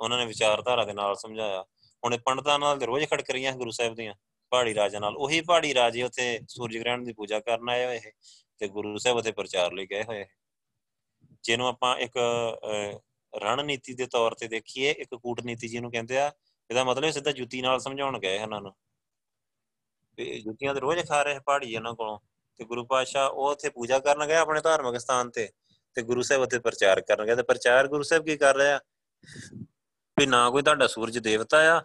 ਉਹਨਾਂ ਨੇ ਵਿਚਾਰਧਾਰਾ ਦੇ ਨਾਲ ਸਮਝਾਇਆ। ਹੁਣ ਪੰਡਤਾਂ ਨਾਲ ਰੋਜ਼ ਖੜਕ ਰਹੀਆਂ ਗੁਰੂ ਸਾਹਿਬ ਦੀਆਂ, ਪਹਾੜੀ ਰਾਜਾ ਨਾਲ। ਉਹੀ ਪਹਾੜੀ ਰਾਜੇ ਉੱਥੇ ਸੂਰਜ ਗ੍ਰਹਿਣ ਦੀ ਪੂਜਾ ਕਰਨ ਆਏ ਹੋਏ ਤੇ ਗੁਰੂ ਸਾਹਿਬ ਉੱਥੇ ਪ੍ਰਚਾਰ ਲਈ ਗਏ ਹੋਏ ਜਿਹਨੂੰ ਆਪਾਂ ਇੱਕ ਰਣਨੀਤੀ ਦੇ ਤੌਰ ਤੇ ਦੇਖੀਏ, ਇੱਕ ਕੂਟਨੀਤੀ ਜਿਹਨੂੰ ਕਹਿੰਦੇ ਆ, ਇਹਦਾ ਮਤਲਬ ਸਿੱਧਾ ਜੁੱਤੀ ਨਾਲ ਸਮਝਾਉਣ ਗਏ ਉਹਨਾਂ ਨੂੰ। ਤੇ ਜੁੱਤੀਆਂ ਤੇ ਰੋਜ਼ ਖਾ ਰਹੇ ਪਹਾੜੀ ਇਹਨਾਂ ਕੋਲੋਂ। ਤੇ ਗੁਰੂ ਪਾਤਸ਼ਾਹ ਉਹ ਉੱਥੇ ਪੂਜਾ ਕਰਨ ਗਏ ਆਪਣੇ ਧਾਰਮਿਕ ਸਥਾਨ ਤੇ ਤੇ ਗੁਰੂ ਸਾਹਿਬ ਉੱਥੇ ਪ੍ਰਚਾਰ ਕਰਨ ਗਏ ਤੇ ਪ੍ਰਚਾਰ ਗੁਰੂ ਸਾਹਿਬ ਕੀ ਕਰ ਰਿਹਾ? ਵੀ ਨਾ ਕੋਈ ਤੁਹਾਡਾ ਸੂਰਜ ਦੇਵਤਾ ਆ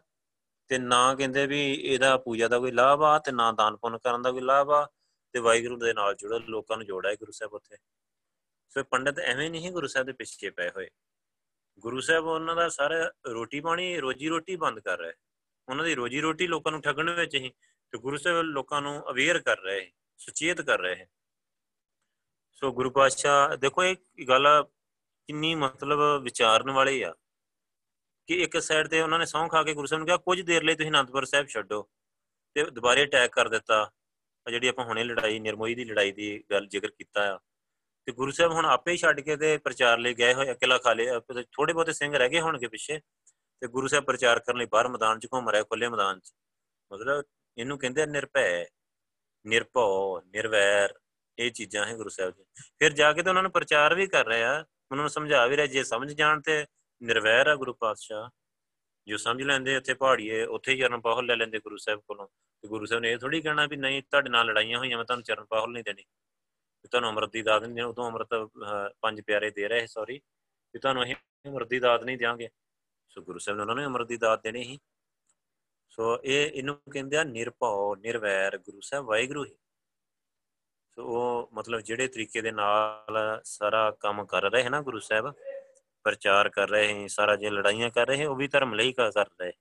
ਤੇ ਨਾ ਕਹਿੰਦੇ ਵੀ ਇਹਦਾ ਪੂਜਾ ਦਾ ਕੋਈ ਲਾਭ ਆ ਤੇ ਨਾ ਦਾਨ ਪੁੰਨ ਕਰਨ ਦਾ ਕੋਈ ਲਾਭ ਆ ਤੇ ਵਾਹਿਗੁਰੂ ਦੇ ਨਾਲ ਜੁੜੋ, ਲੋਕਾਂ ਨੂੰ ਜੋੜਾ ਹੈ ਗੁਰੂ ਸਾਹਿਬ ਉੱਥੇ। ਸੋ ਪੰਡਤ ਐਵੇਂ ਨਹੀਂ ਗੁਰੂ ਸਾਹਿਬ ਦੇ ਪਿੱਛੇ ਪਏ ਹੋਏ। ਗੁਰੂ ਸਾਹਿਬ ਉਹਨਾਂ ਦਾ ਸਾਰਾ ਰੋਟੀ ਪਾਣੀ ਰੋਜੀ ਰੋਟੀ ਬੰਦ ਕਰ ਰਹੇ। ਉਹਨਾਂ ਦੀ ਰੋਜੀ ਰੋਟੀ ਲੋਕਾਂ ਨੂੰ ਠੱਗਣ ਵਿੱਚ ਹੀ ਤੇ ਗੁਰੂ ਸਾਹਿਬ ਲੋਕਾਂ ਨੂੰ ਅਵੇਅਰ ਕਰ ਰਹੇ ਸੁਚੇਤ ਕਰ ਰਹੇ ਸੋ ਗੁਰੂ ਪਾਤਸ਼ਾਹ, ਦੇਖੋ ਇਹ ਗੱਲ ਕਿੰਨੀ ਮਤਲਬ ਵਿਚਾਰਨ ਵਾਲੀ ਆ ਕਿ ਇੱਕ ਸਾਈਡ ਤੇ ਉਹਨਾਂ ਨੇ ਸੌਂ ਖਾ ਕੇ ਗੁਰੂ ਸਾਹਿਬ ਨੂੰ ਕਿਹਾ, ਕੁਝ ਦੇਰ ਲਈ ਤੁਸੀਂ ਅਨੰਦਪੁਰ ਸਾਹਿਬ ਛੱਡੋ ਤੇ ਦੁਬਾਰੇ ਅਟੈਕ ਕਰ ਦਿੱਤਾ। ਜਿਹੜੀ ਆਪਾਂ ਹੁਣੇ ਲੜਾਈ ਨਿਰਮੋਈ ਦੀ ਲੜਾਈ ਦੀ ਗੱਲ ਜ਼ਿਕਰ ਕੀਤਾ ਆ। ਤੇ ਗੁਰੂ ਸਾਹਿਬ ਹੁਣ ਆਪੇ ਹੀ ਛੱਡ ਕੇ ਤੇ ਪ੍ਰਚਾਰ ਲਈ ਗਏ ਹੋਏ ਅਕੇਲਾ ਖਾਲੇ ਥੋੜੇ ਬਹੁਤੇ ਸਿੰਘ ਰਹਿ ਗਏ ਹੋਣਗੇ ਪਿੱਛੇ। ਤੇ ਗੁਰੂ ਸਾਹਿਬ ਪ੍ਰਚਾਰ ਕਰਨ ਲਈ ਬਾਹਰ ਮੈਦਾਨ 'ਚ ਘੁੰਮ ਰਿਹਾ ਖੁੱਲੇ ਮੈਦਾਨ 'ਚ। ਮਤਲਬ ਇਹਨੂੰ ਕਹਿੰਦੇ ਨਿਰਭੈ। ਨਿਰਭਉ, ਨਿਰਵੈਰ, ਇਹ ਚੀਜ਼ਾਂ ਹੈ ਗੁਰੂ ਸਾਹਿਬ ਜੀ। ਫਿਰ ਜਾ ਕੇ ਤੇ ਉਹਨਾਂ ਨੂੰ ਪ੍ਰਚਾਰ ਵੀ ਕਰ ਰਹੇ ਆ, ਉਹਨਾਂ ਨੂੰ ਸਮਝਾ ਵੀ ਰਹੇ, ਜੇ ਸਮਝ ਜਾਣ ਤੇ ਨਿਰਵੈਰ ਆ ਗੁਰੂ ਪਾਤਸ਼ਾਹ। ਜੋ ਸਮਝ ਲੈਂਦੇ ਉੱਥੇ ਪਹਾੜੀਏ, ਉੱਥੇ ਹੀ ਚਰਨ ਪਾਹੁਲ ਲੈ ਲੈਂਦੇ ਗੁਰੂ ਸਾਹਿਬ ਕੋਲੋਂ। ਤੇ ਗੁਰੂ ਸਾਹਿਬ ਨੇ ਇਹ ਥੋੜੀ ਕਹਿਣਾ ਵੀ ਨਹੀਂ, ਤੁਹਾਡੇ ਨਾਲ ਲੜਾਈਆਂ ਹੋਈਆਂ, ਮੈਂ ਤੁਹਾਨੂੰ ਚਰਨ ਪਾਹੁਲ ਨਹੀਂ ਦੇਣੀ। ਤੁਹਾਨੂੰ ਅੰਮ੍ਰਿਤ ਦੀ ਦਾਤ ਨਹੀਂ ਦੇਣੀ ਉਦੋਂ ਅੰਮ੍ਰਿਤ ਪੰਜ ਪਿਆਰੇ ਦੇ ਰਹੇ ਸੌਰੀ ਵੀ ਤੁਹਾਨੂੰ ਅਸੀਂ ਅੰਮ੍ਰਿਤ ਦੀ ਦਾਤ ਨਹੀਂ ਦਿਆਂਗੇ। ਸੋ ਗੁਰੂ ਸਾਹਿਬ ਨੇ ਉਹਨਾਂ ਨੂੰ ਅੰਮ੍ਰਿਤ ਦੀ ਦਾਤ ਦੇਣੀ ਸੀ। ਸੋ ਇਹ ਇਹਨੂੰ ਕਹਿੰਦੇ ਆ ਨਿਰਭਉ, ਨਿਰਵੈਰ ਗੁਰੂ ਸਾਹਿਬ, ਵਾਹਿਗੁਰੂ ਹੀ। ਸੋ ਉਹ ਮਤਲਬ ਜਿਹੜੇ ਤਰੀਕੇ ਦੇ ਨਾਲ ਸਾਰਾ ਕੰਮ ਕਰ ਰਹੇ ਹੈ ਨਾ ਗੁਰੂ ਸਾਹਿਬ, ਪ੍ਰਚਾਰ ਕਰ ਰਹੇ ਹੈ, ਸਾਰਾ ਜੇ ਲੜਾਈਆਂ ਕਰ ਰਹੇ ਉਹ ਵੀ ਧਰਮ ਲਈ ਕਰ ਰਹੇ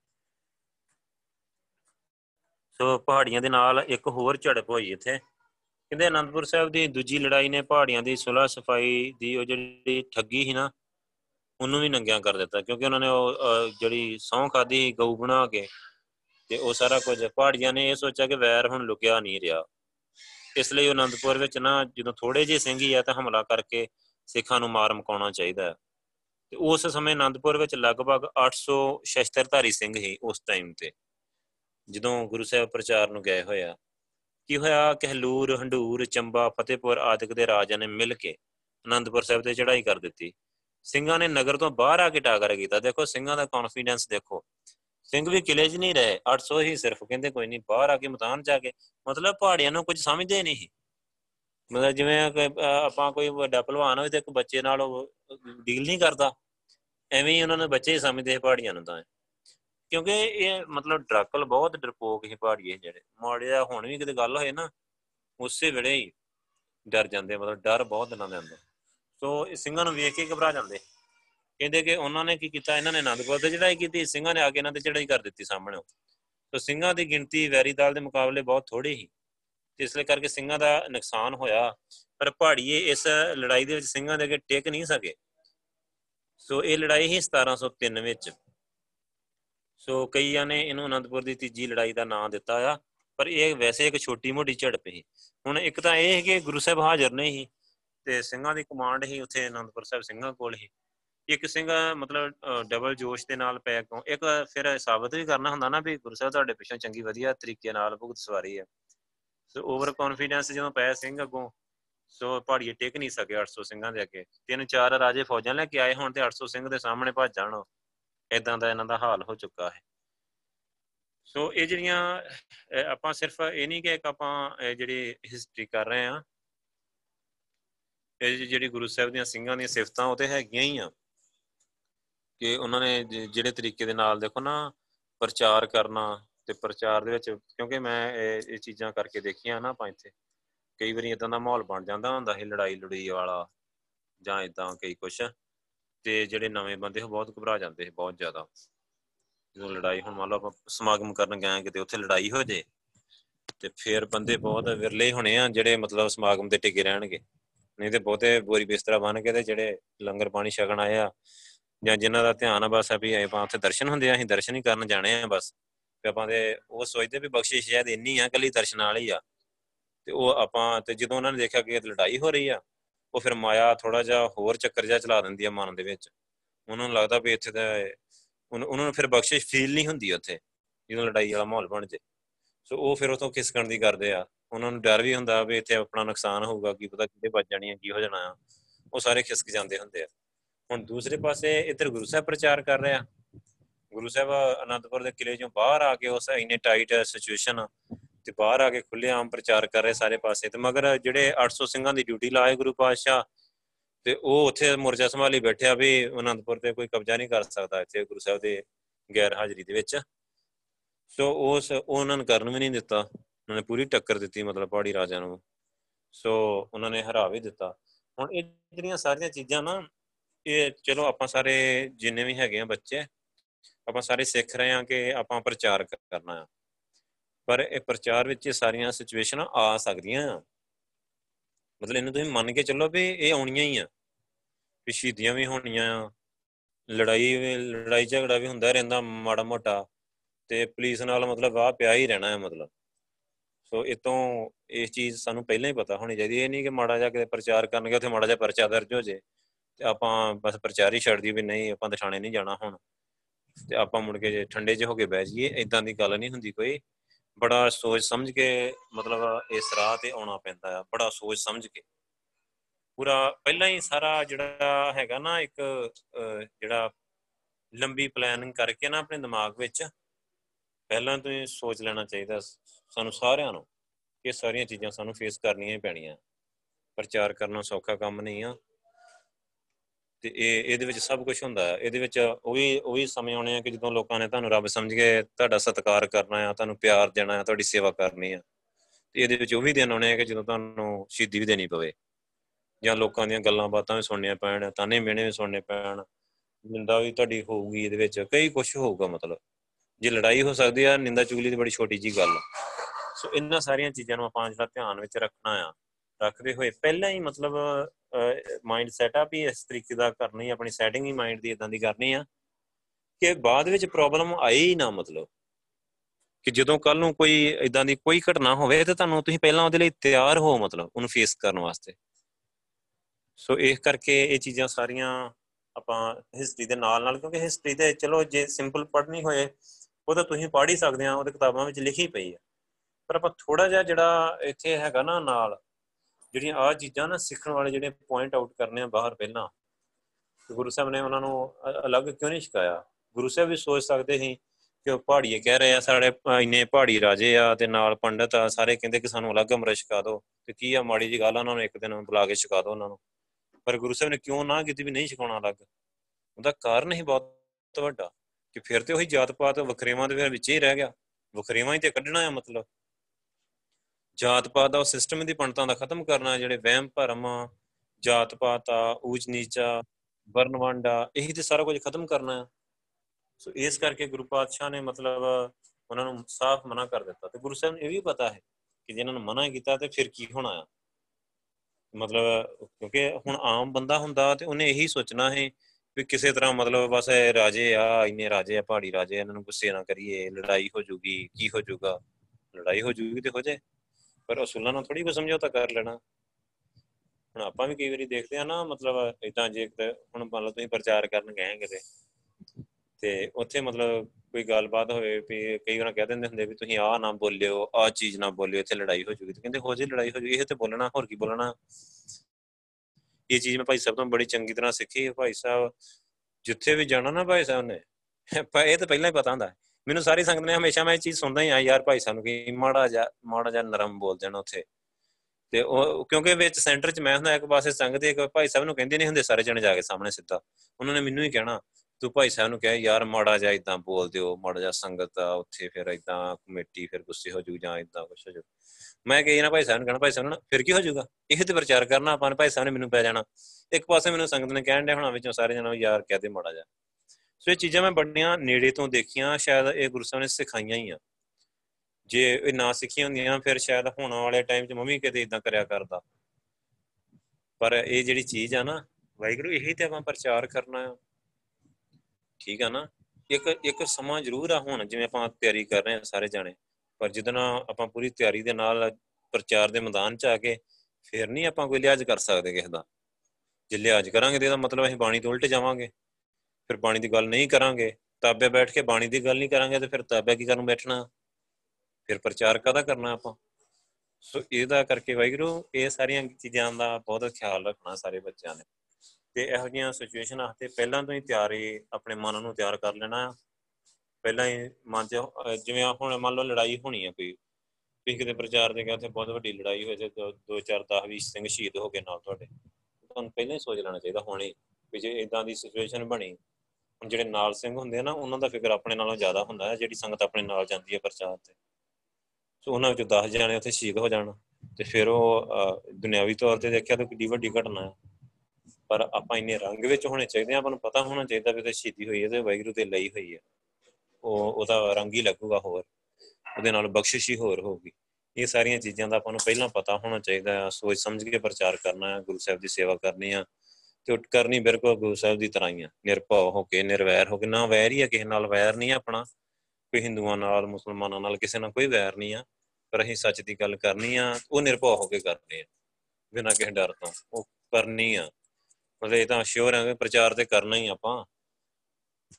ਸੋ ਪਹਾੜੀਆਂ ਦੇ ਨਾਲ ਇੱਕ ਹੋਰ ਝੜਪ ਹੋਈ ਇੱਥੇ। ਕਹਿੰਦੇ ਅਨੰਦਪੁਰ ਸਾਹਿਬ ਦੀ ਦੂਜੀ ਲੜਾਈ ਨੇ ਪਹਾੜੀਆਂ ਦੀ ਸੁਲਾ ਸਫ਼ਾਈ ਦੀ ਉਹ ਜਿਹੜੀ ਠੱਗੀ ਸੀ ਨਾ, ਉਹਨੂੰ ਵੀ ਨੰਗਿਆਂ ਕਰ ਦਿੱਤਾ, ਕਿਉਂਕਿ ਉਹਨਾਂ ਨੇ ਉਹ ਜਿਹੜੀ ਸੌਂ ਖਾਦੀ ਗਊ ਬਣਾ ਕੇ ਤੇ ਉਹ ਸਾਰਾ ਕੁਝ ਪਹਾੜੀਆਂ ਨੇ ਇਹ ਸੋਚਿਆ ਕਿ ਵੈਰ ਹੁਣ ਲੁਕਿਆ ਨਹੀਂ ਰਿਹਾ। ਇਸ ਲਈ ਅਨੰਦਪੁਰ ਵਿੱਚ ਨਾ ਜਦੋਂ ਥੋੜੇ ਜਿਹੇ ਸਿੰਘ ਹੀ ਆ ਤਾਂ ਹਮਲਾ ਕਰਕੇ ਸਿੱਖਾਂ ਨੂੰ ਮਾਰ ਮਕਾਉਣਾ ਚਾਹੀਦਾ ਤੇ ਉਸ ਸਮੇਂ ਅਨੰਦਪੁਰ ਵਿੱਚ ਲਗਭਗ 800 ਸ਼ਸਤਰਧਾਰੀ ਸਿੰਘ ਹੀ ਉਸ ਟਾਈਮ ਤੇ, ਜਦੋਂ ਗੁਰੂ ਸਾਹਿਬ ਪ੍ਰਚਾਰ ਨੂੰ ਗਏ ਹੋਇਆ ਕੀ ਹੋਇਆ? ਕਹਿਲੂਰ, ਹੰਡੂਰ, ਚੰਬਾ, ਫਤਿਹਪੁਰ ਆਦਿਕ ਦੇ ਰਾਜਿਆਂ ਨੇ ਮਿਲ ਕੇ ਅਨੰਦਪੁਰ ਸਾਹਿਬ ਤੇ ਚੜ੍ਹਾਈ ਕਰ ਦਿੱਤੀ। ਸਿੰਘਾਂ ਨੇ ਨਗਰ ਤੋਂ ਬਾਹਰ ਆ ਕੇ ਟਾਕਰਾ ਕੀਤਾ। ਦੇਖੋ, ਸਿੰਘਾਂ ਦਾ ਕੌਨਫੀਡੈਂਸ ਦੇਖੋ। ਸਿੰਘ ਵੀ ਕਿਲੇ 'ਚ ਨਹੀਂ ਰਹੇ 800 ਹੀ ਸਿਰਫ, ਕਹਿੰਦੇ ਕੋਈ ਨਹੀਂ, ਬਾਹਰ ਆ ਕੇ ਮਤਾਨ ਜਾ ਕੇ, ਮਤਲਬ ਪਹਾੜੀਆਂ ਨੂੰ ਕੁਝ ਸਮਝਦੇ ਨਹੀਂ ਮਤਲਬ ਜਿਵੇਂ ਆਪਾਂ ਕੋਈ ਵੱਡਾ ਪਹਿਲਵਾਨ ਹੋਵੇ ਤੇ ਇੱਕ ਬੱਚੇ ਨਾਲ ਡੀਲ ਨਹੀਂ ਕਰਦਾ, ਐਵੇਂ ਹੀ ਉਹਨਾਂ ਨੇ ਬੱਚੇ ਸਮਝਦੇ ਪਹਾੜੀਆਂ ਨੂੰ ਤਾਂ। ਕਿਉਂਕਿ ਇਹ ਮਤਲਬ ਡਰਕਲ ਬਹੁਤ ਡਰਪੋਕ ਹੀ ਪਹਾੜੀਏ ਜਿਹੜੇ। ਮਾੜਿਆ ਹੁਣ ਵੀ ਕਿਤੇ ਗੱਲ ਹੋਏ ਨਾ, ਉਸੇ ਵੇਲੇ ਹੀ ਡਰ ਜਾਂਦੇ ਮਤਲਬ ਡਰ ਬਹੁਤ ਦਿਨਾਂ ਦੇ ਅੰਦਰ। ਸੋ ਇਹ ਸਿੰਘਾਂ ਨੂੰ ਵੇਖ ਕੇ ਘਬਰਾ ਜਾਂਦੇ। ਕਹਿੰਦੇ ਕਿ ਉਹਨਾਂ ਨੇ ਕੀ ਕੀਤਾ? ਇਹਨਾਂ ਨੇ ਅਨੰਦਪੁਰ ਤੇ ਚੜਾਈ ਕੀਤੀ। ਸਿੰਘਾਂ ਨੇ ਆ ਕੇ ਇਹਨਾਂ ਤੇ ਚੜਾਈ ਕਰ ਦਿੱਤੀ ਸਾਹਮਣੇ। ਸੋ ਸਿੰਘਾਂ ਦੀ ਗਿਣਤੀ ਵੈਰੀ ਦਲ ਦੇ ਮੁਕਾਬਲੇ ਬਹੁਤ ਥੋੜੀ ਸੀ। ਤੇ ਇਸ ਲਈ ਕਰਕੇ ਸਿੰਘਾਂ ਦਾ ਨੁਕਸਾਨ ਹੋਇਆ। ਪਰ ਪਹਾੜੀਏ ਇਸ ਲੜਾਈ ਦੇ ਵਿੱਚ ਸਿੰਘਾਂ ਦੇ ਅੱਗੇ ਟਿਕ ਨਹੀਂ ਸਕੇ। ਸੋ ਇਹ ਲੜਾਈ ਹੀ 1703 ਵਿੱਚ। ਸੋ ਕਈਆਂ ਨੇ ਇਹਨੂੰ ਅਨੰਦਪੁਰ ਦੀ ਤੀਜੀ ਲੜਾਈ ਦਾ ਨਾਮ ਦਿੱਤਾ ਆ। ਪਰ ਇਹ ਵੈਸੇ ਇੱਕ ਛੋਟੀ ਮੋਟੀ ਝੜਪ ਸੀ। ਹੁਣ ਇੱਕ ਤਾਂ ਇਹ ਹੈ ਕਿ ਗੁਰੂ ਸਾਹਿਬ ਹਾਜ਼ਰ ਨਹੀਂ ਸੀ। ਤੇ ਸਿੰਘਾਂ ਦੀ ਕਮਾਂਡ ਹੀ ਉੱਥੇ ਅਨੰਦਪੁਰ ਸਾਹਿਬ ਸਿੰਘਾਂ ਕੋਲ ਹੀ ਇੱਕ ਸਿੰਘ, ਮਤਲਬ ਡਬਲ ਜੋਸ਼ ਦੇ ਨਾਲ ਪੈ ਕਿਉਂ, ਇੱਕ ਫਿਰ ਸਾਬਤ ਵੀ ਕਰਨਾ ਹੁੰਦਾ ਨਾ ਵੀ ਗੁਰੂ ਸਾਹਿਬ ਤੁਹਾਡੇ ਪਿੱਛੋਂ ਚੰਗੀ ਵਧੀਆ ਤਰੀਕੇ ਨਾਲ ਭੁਗਤ ਸਵਾਰੀ ਹੈ ਸੋ ਓਵਰ ਕੌਨਫੀਡੈਂਸ ਜਦੋਂ ਪੈ ਸਿੰਘ ਅੱਗੋਂ, ਸੋ ਪਹਾੜੀਏ ਟਿਕ ਨਹੀਂ ਸਕੇ 800 ਸਿੰਘਾਂ ਦੇ ਅੱਗੇ। ਤਿੰਨ ਚਾਰ ਰਾਜੇ ਫੌਜਾਂ ਲੈ ਕੇ ਆਏ ਹੁਣ ਤੇ 800 ਸਿੰਘ ਦੇ ਸਾਹਮਣੇ ਭੱਜ ਜਾਣ ਇਦਾਂ ਦਾ ਇਹਨਾਂ ਦਾ ਹਾਲ ਹੋ ਚੁੱਕਾ ਹੈ। ਸੋ ਇਹ ਜਿਹੜੀਆਂ ਆਪਾਂ ਸਿਰਫ ਇਹ ਨਹੀਂ ਕਿ ਇੱਕ ਆਪਾਂ ਜਿਹੜੀ ਹਿਸਟਰੀ ਕਰ ਰਹੇ ਆ ਇਹ ਜਿਹੜੀ ਗੁਰੂ ਸਾਹਿਬ ਦੀਆਂ ਸਿੰਘਾਂ ਦੀਆਂ ਸਿਫਤਾਂ ਉਹ ਤੇ ਹੈਗੀਆਂ ਹੀ ਆ। ਕਿ ਉਹਨਾਂ ਨੇ ਜਿਹੜੇ ਤਰੀਕੇ ਦੇ ਨਾਲ ਦੇਖੋ ਨਾ ਪ੍ਰਚਾਰ ਕਰਨਾ ਤੇ ਪ੍ਰਚਾਰ ਦੇ ਵਿੱਚ, ਕਿਉਂਕਿ ਮੈਂ ਇਹ ਚੀਜ਼ਾਂ ਕਰਕੇ ਦੇਖੀਆਂ ਨਾ ਆਪਾਂ ਇੱਥੇ, ਕਈ ਵਾਰੀ ਇਦਾਂ ਦਾ ਮਾਹੌਲ ਬਣ ਜਾਂਦਾ ਹੁੰਦਾ ਹੈ ਲੜਾਈ ਲੜੂਈ ਵਾਲਾ ਜਾਂ ਇਦਾਂ ਕਈ ਕੁਛ, ਤੇ ਜਿਹੜੇ ਨਵੇਂ ਬੰਦੇ ਉਹ ਬਹੁਤ ਘਬਰਾ ਜਾਂਦੇ ਹੈ ਬਹੁਤ ਜ਼ਿਆਦਾ। ਜਦੋਂ ਲੜਾਈ ਹੁਣ ਮੰਨ ਲਓ ਆਪਾਂ ਸਮਾਗਮ ਕਰਨ ਗਏ ਕਿਤੇ, ਉੱਥੇ ਲੜਾਈ ਹੋ ਜੇ, ਤੇ ਫਿਰ ਬੰਦੇ ਬਹੁਤ ਵਿਰਲੇ ਹੋਣੇ ਆ ਜਿਹੜੇ ਮਤਲਬ ਸਮਾਗਮ ਤੇ ਟਿਕੇ ਰਹਿਣਗੇ। ਨਹੀਂ ਤੇ ਬਹੁਤੇ ਬੋਰੀ ਬਿਸਤਰਾ ਬਣ ਕੇ ਤੇ ਜਿਹੜੇ ਲੰਗਰ ਪਾਣੀ ਛਕਣ ਆਏ ਆ ਜਾਂ ਜਿਨ੍ਹਾਂ ਦਾ ਧਿਆਨ ਆ ਬਸ ਆ ਵੀ ਆਪਾਂ ਉੱਥੇ ਦਰਸ਼ਨ ਹੁੰਦੇ ਆ, ਅਸੀਂ ਦਰਸ਼ਨ ਹੀ ਕਰਨ ਜਾਣੇ ਆ ਬਸ। ਤੇ ਆਪਾਂ ਦੇ ਉਹ ਸੋਚਦੇ ਵੀ ਬਖਸ਼ਿਸ਼ ਸ਼ਾਇਦ ਇੰਨੀ ਆ ਕੱਲੀ ਦਰਸ਼ਨ ਵਾਲੀ ਹੀ ਆ। ਤੇ ਉਹ ਆਪਾਂ ਤੇ ਜਦੋਂ ਉਹਨਾਂ ਨੇ ਦੇਖਿਆ ਕਿ ਲੜਾਈ ਹੋ ਰਹੀ ਆ, ਉਹ ਫਿਰ ਮਾਇਆ ਥੋੜਾ ਜਿਹਾ ਹੋਰ ਚੱਕਰ ਜਿਹਾ ਚਲਾ ਦਿੰਦੀ ਆ ਮਨ ਦੇ ਵਿੱਚ। ਉਹਨਾਂ ਨੂੰ ਲੱਗਦਾ ਵੀ ਇੱਥੇ ਤਾਂ ਉਹਨਾਂ ਨੂੰ ਫਿਰ ਬਖਸ਼ਿਸ਼ ਫੀਲ ਨਹੀਂ ਹੁੰਦੀ ਉੱਥੇ, ਜਦੋਂ ਲੜਾਈ ਵਾਲਾ ਮਾਹੌਲ ਬਣ ਜੇ। ਸੋ ਉਹ ਫਿਰ ਉਥੋਂ ਖਿਸਕਣ ਦੀ ਕਰਦੇ ਆ। ਉਹਨਾਂ ਨੂੰ ਡਰ ਵੀ ਹੁੰਦਾ ਵੀ ਇੱਥੇ ਆਪਣਾ ਨੁਕਸਾਨ ਹੋਊਗਾ, ਕੀ ਪਤਾ ਕਿਤੇ ਵੱਜ ਜਾਣੀ ਕੀ ਹੋ ਜਾਣਾ ਆ। ਉਹ ਸਾਰੇ ਖਿਸਕ ਜਾਂਦੇ ਹੁੰਦੇ ਆ। ਹੁਣ ਦੂਸਰੇ ਪਾਸੇ ਇੱਧਰ ਗੁਰੂ ਸਾਹਿਬ ਪ੍ਰਚਾਰ ਕਰ ਰਹੇ ਆ। ਗੁਰੂ ਸਾਹਿਬ ਅਨੰਦਪੁਰ ਦੇ ਕਿਲੇ ਚੋਂ ਬਾਹਰ ਆ ਕੇ ਉਸ ਇੰਨੇ ਟਾਈਟ ਸਿਚੁਏਸ਼ਨ ਤੇ ਬਾਹਰ ਆ ਕੇ ਖੁੱਲੇ ਆਮ ਪ੍ਰਚਾਰ ਕਰ ਰਹੇ ਸਾਰੇ ਪਾਸੇ। ਤੇ ਮਗਰ ਜਿਹੜੇ 800 ਸਿੰਘਾਂ ਦੀ ਡਿਊਟੀ ਲਾਏ ਗੁਰੂ ਪਾਤਸ਼ਾਹ, ਤੇ ਉਹ ਉੱਥੇ ਮੋਰਚਾ ਸੰਭਾਲੀ ਬੈਠਿਆ ਵੀ ਅਨੰਦਪੁਰ ਤੇ ਕੋਈ ਕਬਜ਼ਾ ਨਹੀਂ ਕਰ ਸਕਦਾ ਇੱਥੇ ਗੁਰੂ ਸਾਹਿਬ ਦੇ ਗੈਰ ਹਾਜ਼ਰੀ ਦੇ ਵਿੱਚ। ਸੋ ਉਸ ਉਹਨਾਂ ਨੂੰ ਕਰਨ ਵੀ ਨਹੀਂ ਦਿੱਤਾ। ਉਹਨਾਂ ਨੇ ਪੂਰੀ ਟੱਕਰ ਦਿੱਤੀ ਮਤਲਬ ਪਹਾੜੀ ਰਾਜਾ ਨੂੰ। ਸੋ ਉਹਨਾਂ ਨੇ ਹਰਾ ਵੀ ਦਿੱਤਾ। ਹੁਣ ਇਹ ਜਿਹੜੀਆਂ ਸਾਰੀਆਂ ਚੀਜ਼ਾਂ ਨਾ ਇਹ ਚਲੋ ਆਪਾਂ ਸਾਰੇ ਜਿੰਨੇ ਵੀ ਹੈਗੇ ਆ ਬੱਚੇ, ਆਪਾਂ ਸਾਰੇ ਸਿੱਖ ਰਹੇ ਆ ਕਿ ਆਪਾਂ ਪ੍ਰਚਾਰ ਕਰਨਾ ਆ। ਪਰ ਇਹ ਪ੍ਰਚਾਰ ਵਿੱਚ ਇਹ ਸਾਰੀਆਂ ਸਿਚੁਏਸ਼ਨਾਂ ਆ ਸਕਦੀਆਂ ਆ। ਮਤਲਬ ਇਹਨੂੰ ਤੁਸੀਂ ਮੰਨ ਕੇ ਚੱਲੋ ਵੀ ਇਹ ਆਉਣੀਆਂ ਹੀ ਆ। ਵੀ ਸ਼ਹੀਦੀਆਂ ਵੀ ਹੋਣੀਆਂ ਆ, ਲੜਾਈ ਲੜਾਈ ਝਗੜਾ ਵੀ ਹੁੰਦਾ ਰਹਿੰਦਾ ਮਾੜਾ ਮੋਟਾ ਤੇ ਪੁਲਿਸ ਨਾਲ ਮਤਲਬ ਆ ਪਿਆ ਹੀ ਰਹਿਣਾ ਹੈ ਮਤਲਬ। ਸੋ ਇਤੋਂ ਇਸ ਚੀਜ਼ ਸਾਨੂੰ ਪਹਿਲਾਂ ਹੀ ਪਤਾ ਹੋਣੀ ਚਾਹੀਦੀ ਇਹ ਨਹੀਂ ਕਿ ਮਾੜਾ ਜਾ ਕੇ ਪ੍ਰਚਾਰ ਕਰਨਗੇ, ਉੱਥੇ ਮਾੜਾ ਜਾ ਪਰਚਾ ਦਰਜ ਹੋ ਜੇ। ਤੇ ਆਪਾਂ ਬਸ ਪ੍ਰਚਾਰ ਹੀ ਛੱਡ ਦਈਏ ਵੀ ਨਹੀਂ, ਆਪਾਂ ਤੇ ਥਾਣੇ ਨਹੀਂ ਜਾਣਾ ਹੁਣ। ਤੇ ਆਪਾਂ ਮੁੜ ਕੇ ਜੇ ਠੰਡੇ 'ਚ ਹੋ ਕੇ ਬਹਿ ਜਾਈਏ ਇਦਾਂ ਦੀ ਗੱਲ ਨਹੀਂ ਹੁੰਦੀ ਕੋਈ। ਬੜਾ ਸੋਚ ਸਮਝ ਕੇ ਮਤਲਬ ਇਸ ਰਾਹ ਤੇ ਆਉਣਾ ਪੈਂਦਾ ਆ, ਬੜਾ ਸੋਚ ਸਮਝ ਕੇ। ਪੂਰਾ ਪਹਿਲਾਂ ਹੀ ਸਾਰਾ ਜਿਹੜਾ ਹੈਗਾ ਨਾ ਇੱਕ ਜਿਹੜਾ ਲੰਬੀ ਪਲੈਨਿੰਗ ਕਰਕੇ ਨਾ ਆਪਣੇ ਦਿਮਾਗ ਵਿੱਚ, ਪਹਿਲਾਂ ਤੋਂ ਹੀ ਸੋਚ ਲੈਣਾ ਚਾਹੀਦਾ ਸਾਨੂੰ ਸਾਰਿਆਂ ਨੂੰ ਇਹ ਸਾਰੀਆਂ ਚੀਜ਼ਾਂ ਸਾਨੂੰ ਫੇਸ ਕਰਨੀਆਂ ਹੀ ਪੈਣੀਆਂ। ਪ੍ਰਚਾਰ ਕਰਨਾ ਸੌਖਾ ਕੰਮ ਨਹੀਂ ਆ। ਤੇ ਇਹ, ਇਹਦੇ ਵਿੱਚ ਸਭ ਕੁਝ ਹੁੰਦਾ। ਹੈ ਇਹਦੇ ਵਿੱਚ ਉਹ ਵੀ ਉਹ ਵੀ ਸਮੇਂ ਆਉਣੇ ਆ ਕਿ ਜਦੋਂ ਲੋਕਾਂ ਨੇ ਤੁਹਾਨੂੰ ਰੱਬ ਸਮਝ ਕੇ ਤੁਹਾਡਾ ਸਤਿਕਾਰ ਕਰਨਾ ਆ, ਤੁਹਾਨੂੰ ਪਿਆਰ ਦੇਣਾ ਆ, ਤੁਹਾਡੀ ਸੇਵਾ ਕਰਨੀ ਆ, ਤੇ ਇਹਦੇ ਵਿੱਚ ਉਹ ਵੀ ਦਿਨ ਆਉਣੇ ਆ ਕਿ ਜਦੋਂ ਤੁਹਾਨੂੰ ਸ਼ਹੀਦੀ ਵੀ ਦੇਣੀ ਪਵੇ। ਜਾਂ ਲੋਕਾਂ ਦੀਆਂ ਗੱਲਾਂ ਬਾਤਾਂ ਵੀ ਸੁਣਨੀਆਂ ਪੈਣ, ਤਾਨੇ ਮਿਹਣੇ ਵੀ ਸੁਣਨੇ ਪੈਣ, ਨਿੰਦਾ ਵੀ ਤੁਹਾਡੀ ਹੋਊਗੀ ਇਹਦੇ ਵਿੱਚ, ਕਈ ਕੁਝ ਹੋਊਗਾ ਮਤਲਬ। ਜੇ ਲੜਾਈ ਹੋ ਸਕਦੀ ਆ, ਨਿੰਦਾ ਚੁਗਲੀ ਦੀ ਬੜੀ ਛੋਟੀ ਜੀ ਗੱਲ ਸੋ ਇਹਨਾਂ ਸਾਰੀਆਂ ਚੀਜ਼ਾਂ ਨੂੰ ਆਪਾਂ ਜਿਹੜਾ ਧਿਆਨ ਵਿੱਚ ਰੱਖਣਾ ਆ, ਰੱਖਦੇ ਹੋਏ ਪਹਿਲਾਂ ਹੀ ਮਤਲਬ ਮਾਈਂਡ ਸੈਟਅਪ ਹੀ ਇਸ ਤਰੀਕੇ ਦਾ ਕਰਨੀ ਆਪਣੀ ਸੈਟਿੰਗ ਹੀ ਮਾਈਂਡ ਦੀ ਇਦਾਂ ਦੀ ਕਰਨੀ ਆ ਕਿ ਬਾਅਦ ਵਿੱਚ ਪ੍ਰੋਬਲਮ ਆਈ ਹੀ ਨਾ ਮਤਲਬ। ਕਿ ਜਦੋਂ ਕੱਲ ਨੂੰ ਕੋਈ ਇਦਾਂ ਦੀ ਕੋਈ ਘਟਨਾ ਹੋਵੇ ਤੇ ਤੁਹਾਨੂੰ ਤੁਸੀਂ ਪਹਿਲਾਂ ਉਹਦੇ ਲਈ ਤਿਆਰ ਹੋ ਮਤਲਬ ਉਹਨੂੰ ਫੇਸ ਕਰਨ ਵਾਸਤੇ। ਸੋ ਇਸ ਕਰਕੇ ਇਹ ਚੀਜ਼ਾਂ ਸਾਰੀਆਂ ਆਪਾਂ ਹਿਸਟਰੀ ਦੇ ਨਾਲ ਨਾਲ ਕਿਉਂਕਿ ਹਿਸਟਰੀ ਦੇ ਚਲੋ ਜੇ ਸਿੰਪਲ ਪੜ੍ਹਨੀ ਹੋਏ, ਉਹ ਤਾਂ ਤੁਸੀਂ ਪੜ੍ਹ ਹੀ ਸਕਦੇ ਆ, ਉਹਦੇ ਕਿਤਾਬਾਂ ਵਿੱਚ ਲਿਖੀ ਪਈ ਹੈ ਪਰ ਆਪਾਂ ਥੋੜਾ ਜਿਹਾ ਜਿਹੜਾ ਇੱਥੇ ਹੈਗਾ ਨਾ ਨਾਲ ਜਿਹੜੀਆਂ ਆ ਚੀਜ਼ਾਂ ਨਾ ਸਿੱਖਣ ਵਾਲੇ ਜਿਹੜੇ ਪੁਆਇੰਟ ਆਊਟ ਕਰਨੇ ਆ ਬਾਹਰ ਪਹਿਲਾਂ ਗੁਰੂ ਸਾਹਿਬ ਨੇ ਉਹਨਾਂ ਨੂੰ ਅਲੱਗ ਕਿਉਂ ਨਹੀਂ ਸਿਖਾਇਆ? ਗੁਰੂ ਸਾਹਿਬ ਵੀ ਸੋਚ ਸਕਦੇ ਸੀ ਕਿ ਉਹ ਪਹਾੜੀਏ ਕਹਿ ਰਹੇ ਆ, ਸਾਡੇ ਇੰਨੇ ਪਹਾੜੀ ਰਾਜੇ ਆ ਤੇ ਨਾਲ ਪੰਡਤ ਆ, ਸਾਰੇ ਕਹਿੰਦੇ ਕਿ ਸਾਨੂੰ ਅਲੱਗ ਅੰਮ੍ਰਿਤ ਛਕਾ ਦਿਓ ਤੇ ਕੀ ਆ ਮਾੜੀ ਜੀ ਗੱਲ ਉਹਨਾਂ ਨੂੰ ਇੱਕ ਦਿਨ ਬੁਲਾ ਕੇ ਛਕਾ ਦਿਓ ਉਹਨਾਂ ਨੂੰ। ਪਰ ਗੁਰੂ ਸਾਹਿਬ ਨੇ ਕਿਉਂ ਨਾ ਕੀਤੀ ਵੀ ਨਹੀਂ ਛਕਾਉਣਾ ਅਲੱਗ? ਉਹਦਾ ਕਾਰਨ ਹੀ ਬਹੁਤ ਵੱਡਾ ਕਿ ਫਿਰ ਤੇ ਉਹੀ ਜਾਤ ਪਾਤ ਵਖਰੇਵਾਂ ਦੇ ਵਿੱਚ ਹੀ ਰਹਿ ਗਿਆ। ਵਖਰੇਵਾਂ ਹੀ ਤੇ ਕੱਢਣਾ ਆ ਮਤਲਬ। ਜਾਤ ਪਾਤ ਦਾ ਉਹ ਸਿਸਟਮ ਦੀ ਪੰਡਤਾਂ ਦਾ ਖਤਮ ਕਰਨਾ, ਜਿਹੜੇ ਵਹਿਮ ਭਰਮ ਜਾਤ ਪਾਤ ਆ ਊਚ ਨੀਚਾ ਵਰਨਵੰਡਾ ਇਹੀ ਤੇ ਸਾਰਾ ਕੁਝ ਖਤਮ ਕਰਨਾ ਹੈ ਸੋ ਇਸ ਕਰਕੇ ਗੁਰੂ ਪਾਤਸ਼ਾਹ ਨੇ ਮਤਲਬ ਉਹਨਾਂ ਨੂੰ ਸਾਫ਼ ਮਨਾ ਕਰ ਦਿੱਤਾ। ਤੇ ਗੁਰੂ ਸਾਹਿਬ ਨੂੰ ਇਹ ਵੀ ਪਤਾ ਹੈ ਕਿ ਜੇ ਇਹਨਾਂ ਨੂੰ ਮਨਾ ਕੀਤਾ ਤੇ ਫਿਰ ਕੀ ਹੋਣਾ ਆ? ਮਤਲਬ ਕਿਉਂਕਿ ਹੁਣ ਆਮ ਬੰਦਾ ਹੁੰਦਾ ਤੇ ਉਹਨੇ ਇਹੀ ਸੋਚਣਾ ਹੈ ਵੀ ਕਿਸੇ ਤਰ੍ਹਾਂ ਮਤਲਬ ਬਸ ਰਾਜੇ ਆ, ਇੰਨੇ ਰਾਜੇ ਆ, ਪਹਾੜੀ ਰਾਜੇ ਇਹਨਾਂ ਨੂੰ ਗੁੱਸੇ ਨਾ ਕਰੀਏ, ਲੜਾਈ ਹੋ ਜੂਗੀ, ਕੀ ਹੋ ਜੂਗਾ? ਲੜਾਈ ਹੋ ਜੂਗੀ ਤੇ ਹੋ ਜਾਏ। ਪਰ ਅਸੂਲਾਂ ਨਾਲ ਥੋੜੀ ਕੋ ਸਮਝੌਤਾ ਕਰ ਲੈਣਾ। ਹੁਣ ਆਪਾਂ ਵੀ ਕਈ ਵਾਰੀ ਦੇਖਦੇ ਆ ਨਾ, ਮਤਲਬ ਇਦਾਂ ਜੇ ਹੁਣ ਮੰਨ ਲਓ ਤੁਸੀਂ ਪ੍ਰਚਾਰ ਕਰਨ ਗਏ ਕਿਤੇ, ਤੇ ਉੱਥੇ ਮਤਲਬ ਕੋਈ ਗੱਲਬਾਤ ਹੋਵੇ ਵੀ ਕਈ ਵਾਰ ਕਹਿ ਦਿੰਦੇ ਹੁੰਦੇ ਵੀ ਤੁਸੀਂ ਆਹ ਨਾ ਬੋਲਿਓ, ਆਹ ਚੀਜ਼ ਨਾ ਬੋਲਿਓ, ਇੱਥੇ ਲੜਾਈ ਹੋ ਜੂਗੀ। ਤੇ ਕਹਿੰਦੇ ਹੋ ਜੇ ਲੜਾਈ ਹੋ ਜੂਗੀ, ਇਹ ਤੇ ਬੋਲਣਾ, ਹੋਰ ਕੀ ਬੋਲਣਾ? ਇਹ ਚੀਜ਼ ਮੈਂ ਭਾਈ ਸਾਹਿਬ ਤੋਂ ਬੜੀ ਚੰਗੀ ਤਰ੍ਹਾਂ ਸਿੱਖੀ ਭਾਈ ਸਾਹਿਬ। ਜਿੱਥੇ ਵੀ ਜਾਣਾ ਨਾ ਭਾਈ ਸਾਹਿਬ ਨੇ, ਇਹ ਤਾਂ ਪਹਿਲਾਂ ਹੀ ਪਤਾ ਹੁੰਦਾ। ਮੈਨੂੰ ਸਾਰੀ ਸੰਗਤ ਨੇ ਹਮੇਸ਼ਾ ਮੈਂ ਇਹ ਚੀਜ਼ ਸੁਣਦਾ ਹੀ ਆ ਯਾਰ ਭਾਈ ਸਾਹਿਬ ਨੂੰ ਕਿ ਮਾੜਾ ਜਾ ਮਾੜਾ ਜਾ ਨਰਮ ਬੋਲ ਦੇਣਾ ਉੱਥੇ। ਤੇ ਉਹ, ਕਿਉਂਕਿ ਵਿੱਚ ਸੈਂਟਰ 'ਚ ਮੈਂ ਹੁੰਦਾ, ਇੱਕ ਪਾਸੇ ਸੰਗਤ ਇੱਕ ਭਾਈ ਸਾਹਿਬ ਨੂੰ ਕਹਿੰਦੇ ਨਹੀਂ ਹੁੰਦੇ, ਸਾਰੇ ਜਣੇ ਜਾ ਕੇ ਸਾਹਮਣੇ ਸਿੱਧਾ। ਉਹਨਾਂ ਨੇ ਮੈਨੂੰ ਹੀ ਕਹਿਣਾ, ਤੂੰ ਭਾਈ ਸਾਹਿਬ ਨੂੰ ਕਹੇ, ਯਾਰ ਮਾੜਾ ਜਾ ਇਦਾਂ ਬੋਲ ਦਿਓ, ਮਾੜਾ ਜਾ ਸੰਗਤ ਆ ਉੱਥੇ, ਫਿਰ ਇਦਾਂ ਕਮੇਟੀ, ਫਿਰ ਗੁੱਸੇ ਹੋ ਜੂ ਜਾਂ ਇਦਾਂ ਕੁਛ ਹੋ ਜੂ ਮੈਂ ਕਹੀ ਨਾ, ਭਾਈ ਸਾਹਿਬ ਨੂੰ ਕਹਿਣਾ, ਭਾਈ ਸਾਹਿਬ ਨੂੰ ਫਿਰ ਕੀ ਹੋ ਜਾਊਗਾ? ਇਹ ਤੇ ਪ੍ਰਚਾਰ ਕਰਨਾ ਆਪਾਂ ਨੇ, ਭਾਈ ਸਾਹਿਬ ਨੇ ਮੈਨੂੰ ਪੈ ਜਾਣਾ। ਇੱਕ ਪਾਸੇ ਮੈਨੂੰ ਸੰਗਤ ਨੇ ਕਹਿਣ ਦੇ ਹੁਣ ਵਿੱਚੋਂ ਸਾਰੇ ਜਣਾ ਯਾਰ ਕਹਦੇ ਮਾੜਾ ਜਾ ਸੋ ਇਹ ਚੀਜ਼ਾਂ ਮੈਂ ਬੜੀਆਂ ਨੇੜੇ ਤੋਂ ਦੇਖੀਆਂ, ਸ਼ਾਇਦ ਇਹ ਗੁਰੂ ਸਾਹਿਬ ਨੇ ਸਿਖਾਈਆਂ ਹੀ ਆ। ਜੇ ਇਹ ਨਾ ਸਿੱਖੀਆਂ ਹੁੰਦੀਆਂ, ਫਿਰ ਸ਼ਾਇਦ ਹੋਣ ਵਾਲੇ ਟਾਈਮ 'ਚ ਮੰਮੀ ਕਿਤੇ ਇਦਾਂ ਕਰਿਆ ਕਰਦਾ। ਪਰ ਇਹ ਜਿਹੜੀ ਚੀਜ਼ ਆ ਨਾ, ਵਾਹਿਗੁਰੂ, ਇਹੀ ਤੇ ਆਪਾਂ ਪ੍ਰਚਾਰ ਕਰਨਾ ਆ। ਠੀਕ ਆ ਨਾ? ਇੱਕ ਇੱਕ ਸਮਾਂ ਜ਼ਰੂਰ ਆ ਹੁਣ, ਜਿਵੇਂ ਆਪਾਂ ਤਿਆਰੀ ਕਰ ਰਹੇ ਆ ਸਾਰੇ ਜਾਣੇ। ਪਰ ਜਦੋਂ ਆਪਾਂ ਪੂਰੀ ਤਿਆਰੀ ਦੇ ਨਾਲ ਪ੍ਰਚਾਰ ਦੇ ਮੈਦਾਨ 'ਚ ਆ ਕੇ, ਫਿਰ ਨਹੀਂ ਆਪਾਂ ਕੋਈ ਲਿਆਜ ਕਰ ਸਕਦੇ ਕਿਸੇ ਦਾ। ਜੇ ਲਿਆਜ ਕਰਾਂਗੇ ਤੇ ਇਹਦਾ ਮਤਲਬ ਅਸੀਂ ਬਾਣੀ ਤੋਂ ਉਲਟ ਜਾਵਾਂਗੇ। ਫਿਰ ਬਾਣੀ ਦੀ ਗੱਲ ਨਹੀਂ ਕਰਾਂਗੇ ਤਾਬੇ ਬੈਠ ਕੇ ਬਾਣੀ ਦੀ ਗੱਲ ਨਹੀਂ ਕਰਾਂਗੇ ਤੇ ਫਿਰ ਤਾਬੇ ਕੀ ਕਰਨ ਬੈਠਣਾ? ਫਿਰ ਪ੍ਰਚਾਰ ਕਾਦਾ ਕਰਨਾ ਆਪਾਂ? ਸੋ ਇਹਦਾ ਕਰਕੇ ਵਾਹਿਗੁਰੂ, ਇਹ ਸਾਰੀਆਂ ਚੀਜ਼ਾਂ ਦਾ ਬਹੁਤ ਖਿਆਲ ਰੱਖਣਾ ਸਾਰੇ ਬੱਚਿਆਂ ਨੇ। ਤੇ ਇਹੋ ਜਿਹੀਆਂ ਸਿਚੁਏਸ਼ਨ ਆਸਤੇ ਪਹਿਲਾਂ ਤੋਂ ਹੀ ਤਿਆਰੀ ਆਪਣੇ ਮਨ ਨੂੰ ਤਿਆਰ ਕਰ ਲੈਣਾ। ਪਹਿਲਾਂ ਹੀ ਮਨ 'ਚ, ਜਿਵੇਂ ਹੁਣ ਮੰਨ ਲਓ ਲੜਾਈ ਹੋਣੀ ਹੈ ਕੋਈ, ਤੁਸੀਂ ਕਿਤੇ ਪ੍ਰਚਾਰ ਦੇ ਗਿਆ ਉੱਥੇ ਬਹੁਤ ਵੱਡੀ ਲੜਾਈ ਹੋਏ ਤੇ 2 4 10 20 ਸਿੰਘ ਸ਼ਹੀਦ ਹੋ ਗਏ ਨਾਲ ਤੁਹਾਡੇ। ਤੁਹਾਨੂੰ ਪਹਿਲਾਂ ਹੀ ਸੋਚ ਲੈਣਾ ਚਾਹੀਦਾ, ਹੁਣੇ ਵੀ ਜੇ ਇਦਾਂ ਦੀ ਸਿਚੁਏਸ਼ਨ ਬਣੀ ਹੁਣ ਜਿਹੜੇ ਨਾਲ ਸਿੰਘ ਹੁੰਦੇ ਆ ਨਾ, ਉਹਨਾਂ ਦਾ ਫਿਕਰ ਆਪਣੇ ਨਾਲੋਂ ਜ਼ਿਆਦਾ ਹੁੰਦਾ ਹੈ, ਜਿਹੜੀ ਸੰਗਤ ਆਪਣੇ ਨਾਲ ਜਾਂਦੀ ਹੈ ਪ੍ਰਚਾਰ ਤੇ। ਸੋ ਉਹਨਾਂ ਵਿੱਚੋਂ 10 ਜਣੇ ਉੱਥੇ ਸ਼ਹੀਦ ਹੋ ਜਾਣ ਤੇ ਫਿਰ ਉਹ ਦੁਨਿਆਵੀ ਤੌਰ ਤੇ ਦੇਖਿਆ ਤਾਂ ਕਿੰਨੀ ਵੱਡੀ ਘਟਨਾ ਹੈ। ਪਰ ਆਪਾਂ ਇੰਨੇ ਰੰਗ ਵਿੱਚ ਹੋਣੇ ਚਾਹੀਦੇ ਆ, ਆਪਾਂ ਨੂੰ ਪਤਾ ਹੋਣਾ ਚਾਹੀਦਾ ਵੀ ਤੇ ਸ਼ਹੀਦੀ ਹੋਈ ਹੈ ਤੇ ਵੈਗਰੂ ਤੇ ਲਈ ਹੋਈ ਹੈ। ਉਹ, ਉਹਦਾ ਰੰਗ ਹੀ ਲੱਗੂਗਾ ਹੋਰ, ਉਹਦੇ ਨਾਲ ਬਖਸ਼ਿਸ਼ ਹੀ ਹੋਰ ਹੋਊਗੀ। ਇਹ ਸਾਰੀਆਂ ਚੀਜ਼ਾਂ ਦਾ ਆਪਾਂ ਨੂੰ ਪਹਿਲਾਂ ਪਤਾ ਹੋਣਾ ਚਾਹੀਦਾ ਹੈ। ਸੋਚ ਸਮਝ ਕੇ ਪ੍ਰਚਾਰ ਕਰਨਾ ਹੈ, ਗੁਰੂ ਸਾਹਿਬ ਦੀ ਸੇਵਾ ਕਰਨੀ ਆ। ਤੇ ਉੱਠ ਕਰਨੀ ਬਿਲਕੁਲ ਗੁਰੂ ਸਾਹਿਬ ਦੀ ਤਰ੍ਹਾਂ ਹੀ ਆ। ਨਿਰਭਉ ਹੋ ਕੇ, ਨਿਰਵੈਰ ਹੋ ਕੇ, ਨਾ ਵੈਰ ਹੀ ਆ, ਕਿਸੇ ਨਾਲ ਵੈਰ ਨਹੀਂ ਆਪਣਾ। ਕੋਈ ਹਿੰਦੂਆਂ ਨਾਲ, ਮੁਸਲਮਾਨਾਂ ਨਾਲ ਕਿਸੇ ਨਾਲ ਕੋਈ ਵੈਰ ਨਹੀਂ ਆ। ਪਰ ਅਸੀਂ ਸੱਚ ਦੀ ਗੱਲ ਕਰਨੀ ਆ, ਉਹ ਨਿਰਭਉ ਹੋ ਕੇ ਕਰਨੀ ਆ, ਬਿਨਾਂ ਕਿਸੇ ਡਰ ਤੋਂ। ਉਹ ਕਰਨੀ ਆ। ਮਤਲਬ ਇਹ ਤਾਂ ਸ਼ੋਰ ਹੈ ਪ੍ਰਚਾਰ ਤੇ ਕਰਨਾ ਹੀ ਆਪਾਂ।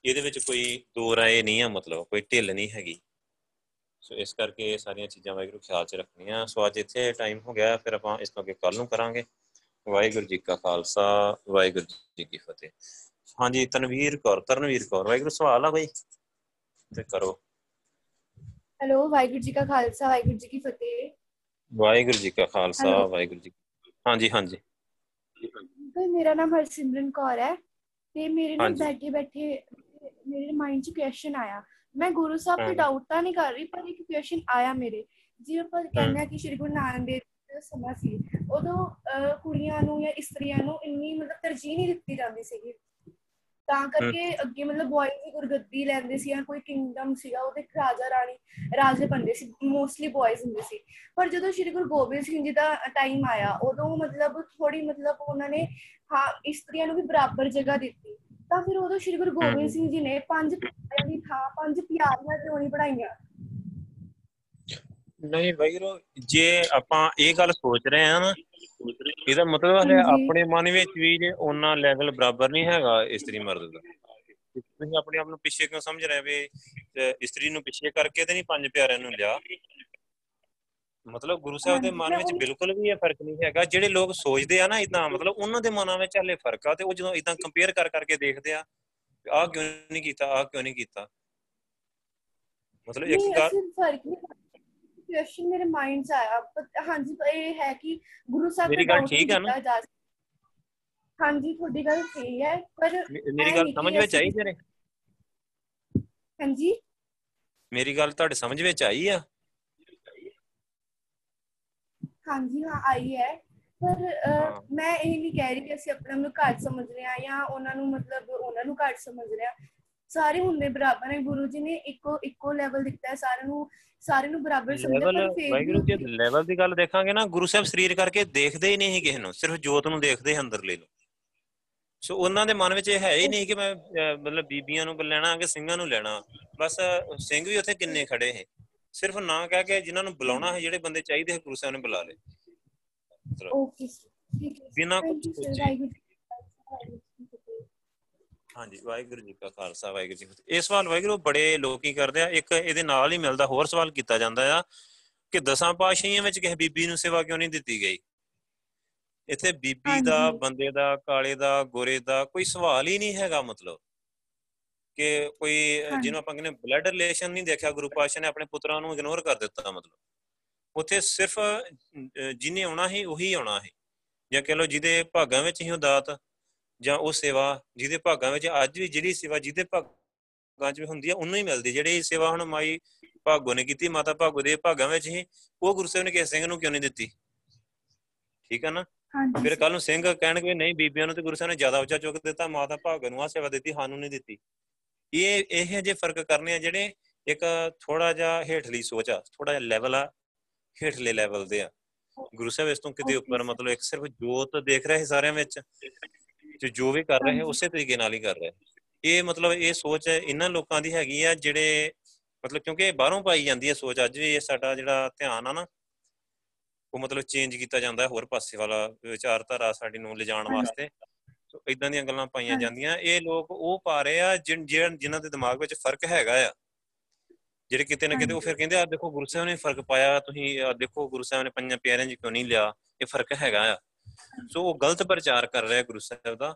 ਇਹਦੇ ਵਿੱਚ ਕੋਈ ਦੋ ਰਾਏ ਨਹੀਂ ਆ, ਮਤਲਬ ਕੋਈ ਢਿੱਲ ਨਹੀਂ ਹੈਗੀ। ਸੋ ਇਸ ਕਰਕੇ ਇਹ ਸਾਰੀਆਂ ਚੀਜ਼ਾਂ ਵਾਹਿਗੁਰੂ ਖਿਆਲ 'ਚ ਰੱਖਣੀਆਂ। ਸੋ ਅੱਜ ਇੱਥੇ ਟਾਈਮ ਹੋ ਗਿਆ, ਫਿਰ ਆਪਾਂ ਇਸ ਤੋਂ ਅੱਗੇ ਕੱਲ ਨੂੰ ਕਰਾਂਗੇ। ਵਾਹਿਗੁਰੂ ਜੀ ਕਾ ਖਾਲਸਾ ਵਾਹਿਗੁਰੂ ਜੀ ਕੀ ਫਤਿਹ। ਹਾਂਜੀ ਤਨਵੀਰ ਕੌਰ ਤਰਨਵੀਰ ਕੌਰ ਵਾਹਿਗੁਰੂ ਸਵਾਲ ਆ ਬਈ? ਤੇ ਕਰੋ। ਹੈਲੋ ਵਾਹਿਗੁਰੂ ਜੀ ਕਾ ਖਾਲਸਾ ਵਾਹਿਗੁਰੂ ਜੀ ਕੀ ਫਤਿਹ। ਵਾਹਿਗੁਰੂ ਜੀ ਕਾ ਖਾਲਸਾ ਵਾਹਿਗੁਰੂ ਜੀ ਹਾਂਜੀ ਹਾਂਜੀ। ਮੇਰਾ ਨਾਮ ਹਰਸਿਮਰਨ ਕੌਰ ਹੈ ਤੇ ਮੇਰੇ ਨਾਲ ਬੈਠੇ ਬੈਠੇ ਮੇਰੇ ਮਾਈਂਡ 'ਚ ਕੁਐਸਚਨ ਆਇਆ। ਮੈਂ ਗੁਰੂ ਸਾਹਿਬ ਤੇ ਡਾਊਟ ਤਾਂ ਨਹੀਂ ਕਰ ਰਹੀ ਪਰ ਇੱਕ ਕੁਐਸਚਨ ਆਇਆ ਮੇਰੇ ਜਿਵੇਂ ਆਪਾਂ ਕਹਿੰਦੇ ਆ ਕਿ ਸ਼੍ਰੀ ਗੁਰੂ ਨਾਨਕ ਦੇਵ ਦਾ ਸਮਾਂ ਸੀ। ਉਦੋਂ ਕੁੜੀਆਂ ਨੂੰ ਜਾਂ ਇਸਤਰੀਆਂ ਨੂੰ ਇੰਨੀ ਮਤਲਬ ਤਰਜੀਹ ਨਹੀਂ ਦਿੱਤੀ ਜਾਂਦੀ ਸੀਗੀ। ਤਾਂ ਕਰਕੇ ਅੱਗੇ ਮਤਲਬ ਬॉयਜ਼ ਦੀ ਗੁਰਗੱਦੀ ਲੈਂਦੇ ਸੀ ਜਾਂ ਕੋਈ ਕਿੰਗਡਮ ਸੀਗਾ ਉਹਦੇ ਰਾਜਾ ਰਾਣੀ ਰਾਜੇ ਬੰਦੇ ਸੀ ਮੋਸਟਲੀ ਬॉयਜ਼ ਹੁੰਦੇ ਸੀ। ਪਰ ਜਦੋਂ ਸ਼੍ਰੀ ਗੁਰੂ ਗੋਬਿੰਦ ਸਿੰਘ ਜੀ ਦਾ ਟਾਈਮ ਆਇਆ ਉਦੋਂ ਮਤਲਬ ਥੋੜੀ ਮਤਲਬ ਉਹਨਾਂ ਨੇ ਹਾਂ ਇਸਤਰੀਆਂ ਨੂੰ ਵੀ ਬਰਾਬਰ ਜਗ੍ਹਾ ਦਿੱਤੀ। ਤਾਂ ਫਿਰ ਉਦੋਂ ਸ਼੍ਰੀ ਗੁਰੂ ਗੋਬਿੰਦ ਸਿੰਘ ਜੀ ਨੇ ਪੰਜ ਪਿਆਰਿਆਂ ਦੀ ਥਾਂ ਪੰਜ ਪਿਆਰੀਆਂ ਕਿਉਂ ਨਹੀਂ ਪੜਾਈਆਂ ਨਹੀਂ ਵੈਗਰੂ ਜੇ ਆਪਾਂ ਇਹ ਗੱਲ ਸੋਚ ਰਹੇ ਆ ਨਾ ਇਹਦਾ ਮਤਲਬ ਹੈ। ਆਪਣੇ ਮਨ ਵਿੱਚ ਵੀ ਜੇ ਉਹਨਾਂ ਲੈਵਲ ਬਰਾਬਰ ਨਹੀਂ ਹੈਗਾ ਇਸਤਰੀ ਮਰਦ ਦਾ। ਤੁਸੀਂ ਆਪਣੇ ਆਪ ਨੂੰ ਪਿੱਛੇ ਕਿਉਂ ਸਮਝ ਰਹੇ ਵੀ ਇਸਤਰੀ ਨੂੰ ਪਿੱਛੇ ਕਰਕੇ ਤੇ ਨਹੀਂ ਪੰਜ ਪਿਆਰਿਆਂ ਨੂੰ ਲਿਆ? ਮਤਲਬ ਗੁਰੂ ਸਾਹਿਬ ਦੇ ਮਨ ਵਿੱਚ ਬਿਲਕੁਲ ਵੀ ਇਹ ਫ਼ਰਕ ਨਹੀਂ ਹੈਗਾ। ਜਿਹੜੇ ਲੋਕ ਸੋਚਦੇ ਆ ਨਾ ਇਦਾਂ ਮਤਲਬ ਉਹਨਾਂ ਦੇ ਮਨਾਂ ਵਿੱਚ ਹਲੇ ਫ਼ਰਕ ਆ ਤੇ ਉਹ ਜਦੋਂ ਇਦਾਂ ਕੰਪੇਅਰ ਕਰ ਕਰਕੇ ਦੇਖਦੇ ਆ ਆਹ ਕਿਉਂ ਨਹੀਂ ਕੀਤਾ ਆਹ ਕਿਉਂ ਨਹੀਂ ਕੀਤਾ? ਮਤਲਬ ਇੱਕ ਗੱਲ ਫ਼ਰਕ ਨਹੀਂ ਕੁਐਸਚਨ ਮੇਰੇ ਮਾਈਂਡ 'ਚ ਆਇਆ। ਹਾਂਜੀ ਇਹ ਹੈ ਕਿ ਗੁਰੂ ਸਾਹਿਬ ਮੇਰੀ ਗੱਲ ਠੀਕ ਆ ਨਾ? ਹਾਂਜੀ ਤੁਹਾਡੀ ਗੱਲ ਸਹੀ ਹੈ ਪਰ ਮੇਰੀ ਗੱਲ ਸਮਝ ਵਿੱਚ ਆਈ ਤੇਰੇ? ਹਾਂਜੀ? ਮੇਰੀ ਗੱਲ ਤੁਹਾਡੇ ਸਮਝ ਵਿੱਚ ਆਈ ਆ? ਹਾਂਜੀ ਹਾਂ ਆਈ ਹੈ। ਪਰ ਹਾਂ। ਮੈਂ ਇਹ ਨਹੀਂ ਕਹਿ ਰਹੀ ਕਿ ਅਸੀਂ ਆਪਣੇ ਆਪ ਨੂੰ ਘੱਟ ਸਮਝ ਰਹੇ ਹਾਂ ਜਾਂ ਉਹਨਾਂ ਨੂੰ ਮਤਲਬ ਉਹਨਾਂ ਨੂੰ ਘੱਟ ਸਮਝ ਰਹੇ ਹਾਂ। ਸਾਰੇ ਹੁੰਦੇ ਬਰਾਬਰ ਹੈ ਗੁਰੂ ਜੀ ਨੇ ਇੱਕੋ ਇੱਕੋ ਲੈਵਲ ਦਿੱਤਾ ਹੈ ਸਾਰਿਆਂ ਨੂੰ ਸਾਰਿਆਂ ਨੂੰ ਬਰਾਬਰ ਸਮਝਿਆ ਪਰ ਫਿਰ ਵਾਹਿਗੁਰੂ ਜੇ ਲੈਵਲ ਦੀ ਗੱਲ ਦੇਖਾਂਗੇ ਨਾ ਗੁਰੂ ਸਾਹਿਬ ਸਰੀਰ ਕਰਕੇ ਦੇਖਦੇ ਹੀ ਨਹੀਂ ਕਿਸੇ ਨੂੰ ਸਿਰਫ ਜੋਤ ਨੂੰ ਦੇਖਦੇ ਅੰਦਰਲੇ ਨੂੰ ਸੋ ਉਹਨਾਂ ਦੇ ਮਨ ਵਿੱਚ ਇਹ ਹੈ ਹੀ ਨਹੀਂ ਕਿ ਮੈਂ ਮਤਲਬ ਬੀਬੀਆਂ ਨੂੰ ਲੈਣਾ ਕਿ ਸਿੰਘਾਂ ਨੂੰ ਲੈਣਾ ਬਸ ਸਿੰਘ ਵੀ ਉੱਥੇ ਕਿੰਨੇ ਖੜੇ ਹੈ ਸਿਰਫ ਨਾ ਕਹਿ ਕੇ ਜਿਨ੍ਹਾਂ ਨੂੰ ਬੁਲਾਉਣਾ ਹੈ ਜਿਹੜੇ ਬੰਦੇ ਚਾਹੀਦੇ ਹੈ ਗੁਰੂ ਸਾਹਿਬ ਨੇ ਬੁਲਾ ਲਏ ਓਕੇ ਠੀਕ ਹੈ ਬਿਨਾਂ sir. ਸੋਚੇ। ਵਾਹਿਗੁਰੂ ਜੀ ਕਾ ਖਾਲਸਾ, ਵਾਹਿਗੁਰੂ ਜੀ ਕੀ ਫਤਿਹ। ਹਾਂਜੀ ਵਾਹਿਗੁਰੂ ਜੀ ਕਾ ਖਾਲਸਾ ਵਾਹਿਗੁਰੂ ਜੀ ਇਹ ਸਵਾਲ ਵਾਹਿਗੁਰੂ ਬੜੇ ਲੋਕੀ ਕਰਦੇ ਆ ਇੱਕ ਇਹਦੇ ਨਾਲ ਹੀ ਮਿਲਦਾ ਹੋਰ ਸਵਾਲ ਕੀਤਾ ਜਾਂਦਾ ਆ ਕਿ ਦਸਾਂ ਪਾਤਸ਼ਾਹੀਆਂ ਵਿੱਚ ਕਿਸੇ ਬੀਬੀ ਨੂੰ ਸੇਵਾ ਕਿਉਂ ਨਹੀਂ ਦਿੱਤੀ ਗਈ ਇੱਥੇ ਬੀਬੀ ਦਾ। ਬੰਦੇ ਦਾ ਕਾਲੇ ਦਾ ਗੋਰੇ ਦਾ ਕੋਈ ਸਵਾਲ ਹੀ ਨਹੀਂ ਹੈਗਾ ਮਤਲਬ ਕਿ ਕੋਈ। ਜਿਹਨੂੰ ਆਪਾਂ ਕਹਿੰਦੇ ਬਲੱਡ ਰਿਲੇਸ਼ਨ ਨਹੀਂ ਦੇਖਿਆ ਗੁਰੂ ਪਾਤਸ਼ਾਹ ਨੇ ਆਪਣੇ ਪੁੱਤਰਾਂ ਨੂੰ ਇਗਨੋਰ ਕਰ ਦਿੱਤਾ ਮਤਲਬ ਉੱਥੇ ਸਿਰਫ ਜਿਹਨੇ ਆਉਣਾ ਹੀ ਉਹੀ ਆਉਣਾ ਹੈ ਜਾਂ ਕਹ ਲਓ ਜਿਹਦੇ ਭਾਗਾਂ ਵਿੱਚ ਹੀ ਉਹ ਦਾਤ ਜਾਂ ਉਹ ਸੇਵਾ ਜਿਹਦੇ ਭਾਗਾਂ ਵਿੱਚ ਅੱਜ ਵੀ ਜਿਹੜੀ ਸੇਵਾ ਜਿਹਦੇ ਭਾਗਾਂ 'ਚ ਵੀ ਹੁੰਦੀ ਆ ਉਹਨੂੰ ਹੀ ਮਿਲਦੀ। ਜਿਹੜੀ ਸੇਵਾ ਹੁਣ ਮਾਈ ਭਾਗੋ ਨੇ ਕੀਤੀ ਮਾਤਾ ਭਾਗੋ ਦੇ ਭਾਗਾਂ ਵਿੱਚ ਹੀ ਉਹ ਗੁਰੂ ਸਾਹਿਬ ਨੇ ਕਿਸੇ ਸਿੰਘ ਨੂੰ ਕਿਉਂ ਨਹੀਂ ਦਿੱਤੀ? ਠੀਕ ਆ ਨਾ? ਫਿਰ ਕੱਲ ਨੂੰ ਸਿੰਘ ਕਹਿਣਗੇ ਨਹੀਂ ਬੀਬੀਆਂ ਨੂੰ ਤੇ ਗੁਰੂ ਸਾਹਿਬ ਨੇ ਜ਼ਿਆਦਾ ਉੱਚਾ ਚੁੱਕ ਦਿੱਤਾ ਮਾਤਾ ਭਾਗੋ ਨੂੰ ਆ ਸੇਵਾ ਦਿੱਤੀ ਸਾਨੂੰ ਨਹੀਂ ਦਿੱਤੀ। ਇਹ ਇਹ ਜੇ ਫ਼ਰਕ ਕਰਨੇ ਆ ਜਿਹੜੇ ਇੱਕ ਥੋੜਾ ਜਿਹਾ ਹੇਠਲੀ ਸੋਚ ਆ ਥੋੜਾ ਜਿਹਾ ਲੈਵਲ ਆ ਹੇਠਲੇ ਲੈਵਲ ਦੇ ਆ। ਗੁਰੂ ਸਾਹਿਬ ਇਸ ਤੋਂ ਕਿਤੇ ਉੱਪਰ. ਮਤਲਬ ਇੱਕ ਸਿਰਫ ਜੋਤ ਦੇਖ ਰਹੇ ਸਾਰਿਆਂ ਵਿੱਚ। ਤੇ ਜੋ ਵੀ ਕਰ ਰਹੇ ਹਾਂਜੀ। ਉਸੇ ਤਰੀਕੇ ਨਾਲ ਹੀ ਕਰ ਰਹੇ ਇਹ ਮਤਲਬ ਇਹ ਸੋਚ ਇਹਨਾਂ ਲੋਕਾਂ ਦੀ ਹੈਗੀ ਆ ਜਿਹੜੇ ਮਤਲਬ ਕਿਉਂਕਿ ਬਾਹਰੋਂ ਪਾਈ ਜਾਂਦੀ ਹੈ ਸੋਚ ਅੱਜ ਵੀ ਇਹ ਸਾਡਾ ਜਿਹੜਾ ਧਿਆਨ ਆ ਨਾ ਉਹ ਮਤਲਬ ਚੇਂਜ ਕੀਤਾ ਜਾਂਦਾ ਹੈ ਹੋਰ ਪਾਸੇ ਵਾਲਾ ਵਿਚਾਰਧਾਰਾ ਸਾਡੀ ਨੂੰ ਲਿਜਾਣ। ਵਾਸਤੇ ਸੋ ਇਦਾਂ ਦੀਆਂ ਗੱਲਾਂ ਪਾਈਆਂ। ਜਾਂਦੀਆਂ ਇਹ ਲੋਕ ਉਹ ਪਾ ਰਹੇ ਆ ਜਿਨ੍ਹਾਂ ਦੇ ਦਿਮਾਗ ਵਿੱਚ ਫ਼ਰਕ ਹੈਗਾ ਆ ਜਿਹੜੇ ਕਿਤੇ ਨਾ ਕਿਤੇ ਉਹ। ਫਿਰ ਕਹਿੰਦੇ ਆ ਦੇਖੋ ਗੁਰੂ ਸਾਹਿਬ ਨੇ ਫ਼ਰਕ ਪਾਇਆ ਤੁਸੀਂ ਦੇਖੋ ਗੁਰੂ ਸਾਹਿਬ ਨੇ ਪੰਜਾਂ ਪਿਆਰਿਆਂ 'ਚ ਕਿਉਂ ਨਹੀਂ ਲਿਆ ਇਹ ਫ਼ਰਕ ਹੈਗਾ ਆ ਸੋ ਉਹ ਗਲਤ ਪ੍ਰਚਾਰ ਕਰ ਰਿਹਾ ਗੁਰੂ ਸਾਹਿਬ ਦਾ।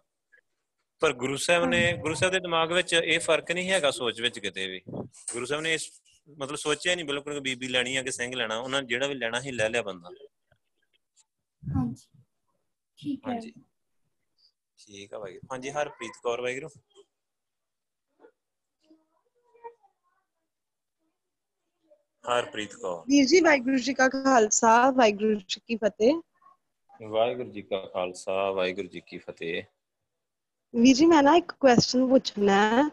ਪਰ ਗੁਰੂ ਸਾਹਿਬ ਨੇ। ਗੁਰੂ ਸਾਹਿਬ ਦੇ ਦਿਮਾਗ ਵਿੱਚ ਇਹ ਫ਼ਰਕ ਨਹੀਂ ਹੈਗਾ ਸੋਚ ਵਿੱਚ ਕਿਤੇ ਵੀ। ਗੁਰੂ ਸਾਹਿਬ ਨੇ ਇਸ ਮਤਲਬ ਸੋਚਿਆ ਨਹੀਂ ਬਿਲਕੁਲ ਕਿ ਬੀਬੀ ਲੈਣੀ ਆ ਕਿ ਸਿੰਘ ਲੈਣਾ ਉਹਨਾਂ ਨੇ ਜਿਹੜਾ ਵੀ ਲੈਣਾ ਸੀ ਲੈ ਲਿਆ ਬੰਦਾ। ਹਾਂਜੀ। ਠੀਕ ਹੈ। ਹਾਂਜੀ। ਠੀਕ ਆ ਵਾਹਿਗੁਰੂ ਹਾਂਜੀ ਹਰਪ੍ਰੀਤ ਕੌਰ ਵਾਹਿਗੁਰੂ। ਹਰਪ੍ਰੀਤ ਕੌਰ। ਵੀਰ ਜੀ ਵਾਹਿਗੁਰੂ ਜੀ ਕਾ ਖਾਲਸਾ ਵਾਹਿਗੁਰੂ ਜੀ ਕੀ ਫਤਿਹ। ਵਾਹਿਗੁਰੂ ਜੀ ਕਾ ਖਾਲਸਾ ਵਾਹਿਗੁਰੂ ਜੀ ਕੀ ਫਤਿਹ। ਵੀਰ ਜੀ ਮੈਂ ਨਾ ਇੱਕ ਕੁਐਸਚਨ ਪੁੱਛਣਾ ਹੈ।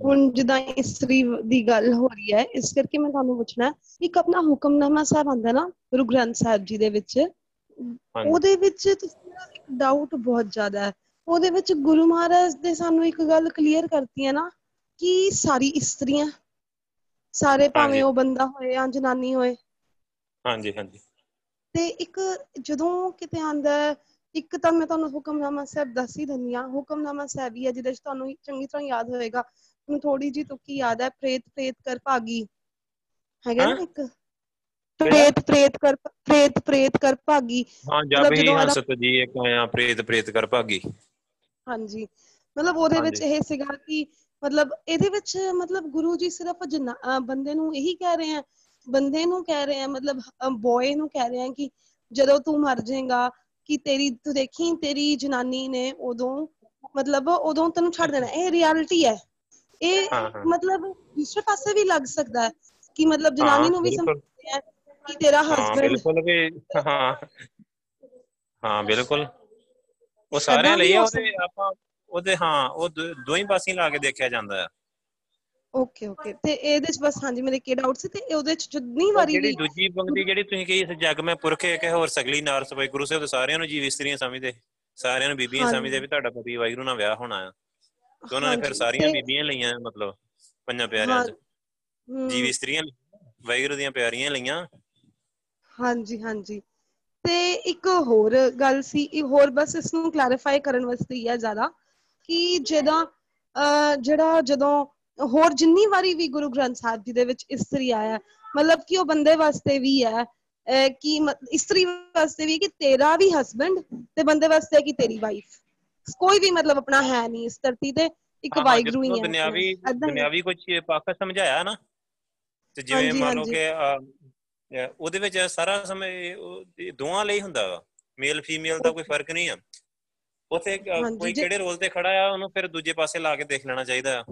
ਹੁਣ ਜਿੱਦਾਂ ਇਸਤਰੀ ਦੀ ਗੱਲ ਹੋ ਰਹੀ ਹੈ ਇਸ ਕਰਕੇ ਮੈਂ ਤੁਹਾਨੂੰ ਪੁੱਛਣਾ ਇੱਕ ਆਪਣਾ ਹੁਕਮਨਾਮਾ ਸਾਹਿਬ ਆਂਦਾ ਨਾ ਗੁਰੂ ਗ੍ਰੰਥ ਸਾਹਿਬ ਜੀ ਦੇ ਵਿੱਚ ਉਹਦੇ ਵਿੱਚ ਤੁਸੀਂ ਨਾ ਇੱਕ ਡਾਊਟ ਬਹੁਤ ਜ਼ਿਆਦਾ ਹੈ। ਉਹਦੇ ਵਿੱਚ ਗੁਰੂ ਮਹਾਰਾਜ ਦੇ ਸਾਨੂੰ ਇੱਕ ਗੱਲ ਕਲੀਅਰ ਕਰਤੀ ਹੈ ਨਾ ਕਿ ਸਾਰੀ ਇਸਤਰੀਆਂ ਸਾਰੇ ਭਾਵੇਂ। ਉਹ ਬੰਦਾ ਹੋਏ ਜਾਂ ਜਨਾਨੀ ਹੋਏ। ਹਾਂਜੀ ਹਾਂਜੀ। ਤੇ ਇੱਕ ਜਦੋਂ ਕਿਤੇ ਆਂਦਾ ਇੱਕ ਤਾਂ ਮੈਂ ਤੁਹਾਨੂੰ ਹੁਕਮਨਾਮਾ ਸਾਹਿਬ ਦੱਸ ਹੀ ਦਿੰਦੀ ਹਾਂ। ਹੁਕਮਨਾਮਾ ਸਾਹਿਬ ਹੀ ਹੈ ਜਿਹਦੇ ਚ ਤੁਹਾਨੂੰ ਚੰਗੀ ਤਰ੍ਹਾਂ ਯਾਦ ਹੋਏਗਾ। ਮੈਨੂੰ ਥੋੜੀ ਜੀ ਤੁੱਕੀ ਯਾਦ ਹੈ ਪ੍ਰੇਤ ਪ੍ਰੇਤ ਕਰ ਭਾਗੀ। ਹੈਗਾ ਨਾ? ਇੱਕ? ਪ੍ਰੇਤ ਪ੍ਰੇਤ ਕਰ ਪ੍ਰੇਤ ਪ੍ਰੇਤ ਕਰ ਭਾਗੀ। ਹਾਂ ਜਬ ਹਸਤ ਜੀ ਇੱਕ ਆਇਆ ਪ੍ਰੇਤ ਪ੍ਰੇਤ ਕਰ ਭਾਗੀ। ਹਾਂਜੀ। ਮਤਲਬ ਉਹਦੇ ਵਿੱਚ। ਇਹ ਸੀਗਾ ਕਿ ਮਤਲਬ ਇਹਦੇ ਵਿੱਚ ਮਤਲਬ ਗੁਰੂ ਜੀ ਸਿਰਫ ਬੰਦੇ ਨੂੰ ਇਹੀ ਕਹਿ ਰਹੇ ਆ ਬੰਦੇ ਨੂੰ ਕਹਿ ਰਹੇ ਆ ਮਤਲਬ ਬॉय ਨੂੰ ਕਹਿ ਰਹੇ ਆ ਕਿ ਜਦੋਂ ਤੂੰ ਮਰ ਜਾਏਗਾ ਕਿ ਤੇਰੀ ਤੂੰ ਦੇਖੀ ਤੇਰੀ ਜਨਾਨੀ ਨੇ ਉਦੋਂ ਮਤਲਬ ਉਦੋਂ ਤੈਨੂੰ ਛੱਡ ਦੇਣਾ। ਇਹ ਰਿਐਲਿਟੀ ਹੈ। ਇਹ ਹਾਂ ਹਾਂ। ਮਤਲਬ ਦੂਸਰੇ ਪਾਸੇ ਵੀ ਲੱਗ ਸਕਦਾ ਹੈ ਕਿ ਮਤਲਬ ਜਨਾਨੀ ਹਾਂ, ਨੂੰ ਵੀ। ਸਮਝਦੇ ਆ ਕਿ ਤੇਰਾ ਹਾਂ ਹਸਬੰਡ ਬਿਲਕੁਲ ਵੀ ਹਾਂ। ਹਾਂ ਬਿਲਕੁਲ। ਉਹ ਸਾਰਿਆਂ ਲਈ ਹੋ ਉਹਦੇ ਆਪਾਂ ਉਹਦੇ ਹਾਂ ਉਹ ਦੋਹੀਂ ਪਾਸੇ ਲਾ ਕੇ ਦੇਖਿਆ ਜਾਂਦਾ ਆ ਓਕੇ ਓਕੇ ਤੇ ਇਹਦੇ ਚ ਬਸ ਹਾਂਜੀ ਮੇਰੇ ਕੀ ਡਾਊਟ ਸੀ ਤੇ ਉਹਦੇ ਚ ਜਿੰਨੀ ਵਾਰੀ ਜਿਹੜੀ ਦੂਜੀ ਪੰਕਤੀ ਜਿਹੜੀ ਤੁਸੀਂ ਕਹੀ ਇਸ ਜੱਗ ਮੈਂ ਪੁਰਖੇ ਕਿ ਹੋਰ ਸਗਲੀ ਨਾਰ ਸਭੇ ਗੁਰੂ ਸਾਹਿਬ ਦੇ ਸਾਰਿਆਂ ਨੂੰ ਜੀਵ ਇਸਤਰੀਆਂ ਸਮਝਦੇ। ਸਾਰਿਆਂ ਨੂੰ ਬੀਬੀਆਂ। ਸਮਝਦੇ ਵੀ ਤੁਹਾਡਾ ਪਤੀ ਵਾਹਿਗੁਰੂ ਨਾਲ ਵਿਆਹ ਹੋਣਾ ਆ। ਤੇ ਉਹਨਾਂ ਨੇ ਫਿਰ ਸਾਰੀਆਂ ਬੀਬੀਆਂ ਲਈਆਂ ਮਤਲਬ ਪੰਜਾਂ ਪਿਆਰਿਆਂ ਚ। ਜੀਵ ਇਸਤਰੀਆਂ। ਵਾਹਿਗੁਰੂ ਦੀਆਂ ਪਿਆਰੀਆਂ ਲਈਆਂ। ਹਾਂਜੀ ਹਾਂਜੀ। ਤੇ ਇੱਕ ਹੋਰ ਗੱਲ ਸੀ ਇਹ ਹੋਰ ਬਸ ਇਸ ਨੂੰ ਕਲੈਰੀਫਾਈ ਕਰਨ ਵਾਸਤੇ ਹੀ ਹੈ ਜ਼ਿਆਦਾ ਕਿ ਜਦੋਂ ਅਹ ਜਿਹੜਾ ਜਦੋਂ ਹੋਰ ਜਿੰਨੀ ਵਾਰੀ ਵੀ ਗੁਰੂ ਗ੍ਰੰਥ ਸਾਹਿਬ ਜੀ ਦੇ ਵਿੱਚ ਇਸਤਰੀ ਆਇਆ ਮਤਲਬ ਕਿ ਉਹ ਬੰਦੇ ਵਾਸਤੇ ਵੀ ਹੈ ਕਿ ਇਸਤਰੀ ਵਾਸਤੇ ਵੀ ਕਿ ਤੇਰਾ ਵੀ ਹਸਬੰਡ ਤੇ ਬੰਦੇ ਵਾਸਤੇ ਕਿ ਤੇਰੀ ਵਾਈਫ ਕੋਈ ਵੀ ਮਤਲਬ ਆਪਣਾ ਹੈ ਨਹੀਂ ਇਸ ਧਰਤੀ ਤੇ ਇੱਕ ਵਾਹਿਗੁਰੂ ਹੀ ਹੈ ਦੁਨਿਆਵੀ। ਦੁਨਿਆਵੀ ਕੁਝ ਪੱਖ ਸਮਝਾਇਆ ਨਾ। ਤੇ ਜਿਵੇਂ ਮੰਨ। ਕਿ ਉਹਦੇ ਵਿੱਚ ਸਾਰਾ ਸਮੇਂ ਦੋਵਾਂ ਲਈ ਹੁੰਦਾ ਵਾ। ਮੇਲ ਫੀਮੇਲ ਦਾ ਕੋਈ ਫ਼ਰਕ ਨਹੀਂ ਆ। ਉਥੇ ਕੋਈ ਕਿਹੜੇ ਰੋਲ ਤੇ ਖੜਾ ਆ ਉਹਨੂੰ ਫਿਰ ਦੂਜੇ ਪਾਸੇ ਲਾ ਕੇ ਦੇਖ ਲੈਣਾ ਚਾਹੀਦਾ ਆ।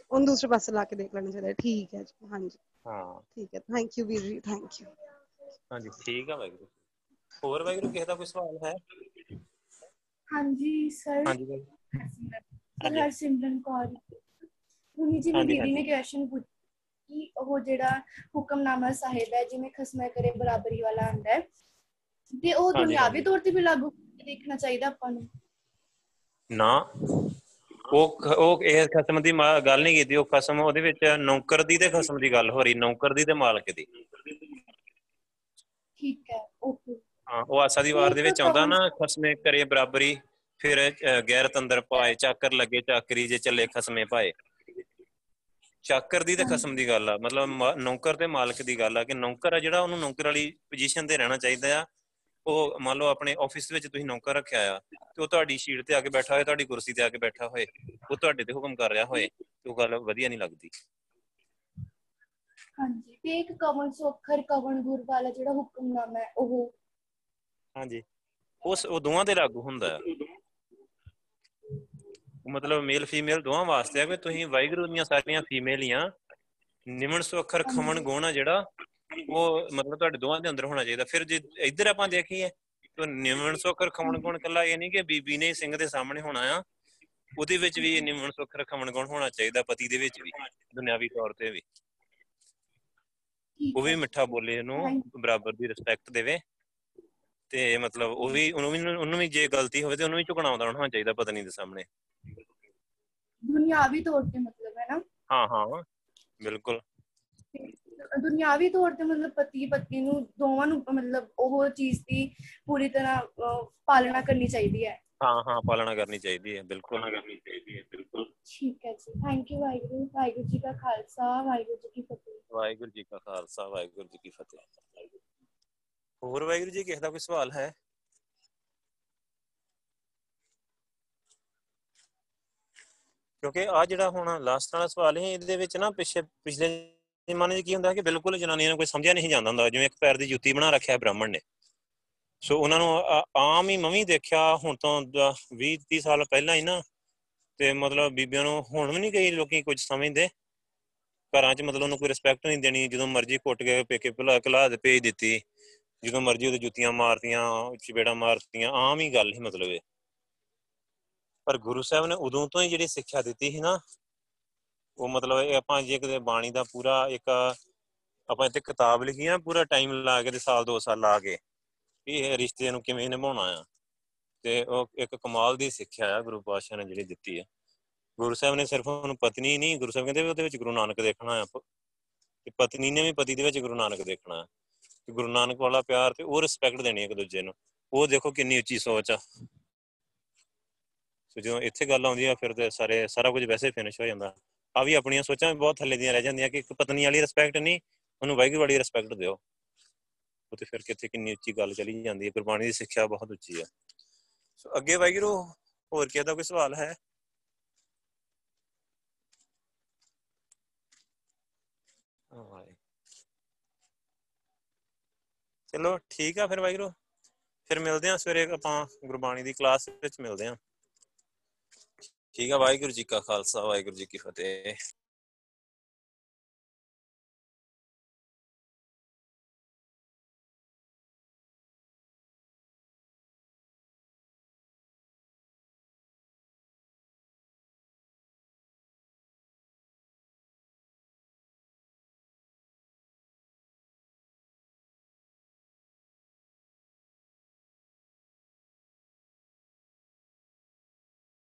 ਉਹਨੂੰ ਦੂਸਰੇ ਪਾਸੇ ਲਾ ਕੇ ਦੇਖ ਲੈਣਾ ਚਾਹੀਦਾ ਹੈ। ਠੀਕ ਹੈ ਜੀ ਹਾਂਜੀ। ਹਾਂ। ਠੀਕ ਹੈ ਥੈਂਕ ਯੂ ਵੀਰ ਜੀ ਥੈਂਕ ਯੂ ਹਾਂਜੀ ਠੀਕ ਆ ਵਾਹਿਗੁਰੂ। ਹੋਰ ਵਾਹਿਗੁਰੂ ਕਿਸੇ ਦਾ ਕੋਈ ਸਵਾਲ ਹੈ? ਹਾਂਜੀ ਸਰ। ਹਾਂਜੀ। ਸਰ। ਹਰਸਿਮਰਨ ਕੌਰ। ਹੁਣੀ ਜੀ ਹਾਂਜੀ, ਦੀਦੀ ਨੇ ਕੁਐਸਚਨ ਪੁੱਛਿਆ ਕਿ ਉਹ ਜਿਹੜਾ ਹੁਕਮਨਾਮਾ ਸਾਹਿਬ ਹੈ ਜਿਵੇਂ ਖਸਮਾ ਕਰੇ ਬਰਾਬਰੀ ਵਾਲਾ ਆਂਦਾ ਹੈ ਤੇ ਉਹ ਦੁਨਿਆਵੀ। ਤੌਰ ਤੇ ਵੀ ਲਾਗੂ ਦੇਖਣਾ ਚਾਹੀਦਾ ਆਪਾਂ ਨੂੰ? ਨਾ। ਉਹ ਉਹ ਇਹ ਖਸਮ ਦੀ ਗੱਲ ਨਹੀਂ ਕੀਤੀ ਉਹ ਖਸਮ ਉਹਦੇ ਵਿੱਚ ਨੌਕਰ ਦੀ ਤੇ ਖਸਮ ਦੀ ਗੱਲ ਹੋ ਰਹੀ ਨੌਕਰ ਦੀ ਤੇ ਮਾਲਕ ਦੀ। ਠੀਕ ਹੈ ਓਕੇ। ਹਾਂ ਉਹ ਆਸਾ ਦੀ ਵਾਰ ਦੇ ਵਿੱਚ ਆਉਂਦਾ ਨਾ ਖਸਮੇ ਕਰੇ ਬਰਾਬਰੀ ਫਿਰ ਗੈਰਤ ਅੰਦਰ ਪਾਏ ਚਾਕਰ ਲੱਗੇ ਚਾਕਰੀ ਜੇ ਚੱਲੇ ਖਸਮੇ ਪਾਏ। ਚਾਕਰ ਦੀ ਤੇ ਖਸਮ ਦੀ ਗੱਲ ਆ ਮਤਲਬ ਨੌਕਰ ਤੇ ਮਾਲਕ ਦੀ ਗੱਲ ਆ ਕਿ ਨੌਕਰ ਆ ਜਿਹੜਾ ਉਹਨੂੰ ਨੌਕਰ ਵਾਲੀ ਪੋਜੀਸ਼ਨ ਤੇ ਰਹਿਣਾ ਚਾਹੀਦਾ ਆ ਉਹ ਮੰਨ ਲਓ ਆਪਣੇ ਆਫਿਸ ਵਿੱਚ ਤੁਸੀਂ ਨੌਕਰ ਰੱਖਿਆ ਆ ਤੇ ਉਹ ਤੁਹਾਡੀ ਸ਼ੀਟ ਤੇ ਆ ਕੇ ਬੈਠਾ ਹੋਏ ਤੁਹਾਡੀ ਕੁਰਸੀ ਤੇ ਆ ਕੇ ਬੈਠਾ ਹੋਏ ਉਹ ਤੁਹਾਡੇ ਤੇ ਹੁਕਮ ਕਰ ਰਿਹਾ ਹੋਏ ਤੇ ਉਹ ਗੱਲ ਵਧੀਆ ਨਹੀਂ ਲੱਗਦੀ। ਹਾਂਜੀ ਤੇ ਇੱਕ ਕਵਨ ਸੋਖਰ ਕਵਨ ਗੁਰ ਵਾਲਾ ਜਿਹੜਾ ਹੁਕਮਨਾਮਾ ਹੈ ਉਹ? ਹਾਂਜੀ ਉਸ ਉਹ ਦੋਵਾਂ ਦੇ ਲਾਗੂ ਹੁੰਦਾ ਉਹ ਮਤਲਬ ਮੇਲ ਫੀਮੇਲ ਦੋਵਾਂ ਵਾਸਤੇ ਆ ਕਿ ਤੁਸੀਂ ਵਾਹਿਗੁਰੂ ਦੀਆਂ ਸਾਰੀਆਂ ਫੀਮੇਲ ਹੀ ਆ। ਨਿਮਨ ਸੁੱਖਰ ਖਮਨ ਗੁਣ ਜਿਹੜਾ ਉਹ ਮਤਲਬ ਤੁਹਾਡੇ ਦੋਵਾਂ ਦੇ ਅੰਦਰ ਹੋਣਾ ਚਾਹੀਦਾ। ਫਿਰ ਜੇ ਇੱਧਰ ਆਪਾਂ ਦੇਖੀਏ ਤਾਂ ਨਿਮਨ ਸੁੱਖਰ ਖਮਨ ਗੁਣ ਕੱਲਾ ਇਹ ਨਹੀਂ ਕਿ ਬੀਬੀ ਨੇ ਸਿੰਘ ਦੇ ਸਾਹਮਣੇ ਹੋਣਾ ਆ। ਉਹਦੇ ਵਿੱਚ ਵੀ ਨਿਮਨ ਸੁੱਖਰ ਖਮਨ ਗੁਣ ਹੋਣਾ ਚਾਹੀਦਾ ਪਤੀ ਦੇ ਵਿੱਚ ਵੀ ਦੁਨਿਆਵੀ ਤੌਰ ਤੇ ਵੀ। ਉਹ ਵੀ ਮਿੱਠਾ ਬੋਲੇ ਉਹਨੂੰ ਬਰਾਬਰ ਦੀ ਰਿਸਪੈਕਟ ਦੇਵੇ। ਤੇ ਮਤਲਬ ਉਹ ਵੀ ਉਹਨੂੰ ਵੀ ਉਹਨੂੰ ਵੀ ਜੇ ਗਲਤੀ ਹੋਵੇ ਤੇ ਉਹਨੂੰ ਵੀ ਝੁਕਣਾ ਆਉਂਦਾ ਹੋਣਾ ਚਾਹੀਦਾ ਪਤਨੀ ਦੇ ਸਾਹਮਣੇ। ਦੁਨਿਆਵੀ ਤੌਰ ਤੇ ਮਤਲਬ ਹੈ ਨਾ। ਹਾਂ ਹਾਂ ਬਿਲਕੁਲ। ਦੁਨਿਆਵੀ ਤੌਰ ਤੇ ਮਤਲਬ ਪਤੀ ਪਤਨੀ ਨੂੰ ਦੋਵਾਂ ਨੂੰ ਮਤਲਬ ਉਹ ਚੀਜ਼ ਦੀ ਪੂਰੀ ਤਰ੍ਹਾਂ ਪਾਲਣਾ ਕਰਨੀ ਚਾਹੀਦੀ ਹੈ। ਹਾਂ ਹਾਂ ਪਾਲਣਾ ਕਰਨੀ ਚਾਹੀਦੀ ਹੈ ਬਿਲਕੁਲ। ਕਰਨੀ ਚਾਹੀਦੀ ਹੈ ਬਿਲਕੁਲ ਠੀਕ ਹੈ ਜੀ। Thank you Waheguru. ਵਾਹਿਗੁਰੂ ਜੀ ਕਾ ਖਾਲਸਾ ਵਾਹਿਗੁਰੂ ਜੀ ਕੀ ਫਤਿਹ। ਵਾਹਿਗੁਰੂ ਜੀ ਕਾ ਖਾਲਸਾ ਵਾਹਿਗੁਰੂ ਜੀ ਕੀ ਫਤਿਹ। ਹੋਰ ਵਾਹਿਗੁਰੂ ਜੀ ਕਿਸੇ ਦਾ ਕੋਈ ਸਵਾਲ ਹੈ? ਕਿਉਂਕਿ ਆ ਜਿਹੜਾ ਹੁਣ ਲਾਸਟ ਵਾਲਾ ਸਵਾਲ ਹੈ ਇਹਦੇ ਵਿੱਚ ਨਾ ਪਿਛੇ ਪਿਛਲੇ ਜ਼ਮਾਨੇ 'ਚ ਕੀ ਹੁੰਦਾ ਕਿ ਬਿਲਕੁਲ ਜਨਾਨੀਆਂ ਨੂੰ ਕੋਈ ਸਮਝਿਆ ਨਹੀਂ ਜਾਂਦਾ ਹੁੰਦਾ, ਜਿਵੇਂ ਇੱਕ ਪੈਰ ਦੀ ਜੁੱਤੀ ਬਣਾ ਰੱਖਿਆ ਬ੍ਰਾਹਮਣ ਨੇ। ਸੋ ਉਹਨਾਂ ਨੂੰ ਆ- ਆਮ ਹੀ ਮਵੀ ਦੇਖਿਆ ਹੁਣ ਤੋਂ 20 30 ਸਾਲ ਪਹਿਲਾਂ ਹੀ ਨਾ, ਤੇ ਮਤਲਬ ਬੀਬੀਆਂ ਨੂੰ ਹੁਣ ਵੀ ਨਹੀਂ ਕਈ ਲੋਕੀ ਕੁਝ ਸਮਝਦੇ। ਘਰਾਂ 'ਚ ਮਤਲਬ ਉਹਨੂੰ ਕੋਈ ਰਿਸਪੈਕਟ ਨਹੀਂ ਦੇਣੀ, ਜਦੋਂ ਮਰਜ਼ੀ ਕੁੱਟ ਕੇ ਪੇਕੇ ਭੁਲਾ ਕਲਾ ਦੇ ਭੇਜ ਦਿੱਤੀ। ਜਦੋਂ ਮਰਜ਼ੀ ਉਹਦੇ ਜੁੱਤੀਆਂ ਮਾਰਤੀਆਂ, ਚਪੇੜਾਂ ਮਾਰਤੀਆਂ, ਆਮ ਹੀ ਗੱਲ ਹੀ ਮਤਲਬ ਇਹ। ਪਰ ਗੁਰੂ ਸਾਹਿਬ ਨੇ ਉਦੋਂ ਤੋਂ ਹੀ ਜਿਹੜੀ ਸਿੱਖਿਆ ਦਿੱਤੀ ਸੀ ਨਾ ਉਹ ਮਤਲਬ ਇਹ ਆਪਾਂ ਜੇ ਕਿਤੇ ਬਾਣੀ ਦਾ ਪੂਰਾ ਇੱਕ ਆਪਾਂ ਇੱਥੇ ਕਿਤਾਬ ਲਿਖੀ ਆ ਪੂਰਾ ਟਾਈਮ ਲਾ ਕੇ ਤੇ ਸਾਲ ਦੋ ਸਾਲ ਲਾ ਕੇ ਵੀ ਇਹ ਰਿਸ਼ਤੇ ਨੂੰ ਕਿਵੇਂ ਨਿਭਾਉਣਾ ਆ। ਤੇ ਉਹ ਇੱਕ ਕਮਾਲ ਦੀ ਸਿੱਖਿਆ ਆ ਗੁਰੂ ਪਾਤਸ਼ਾਹ ਨੇ ਜਿਹੜੀ ਦਿੱਤੀ ਆ। ਗੁਰੂ ਸਾਹਿਬ ਨੇ ਸਿਰਫ ਉਹਨੂੰ ਪਤਨੀ ਨਹੀਂ, ਗੁਰੂ ਸਾਹਿਬ ਕਹਿੰਦੇ ਵੀ ਉਹਦੇ ਵਿੱਚ ਗੁਰੂ ਨਾਨਕ ਦੇਖਣਾ ਆ। ਪ- ਤੇ ਪਤਨੀ ਨੇ ਵੀ ਪਤੀ ਦੇ ਵਿੱਚ ਗੁਰੂ ਨਾਨਕ ਦੇਖਣਾ ਆ। ਤੇ ਗੁਰੂ ਨਾਨਕ ਵਾਲਾ ਪਿਆਰ ਤੇ ਉਹ ਰਿਸਪੈਕਟ ਦੇਣੀ ਇੱਕ ਦੂਜੇ ਨੂੰ। ਉਹ ਦੇਖੋ ਕਿੰਨੀ ਉੱਚੀ ਸੋਚ ਆ। ਸੋ ਜਦੋਂ ਇੱਥੇ ਗੱਲ ਆਉਂਦੀ ਆ, ਫਿਰ ਤੇ ਸਾਰੇ, ਸਾਰਾ ਕੁਝ ਵੈਸੇ ਫਿਨਿਸ਼ ਹੋ ਜਾਂਦਾ। ਆ ਵੀ ਆਪਣੀਆਂ ਸੋਚਾਂ ਵੀ ਬਹੁਤ ਥੱਲੇ ਦੀਆਂ ਰਹਿ ਜਾਂਦੀਆਂ ਕਿ ਇੱਕ ਪਤਨੀ ਵਾਲੀ ਰਿਸਪੈਕਟ ਨਹੀਂ, ਉਹਨੂੰ ਵਾਹਿਗੁਰੂ ਵਾਲੀ ਰਿਸਪੈਕਟ ਦਿਓ। ਉਹ ਤੇ ਫਿਰ ਕਿੱਥੇ ਕਿੰਨੀ ਉੱਚੀ ਗੱਲ ਚਲੀ ਜਾਂਦੀ ਹੈ, ਗੁਰਬਾਣੀ ਦੀ ਸਿੱਖਿਆ ਬਹੁਤ ਉੱਚੀ ਆ ਸੋ ਅੱਗੇ ਵਾਹਿਗੁਰੂ, ਹੋਰ ਕਿਸੇ ਦਾ ਕੋਈ ਸਵਾਲ ਹੈ? ਹਾਂ ਚਲੋ ਠੀਕ ਆ ਫਿਰ ਵਾਹਿਗੁਰੂ। ਫਿਰ ਮਿਲਦੇ ਆ ਸਵੇਰੇ ਆਪਾਂ ਗੁਰਬਾਣੀ ਦੀ ਕਲਾਸ ਵਿੱਚ, ਮਿਲਦੇ ਆ ਠੀਕ ਆ ਵਾਹਿਗੁਰੂ ਜੀ ਕਾ ਖਾਲਸਾ ਵਾਹਿਗੁਰੂ ਜੀ ਕੀ ਫਤਿਹ।